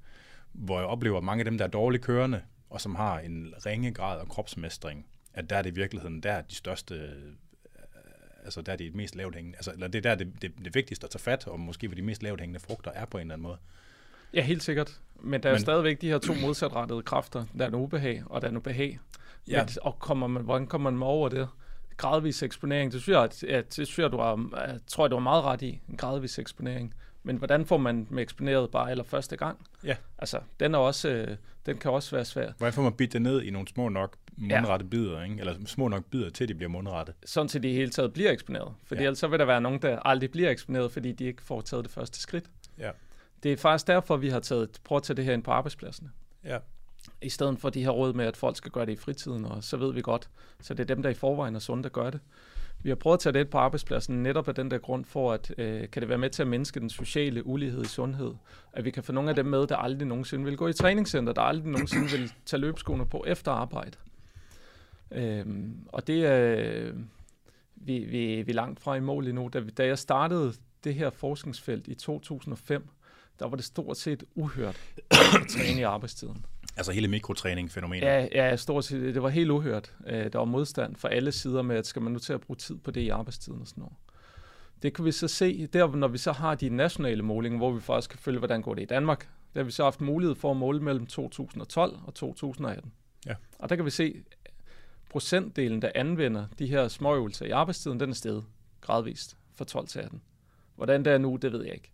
hvor jeg oplever, at mange af dem, der er dårligt kørende, og som har en ringe grad af kropsmestring, at der er det i virkeligheden, der er de største, altså der er de mest lavt hængende, altså, eller det er der det, det, det vigtigste at tage fat, og måske hvor de mest lavt hængende frugter er på en eller anden måde. Ja, helt sikkert. Men der er Men, stadigvæk de her to modsatrettede kræfter. Der er en ubehag, og der er en ubehag. Ja. Men, og kommer man, hvordan kommer man over det? Gradvis eksponering, det synes jeg, at, at, det synes jeg, du har, jeg tror, du har meget ret i, en gradvis eksponering. Men hvordan får man med eksponeret bare eller første gang? Ja. Altså, den, er også, øh, den kan også være svær. Hvordan får man bidt det ned i nogle små nok mundrette ja. bidder, ikke? eller små nok bidder til, de bliver mundrette? Sådan til de hele taget bliver eksponeret. Fordi ja. ellers så vil der være nogen, der aldrig bliver eksponeret, fordi de ikke får taget det første skridt. Ja. Det er faktisk derfor, vi har taget, prøvet at tage det her ind på arbejdspladserne. Ja. I stedet for de her råd med, at folk skal gøre det i fritiden, og så ved vi godt, så det er dem, der i forvejen er sunde, der gør det. Vi har prøvet at tage det ind på arbejdspladsen netop af den der grund for, at øh, kan det være med til at mindske den sociale ulighed i sundhed. At vi kan få nogle af dem med, der aldrig nogensinde vil gå i træningscenter, der aldrig nogensinde vil tage løbeskoene på efter arbejde. Øhm, og det er øh, vi, vi, vi er langt fra i mål endnu. Da, da jeg startede det her forskningsfelt i 2005, der var det stort set uhørt at træne i arbejdstiden. Altså hele mikrotræning-fænomenet? Ja, ja, stort set. Det var helt uhørt. Øh, der var modstand fra alle sider med, at skal man nu til at bruge tid på det i arbejdstiden og sådan noget. Det kan vi så se, der når vi så har de nationale målinger, hvor vi faktisk kan følge, hvordan går det i Danmark. Der har vi så haft mulighed for at måle mellem 2012 og 2018. Ja. Og der kan vi se, procentdelen, der anvender de her småøvelser i arbejdstiden, den er steget gradvist fra 12 til 18. Hvordan det er nu, det ved jeg ikke.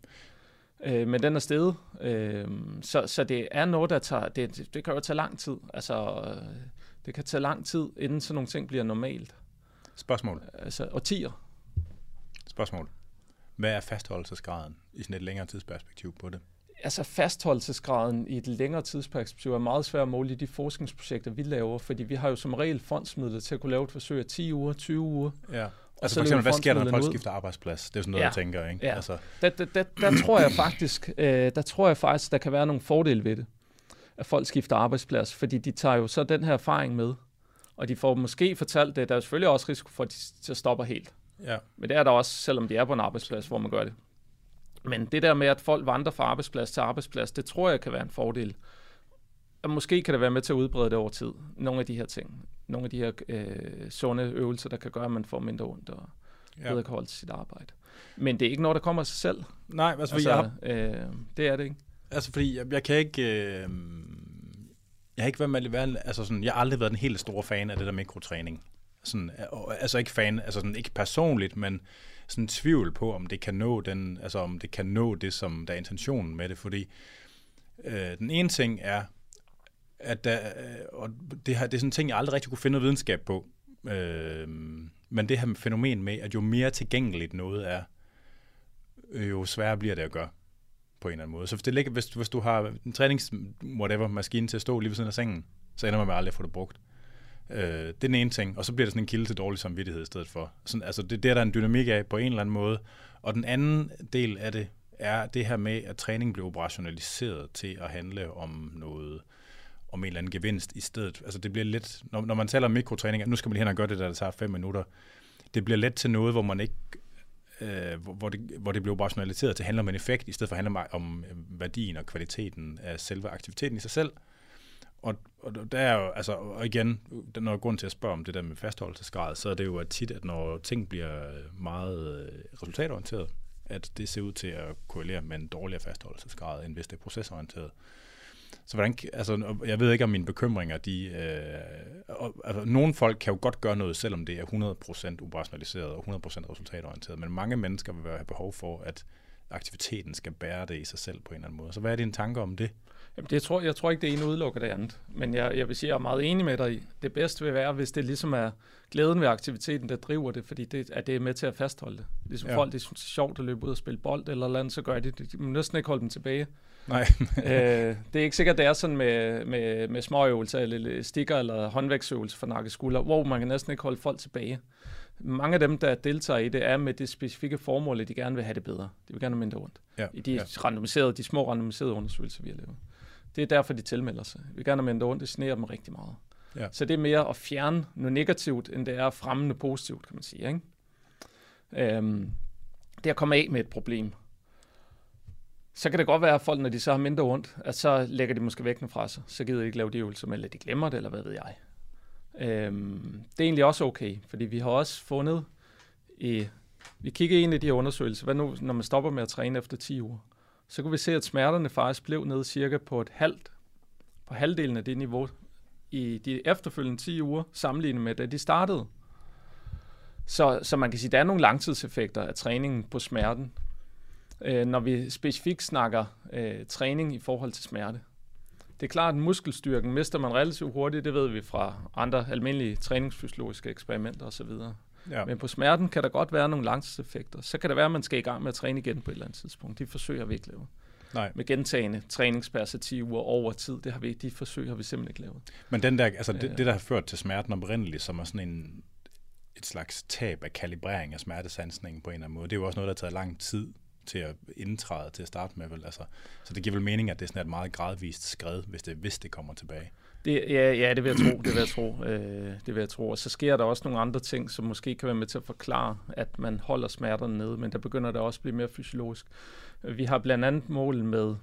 Øh, men den er steget. Øh, så, så det er noget, der tager... Det, det, kan jo tage lang tid. Altså, øh, det kan tage lang tid, inden sådan nogle ting bliver normalt. Spørgsmål. Altså, årtier. Spørgsmål. Hvad er fastholdelsesgraden i sådan et længere tidsperspektiv på det? Altså fastholdelsesgraden i et længere tidsperspektiv er meget svært at måle i de forskningsprojekter, vi laver, fordi vi har jo som regel fondsmidler til at kunne lave et forsøg af 10 uger, 20 uger. Ja. Altså for eksempel, hvad sker der, når folk skifter arbejdsplads? Det er sådan noget, ja. jeg tænker, ikke? Ja. Altså. Der, der, der, der, tror jeg faktisk, øh, der tror jeg faktisk, der kan være nogle fordele ved det, at folk skifter arbejdsplads, fordi de tager jo så den her erfaring med, og de får måske fortalt det. Der er selvfølgelig også risiko for, at de stopper helt. Ja. Men det er der også, selvom de er på en arbejdsplads, hvor man gør det. Men det der med, at folk vandrer fra arbejdsplads til arbejdsplads, det tror jeg kan være en fordel. Og måske kan det være med til at udbrede det over tid. Nogle af de her ting. Nogle af de her øh, sunde øvelser, der kan gøre, at man får mindre ondt og ja. bedre kan holde sit arbejde. Men det er ikke noget, der kommer af sig selv. Nej, altså, altså jeg har... øh, det er det ikke. Altså fordi jeg, jeg kan ikke... Øh, jeg har ikke været med, altså sådan, jeg har aldrig været en helt store fan af det der mikrotræning. Sådan, altså ikke fan, altså sådan, ikke personligt, men sådan tvivl på, om det kan nå den, altså om det kan nå det, som der er intentionen med det, fordi øh, den ene ting er, at der, øh, og det, her, det er sådan en ting, jeg aldrig rigtig kunne finde noget videnskab på, øh, men det her fænomen med, at jo mere tilgængeligt noget er, jo sværere bliver det at gøre på en eller anden måde. Så hvis, det ligger, hvis, hvis du har en trænings whatever, maskine til at stå lige ved siden af sengen, så ender man med aldrig at få det brugt. Øh, det er den ene ting, og så bliver det sådan en kilde til dårlig samvittighed i stedet for. Sådan, altså det, det er der en dynamik af på en eller anden måde. Og den anden del af det er det her med, at træning bliver operationaliseret til at handle om noget, om en eller anden gevinst i stedet. Altså det bliver lidt, når, når man taler om mikrotræning, nu skal man lige hen og gøre det, der, der tager fem minutter, det bliver let til noget, hvor man ikke øh, hvor, det, hvor det bliver operationaliseret til at handle om en effekt, i stedet for at handle om øh, værdien og kvaliteten af selve aktiviteten i sig selv. Og, og der er jo, altså, og igen, når grund til at spørge om det der med fastholdelsesgrad, så er det jo at tit, at når ting bliver meget øh, resultatorienteret, at det ser ud til at korrelere med en dårligere fastholdelsesgrad, end hvis det er procesorienteret. Så hvordan, altså, jeg ved ikke, om mine bekymringer, de, øh, altså, nogle folk kan jo godt gøre noget, selvom det er 100% operationaliseret og 100% resultatorienteret, men mange mennesker vil have behov for, at aktiviteten skal bære det i sig selv på en eller anden måde. Så hvad er dine tanker om det? Jamen, det tror, jeg tror ikke, det ene udelukker det andet. Men jeg, jeg vil sige, at jeg er meget enig med dig i. Det bedste vil være, hvis det ligesom er glæden ved aktiviteten, der driver det, fordi det, at det er med til at fastholde det. Ligesom ja. folk, det synes det er sjovt at løbe ud og spille bold eller andet, så gør de det. De må næsten ikke holde dem tilbage. Nej. <laughs> øh, det er ikke sikkert, det er sådan med, med, med småøvelser, eller stikker, eller håndvægtsøvelser for nakke skulder, hvor man kan næsten ikke holde folk tilbage. Mange af dem, der deltager i det, er med det specifikke formål, at de gerne vil have det bedre. De vil gerne have mindre ondt. Ja. I de, ja. randomiserede, de små randomiserede undersøgelser, vi har lavet. Det er derfor, de tilmelder sig. Vi vil gerne have mindre ondt, det sneer dem rigtig meget. Ja. Så det er mere at fjerne noget negativt, end det er at fremme noget positivt, kan man sige. Ikke? Øhm, det er at komme af med et problem. Så kan det godt være, at folk, når de så har mindre ondt, at så lægger de måske væk fra sig. Så gider de ikke lave de øvelser, eller de glemmer det, eller hvad ved jeg. Øhm, det er egentlig også okay, fordi vi har også fundet i, vi kigger i de her undersøgelser, hvad nu, når man stopper med at træne efter 10 uger, så kunne vi se, at smerterne faktisk blev nede cirka på et halvt, på halvdelen af det niveau i de efterfølgende 10 uger, sammenlignet med da de startede. Så, så man kan sige, at der er nogle langtidseffekter af træningen på smerten, øh, når vi specifikt snakker øh, træning i forhold til smerte. Det er klart, at muskelstyrken mister man relativt hurtigt, det ved vi fra andre almindelige træningsfysiologiske eksperimenter osv. Ja. Men på smerten kan der godt være nogle langtidseffekter. Så kan det være, at man skal i gang med at træne igen på et eller andet tidspunkt. De forsøger vi ikke lave. Nej. Med gentagende træningsperspektiver over tid, det har vi, de forsøg har vi simpelthen ikke lavet. Men den der, altså det, det, der har ført til smerten oprindeligt, som er sådan en, et slags tab af kalibrering af smertesansningen på en eller anden måde, det er jo også noget, der har taget lang tid til at indtræde til at starte med. Vel? Altså, så det giver vel mening, at det er sådan et meget gradvist skred, hvis det, hvis det kommer tilbage. Det, ja, ja, det vil jeg tro. Det vil jeg tro. Øh, det vil jeg tro. Og så sker der også nogle andre ting, som måske kan være med til at forklare, at man holder smerterne nede, men der begynder det også at blive mere fysiologisk. Vi har blandt andet mål med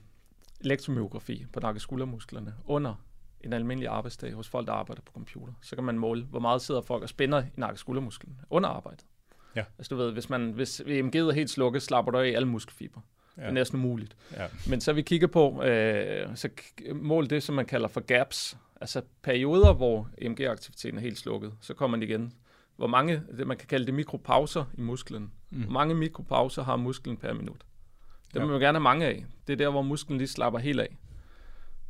elektromyografi på nakke skuldermusklerne under en almindelig arbejdsdag hos folk, der arbejder på computer. Så kan man måle, hvor meget sidder folk og spænder i nakke skuldermusklen under arbejdet. Ja. Altså du ved, hvis, man, hvis EMG'et er helt slukket, slapper du af alle muskelfiber. Ja. Det er næsten umuligt. Ja. Men så vi kigger på, øh, så mål det, som man kalder for gaps, altså perioder, hvor EMG-aktiviteten er helt slukket, så kommer den igen. Hvor mange, det man kan kalde det mikropauser i musklen. Mm. Hvor mange mikropauser har musklen per minut? Dem ja. vil man gerne have mange af. Det er der, hvor musklen lige slapper helt af.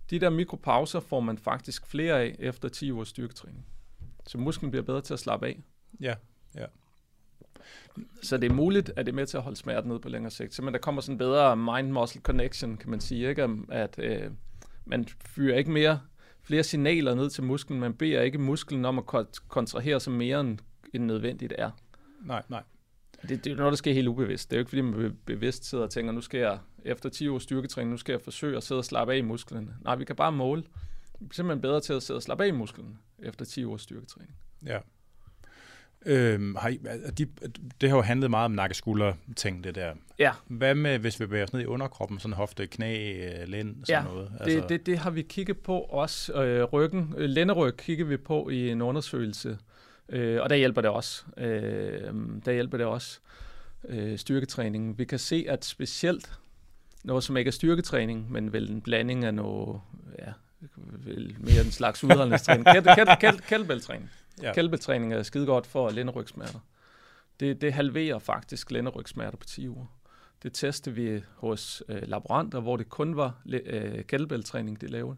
De der mikropauser får man faktisk flere af efter 10 ugers styrketræning. Så musklen bliver bedre til at slappe af. Ja, ja. Så det er muligt, at det er med til at holde smerten ned på længere sigt. Så men der kommer sådan en bedre mind-muscle connection, kan man sige. Ikke? At øh, man fyrer ikke mere, flere signaler ned til musklen. Man beder ikke musklen om at kontrahere sig mere, end, end nødvendigt er. Nej, nej. Det, det er noget, der sker helt ubevidst. Det er jo ikke, fordi man bevidst sidder og tænker, nu skal jeg efter 10 års styrketræning, nu skal jeg forsøge at sidde og slappe af i musklerne. Nej, vi kan bare måle. Vi er simpelthen bedre til at sidde og slappe af i musklerne efter 10 års styrketræning. Ja. Øhm, har I, de, det har jo handlet meget om nakkeskulder ting, det der. Ja. Hvad med, hvis vi bevæger os ned i underkroppen, sådan hofte, knæ, øh, lænd, sådan ja, noget? Altså... Det, det, det har vi kigget på også. Øh, ryggen, øh, lænderyg kigger vi på i en undersøgelse, øh, og der hjælper det også. Øh, der hjælper det også øh, styrketræningen. Vi kan se, at specielt noget, som ikke er styrketræning, men vel en blanding af noget, ja, vel mere en slags udholdningstræning, <laughs> kettlebell-træning. Ja. Kælbetræning er skide godt for lænderygsmerter. Det, det halverer faktisk lænderygsmerter på 10 uger. Det testede vi hos øh, laboranter, hvor det kun var øh, kælbæltræning, de lavede.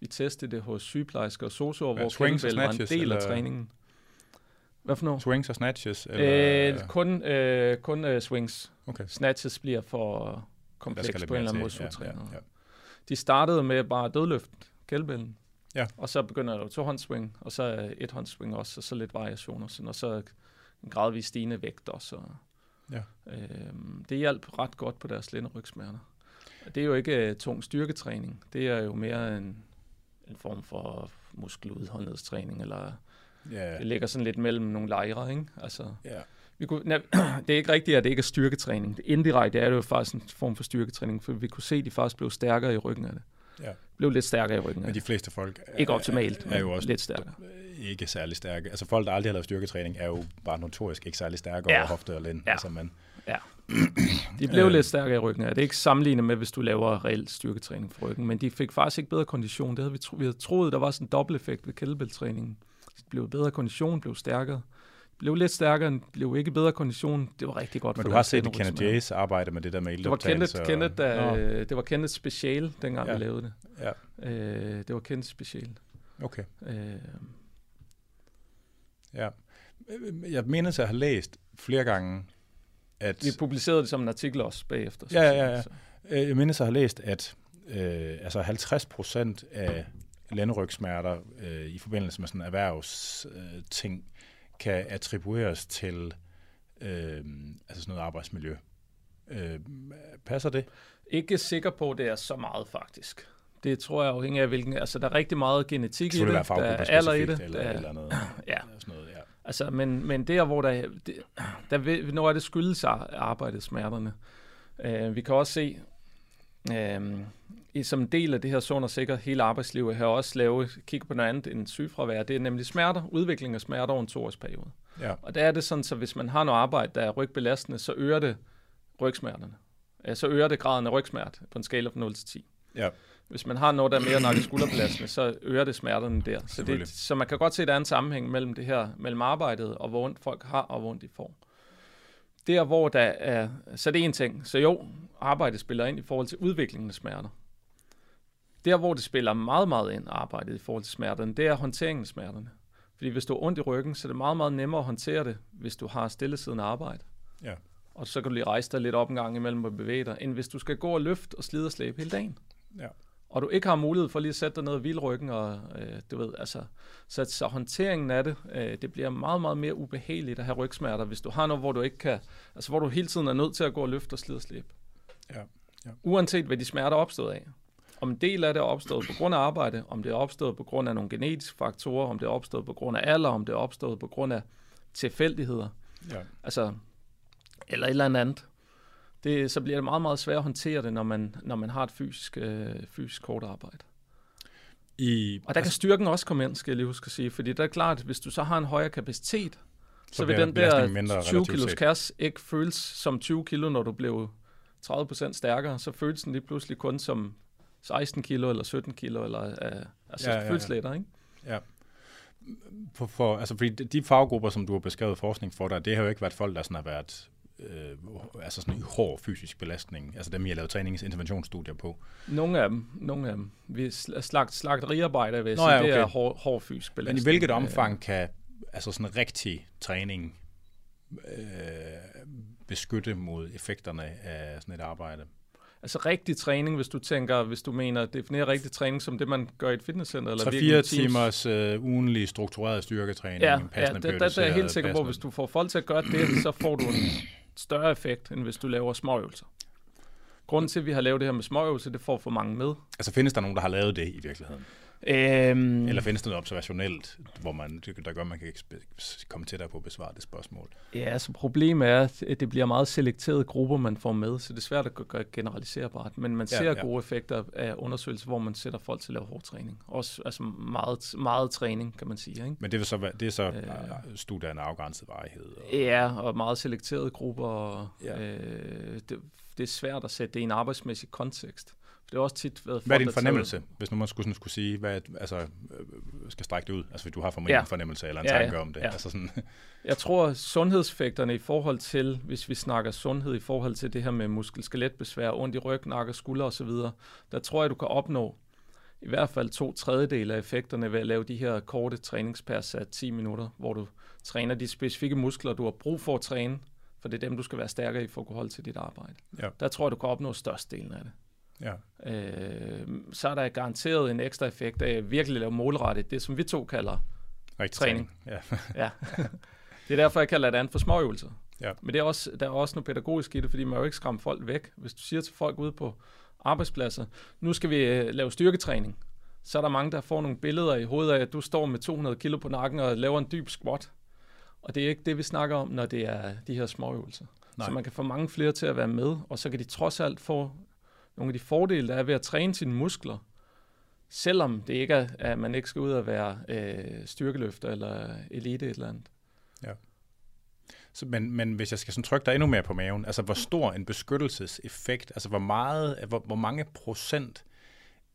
Vi testede det hos sygeplejersker og sosuer, hvor kælbæl var en del eller? af træningen. Hvad for noget? Swings og snatches? Eller? Øh, kun øh, kun øh, swings. Okay. Snatches bliver for kompleks på en eller anden måde. Ja, ja, ja. De startede med bare dødløft, kælbællen. Ja. Og så begynder der to håndsving, og så et håndsving også, og så lidt variationer, sådan, og så en gradvis stigende vægt også. Og, ja. øhm, det hjalp ret godt på deres lænderygsmerter. Det er jo ikke uh, tung styrketræning, det er jo mere en, en form for muskeludholdenhedstræning, eller ja. det ligger sådan lidt mellem nogle lejre, ikke? Altså, ja. vi kunne, nej, <clears throat> det er ikke rigtigt, at det ikke er styrketræning. Det indirekte er det jo faktisk en form for styrketræning, for vi kunne se, at de faktisk blev stærkere i ryggen af det ja. blev lidt stærkere i ryggen. Men de fleste folk er, ikke optimalt, er, er jo også lidt stærkere. Ikke særlig stærke. Altså folk, der aldrig har lavet styrketræning, er jo bare notorisk ikke særlig stærke ja. over hofte og lænd. Ja. Altså, man, Ja. De blev øh. lidt stærkere i ryggen. Det er ikke sammenlignet med, hvis du laver reelt styrketræning for ryggen, men de fik faktisk ikke bedre kondition. Det havde vi, tro, vi havde troet, der var sådan en dobbelt-effekt ved kettlebell-træningen. De blev bedre kondition, blev stærkere. Blev lidt stærkere, blev ikke bedre kondition. Det var rigtig godt Men du har set Kenneth Jays arbejde med det der med det var Kenneth, og... Kenneth, der, det var Kenneth Special, dengang ja. vi lavede det. Ja. Øh, det var Kenneth Special. Okay. Øh, ja. Jeg mener, at jeg har læst flere gange, at... Vi publicerede det som en artikel også bagefter. Ja, ja, ja. ja. Jeg mener, at jeg har læst, at øh, altså 50 procent af landerygsmerter øh, i forbindelse med sådan erhvervsting øh, kan attribueres til øh, altså sådan noget arbejdsmiljø. Øh, passer det? Ikke sikker på, at det er så meget faktisk. Det tror jeg afhænger af, hvilken... Altså, der er rigtig meget genetik i det. Der er alder i det. Eller, der, eller noget. <clears throat> Ja. Sådan noget, ja. Altså, men, men der, hvor der, det, der vil, når er det skyldes arbejdet smerterne. Uh, vi kan også se, i, som en del af det her sund og sikker hele arbejdslivet, har også lavet, kigge på noget andet end sygefravær. Det er nemlig smerter, udvikling af smerter over en toårsperiode. Ja. Og der er det sådan, så hvis man har noget arbejde, der er rygbelastende, så øger det rygsmerterne. Ja, så øger det graden af rygsmert på en skala fra 0 til 10. Ja. Hvis man har noget, der er mere nakke skulderbelastende, så øger det smerterne der. Så, det, så man kan godt se, at der er en sammenhæng mellem det her, mellem arbejdet og hvor ondt folk har og hvor ondt de får. Der, hvor der er, så det er en ting. Så jo, arbejdet spiller ind i forhold til udviklingen af smerter. Der, hvor det spiller meget, meget ind, arbejdet i forhold til smerterne, det er håndteringen af smerterne. Fordi hvis du har ondt i ryggen, så er det meget, meget nemmere at håndtere det, hvis du har stillesiddende arbejde. Ja. Og så kan du lige rejse dig lidt op en gang imellem og bevæge dig, end hvis du skal gå og løfte og slide og slæbe hele dagen. Ja og du ikke har mulighed for lige at sætte dig ned og hvile ryggen, og øh, du ved, altså, så, så håndteringen af det, øh, det bliver meget, meget mere ubehageligt at have rygsmerter, hvis du har noget, hvor du ikke kan, altså hvor du hele tiden er nødt til at gå og løfte og slide og slæbe. Ja. ja. Uanset hvad de smerter er opstået af. Om en del af det er opstået på grund af arbejde, om det er opstået på grund af nogle genetiske faktorer, om det er opstået på grund af alder, om det er opstået på grund af tilfældigheder. Ja. Altså, eller et eller andet det, så bliver det meget, meget svært at håndtere det, når man, når man har et fysisk, øh, fysisk kort arbejde. I, og der kan styrken også komme ind, skal jeg lige huske at sige, fordi der er klart, at hvis du så har en højere kapacitet, så, så vil den der 20 kilos kasse ikke føles som 20 kilo, når du blev 30% stærkere, så føles den lige pludselig kun som 16 kilo eller 17 kilo, eller uh, altså ja, ja, ja. føles lettere, ikke? Ja. For, for, altså, fordi de faggrupper, som du har beskrevet forskning for dig, det har jo ikke været folk, der sådan har været øh, altså sådan en hård fysisk belastning, altså dem, I har lavet træningsinterventionsstudier på? Nogle af dem, nogle af dem. Vi slagt, slagteriarbejder, vil jeg Nå, sige, ja, okay. det er hård, hård fysisk belastning. Men i hvilket omfang kan altså sådan rigtig træning øh, beskytte mod effekterne af sådan et arbejde? Altså rigtig træning, hvis du tænker, hvis du mener, definerer rigtig træning som det, man gør i et fitnesscenter. Eller 3-4 timers øh, ugenlig struktureret styrketræning. Ja, ja der, der, der er jeg helt sikker på, hvis du får folk til at gøre det, så får du en større effekt, end hvis du laver småøvelser. Grunden til, at vi har lavet det her med småøvelser, det får for mange med. Altså findes der nogen, der har lavet det i virkeligheden? Øhm, Eller findes der noget observationelt, hvor man, der gør, at man kan komme tættere på at besvare det spørgsmål? Ja, altså problemet er, at det bliver meget selekterede grupper, man får med, så det er svært at gøre generaliserbart. Men man ser ja, ja. gode effekter af undersøgelser, hvor man sætter folk til at lave hård træning. Også altså meget, meget træning, kan man sige. Ikke? Men det er så, det er så øh, studier af en afgrænset varighed? Og... Ja, og meget selekterede grupper. Og, ja. øh, det, det er svært at sætte det i en arbejdsmæssig kontekst. Det er også tit været Hvad er din fornemmelse, tager... hvis nu man skulle, sådan, skulle sige, hvad, altså, øh, skal strække det ud? Altså, hvis du har formentlig ja. en fornemmelse eller en ja, tanke ja. om det. Ja. Altså sådan. <laughs> Jeg tror, sundhedseffekterne i forhold til, hvis vi snakker sundhed i forhold til det her med muskel-skeletbesvær, ondt i ryg, nakke, skulder osv., der tror jeg, du kan opnå i hvert fald to tredjedele af effekterne ved at lave de her korte træningspærs af 10 minutter, hvor du træner de specifikke muskler, du har brug for at træne, for det er dem, du skal være stærkere i for at kunne holde til dit arbejde. Ja. Der tror jeg, du kan opnå størstedelen af det. Ja. Øh, så er der garanteret en ekstra effekt af at virkelig lave målrettet, det som vi to kalder Rigtig træning. træning. Ja. ja. <laughs> det er derfor, jeg kalder det andet for småøvelser. Ja. Men det er også, der er også noget pædagogisk i det, fordi man jo ikke skræmmer folk væk. Hvis du siger til folk ude på arbejdspladser, nu skal vi øh, lave styrketræning, så er der mange, der får nogle billeder i hovedet af, at du står med 200 kilo på nakken og laver en dyb squat. Og det er ikke det, vi snakker om, når det er de her småøvelser. Nej. Så man kan få mange flere til at være med, og så kan de trods alt få nogle af de fordele, der er ved at træne sine muskler, selvom det ikke er, at man ikke skal ud og være øh, styrkeløfter eller elite et eller andet. Ja. Så, men, men hvis jeg skal sådan trykke dig endnu mere på maven, altså hvor stor en beskyttelseseffekt, altså hvor meget, hvor, hvor mange procent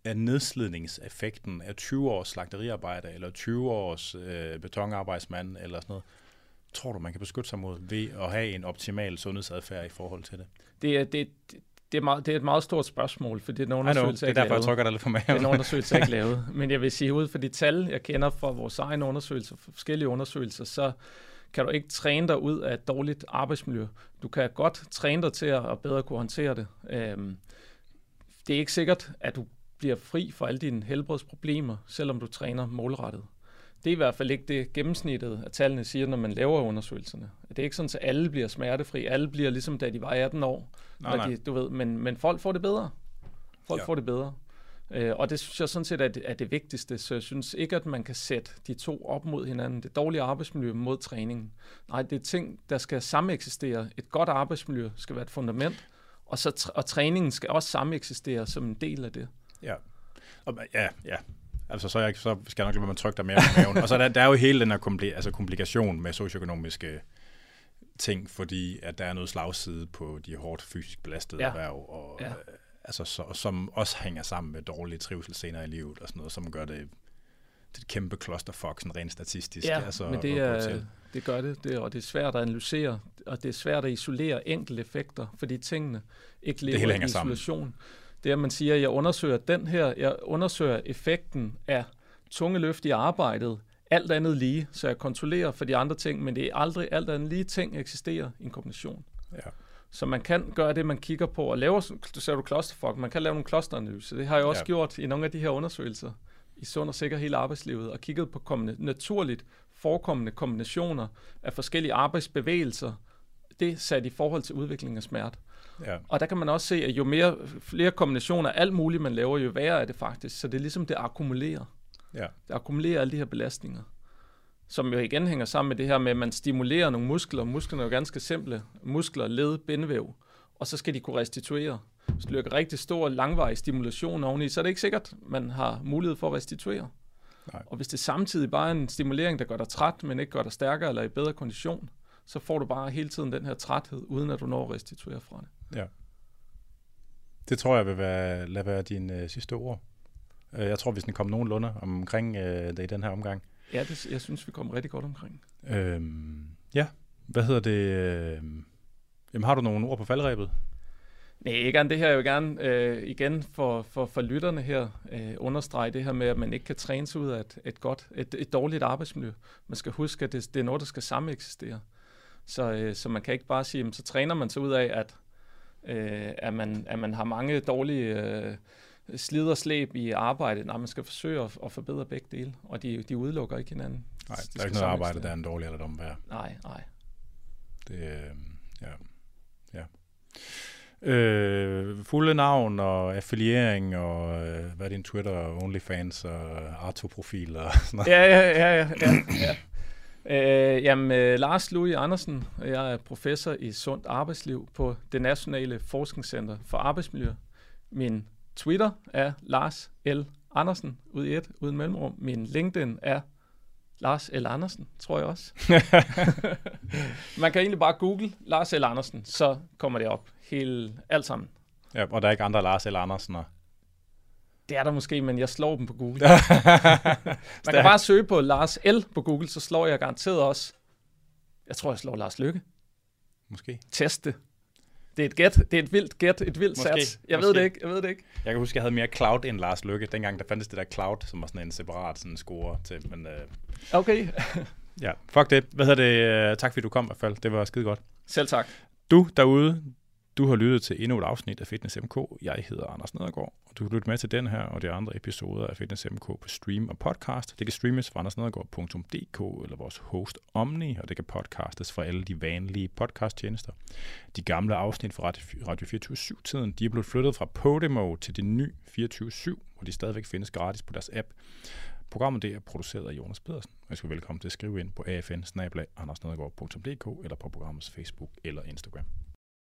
af nedslidningseffekten af 20 års slagteriarbejde, eller 20 års øh, betonarbejdsmand, eller sådan noget, tror du, man kan beskytte sig mod ved at have en optimal sundhedsadfærd i forhold til det? Det er, det, det er, meget, det er et meget stort spørgsmål, for det er en undersøgelse, det er derfor, jeg trykker dig lidt på maven. Det er en undersøgelse, jeg ikke lavet. Men jeg vil sige, ud fra de tal, jeg kender fra vores egne undersøgelser, forskellige undersøgelser, så kan du ikke træne dig ud af et dårligt arbejdsmiljø. Du kan godt træne dig til at bedre kunne håndtere det. Øhm, det er ikke sikkert, at du bliver fri for alle dine helbredsproblemer, selvom du træner målrettet. Det er i hvert fald ikke det gennemsnittet, at tallene siger, når man laver undersøgelserne. Det er ikke sådan, at alle bliver smertefri. Alle bliver ligesom, da de var 18 år. Nej, nej. De, du ved, men, men folk får det bedre. Folk ja. får det bedre. Øh, og det synes jeg sådan set er det, er det vigtigste, så jeg synes ikke, at man kan sætte de to op mod hinanden. Det dårlige arbejdsmiljø mod træningen. Nej, det er ting, der skal sameksistere. Et godt arbejdsmiljø skal være et fundament, og, så, og træningen skal også sameksistere som en del af det. Ja, og, ja, ja. Altså, så, jeg, så skal jeg nok lade man trykke dig mere på maven. og så der, der er jo hele den her kompli- altså komplikation med socioøkonomiske ting, fordi at der er noget slagside på de hårdt fysisk belastede ja. erhverv, og, ja. øh, altså, så, som også hænger sammen med dårlige trivsel senere i livet, og sådan noget, som gør det det et kæmpe clusterfuck, sådan rent statistisk. Ja, altså, men det, er, det gør det, det, og det er svært at analysere, og det er svært at isolere enkelte effekter, fordi tingene ikke lever i isolation. Sammen. Det er, at man siger, at jeg undersøger den her, jeg undersøger effekten af tunge løft i arbejdet, alt andet lige, så jeg kontrollerer for de andre ting, men det er aldrig alt andet lige ting eksisterer i en kombination. Ja. Så man kan gøre det, man kigger på, og laver, du ser du clusterfuck, man kan lave nogle clusteranalyser. Det har jeg også ja. gjort i nogle af de her undersøgelser i sund og sikker hele arbejdslivet, og kigget på kommende, naturligt forekommende kombinationer af forskellige arbejdsbevægelser, det sat i forhold til udvikling af smerte. Ja. Og der kan man også se, at jo mere, flere kombinationer af alt muligt, man laver, jo værre er det faktisk. Så det er ligesom, det akkumulerer. Ja. Det akkumulerer alle de her belastninger. Som jo igen hænger sammen med det her med, at man stimulerer nogle muskler. Musklerne er jo ganske simple. Muskler, led, bindevæv. Og så skal de kunne restituere. Hvis du lægger rigtig stor, langvarig stimulation oveni, så er det ikke sikkert, man har mulighed for at restituere. Nej. Og hvis det samtidig bare er en stimulering, der gør dig træt, men ikke gør dig stærkere eller i bedre kondition, så får du bare hele tiden den her træthed, uden at du når at restituere fra det. Ja. Det tror jeg vil være, lade være din øh, sidste ord. Øh, jeg tror, vi skal komme nogenlunde omkring øh, det i den her omgang. Ja, det, jeg synes, vi kommer rigtig godt omkring. Øhm, ja, hvad hedder det? Øh, jamen, har du nogle ord på faldrebet? Nej, ikke andet det her. Jeg vil gerne øh, igen for, for, for lytterne her øh, understrege det her med, at man ikke kan træne sig ud af et, et godt, et, et dårligt arbejdsmiljø. Man skal huske, at det, det er noget, der skal sameksistere. Så, øh, så man kan ikke bare sige, så træner man sig ud af, at, øh, at, man, at man har mange dårlige øh, slid og slæb i arbejdet. Nej, man skal forsøge at, at forbedre begge dele, og de, de udelukker ikke hinanden. Nej, der er ikke noget arbejde, der er en dårlig eller dum værd. Nej, nej. Det, øh, ja, ja. Øh, fulde navn og affiliering og øh, hvad er din Twitter, OnlyFans og Arto-profil og sådan noget? Ja, ja, ja, ja, ja, ja. Øh, jamen, øh, Lars Louis Andersen, jeg er professor i sundt arbejdsliv på det Nationale Forskningscenter for Arbejdsmiljø. Min Twitter er Lars L. Andersen, ud i et, uden mellemrum. Min LinkedIn er Lars L. Andersen, tror jeg også. <laughs> Man kan egentlig bare google Lars L. Andersen, så kommer det op. Hele, alt sammen. Ja, og der er ikke andre Lars L. Andersen. Det er der måske, men jeg slår dem på Google. <laughs> Man kan bare søge på Lars L på Google, så slår jeg garanteret også. Jeg tror, jeg slår Lars Lykke. Måske. Teste. Det er et gæt. Det er et vildt gæt. Et vildt måske, sats. Jeg måske. ved det ikke. Jeg ved det ikke. Jeg kan huske, jeg havde mere cloud end Lars Lykke. Dengang der fandtes det der cloud, som var sådan en separat sådan score til. Men, øh, okay. ja, fuck det. Hvad hedder det? Øh, tak fordi du kom i hvert fald. Det var skide godt. Selv tak. Du derude, du har lyttet til endnu et afsnit af Fitness MK. Jeg hedder Anders Nedergaard, og du kan lytte med til den her og de andre episoder af Fitness MK på stream og podcast. Det kan streames fra andersnedergaard.dk eller vores host Omni, og det kan podcastes fra alle de vanlige podcasttjenester. De gamle afsnit fra Radio 24-7-tiden, de er blevet flyttet fra Podimo til det nye 24-7, hvor de stadigvæk findes gratis på deres app. Programmet det er produceret af Jonas Pedersen, og jeg skal velkommen til at skrive ind på afn eller på programmets Facebook eller Instagram.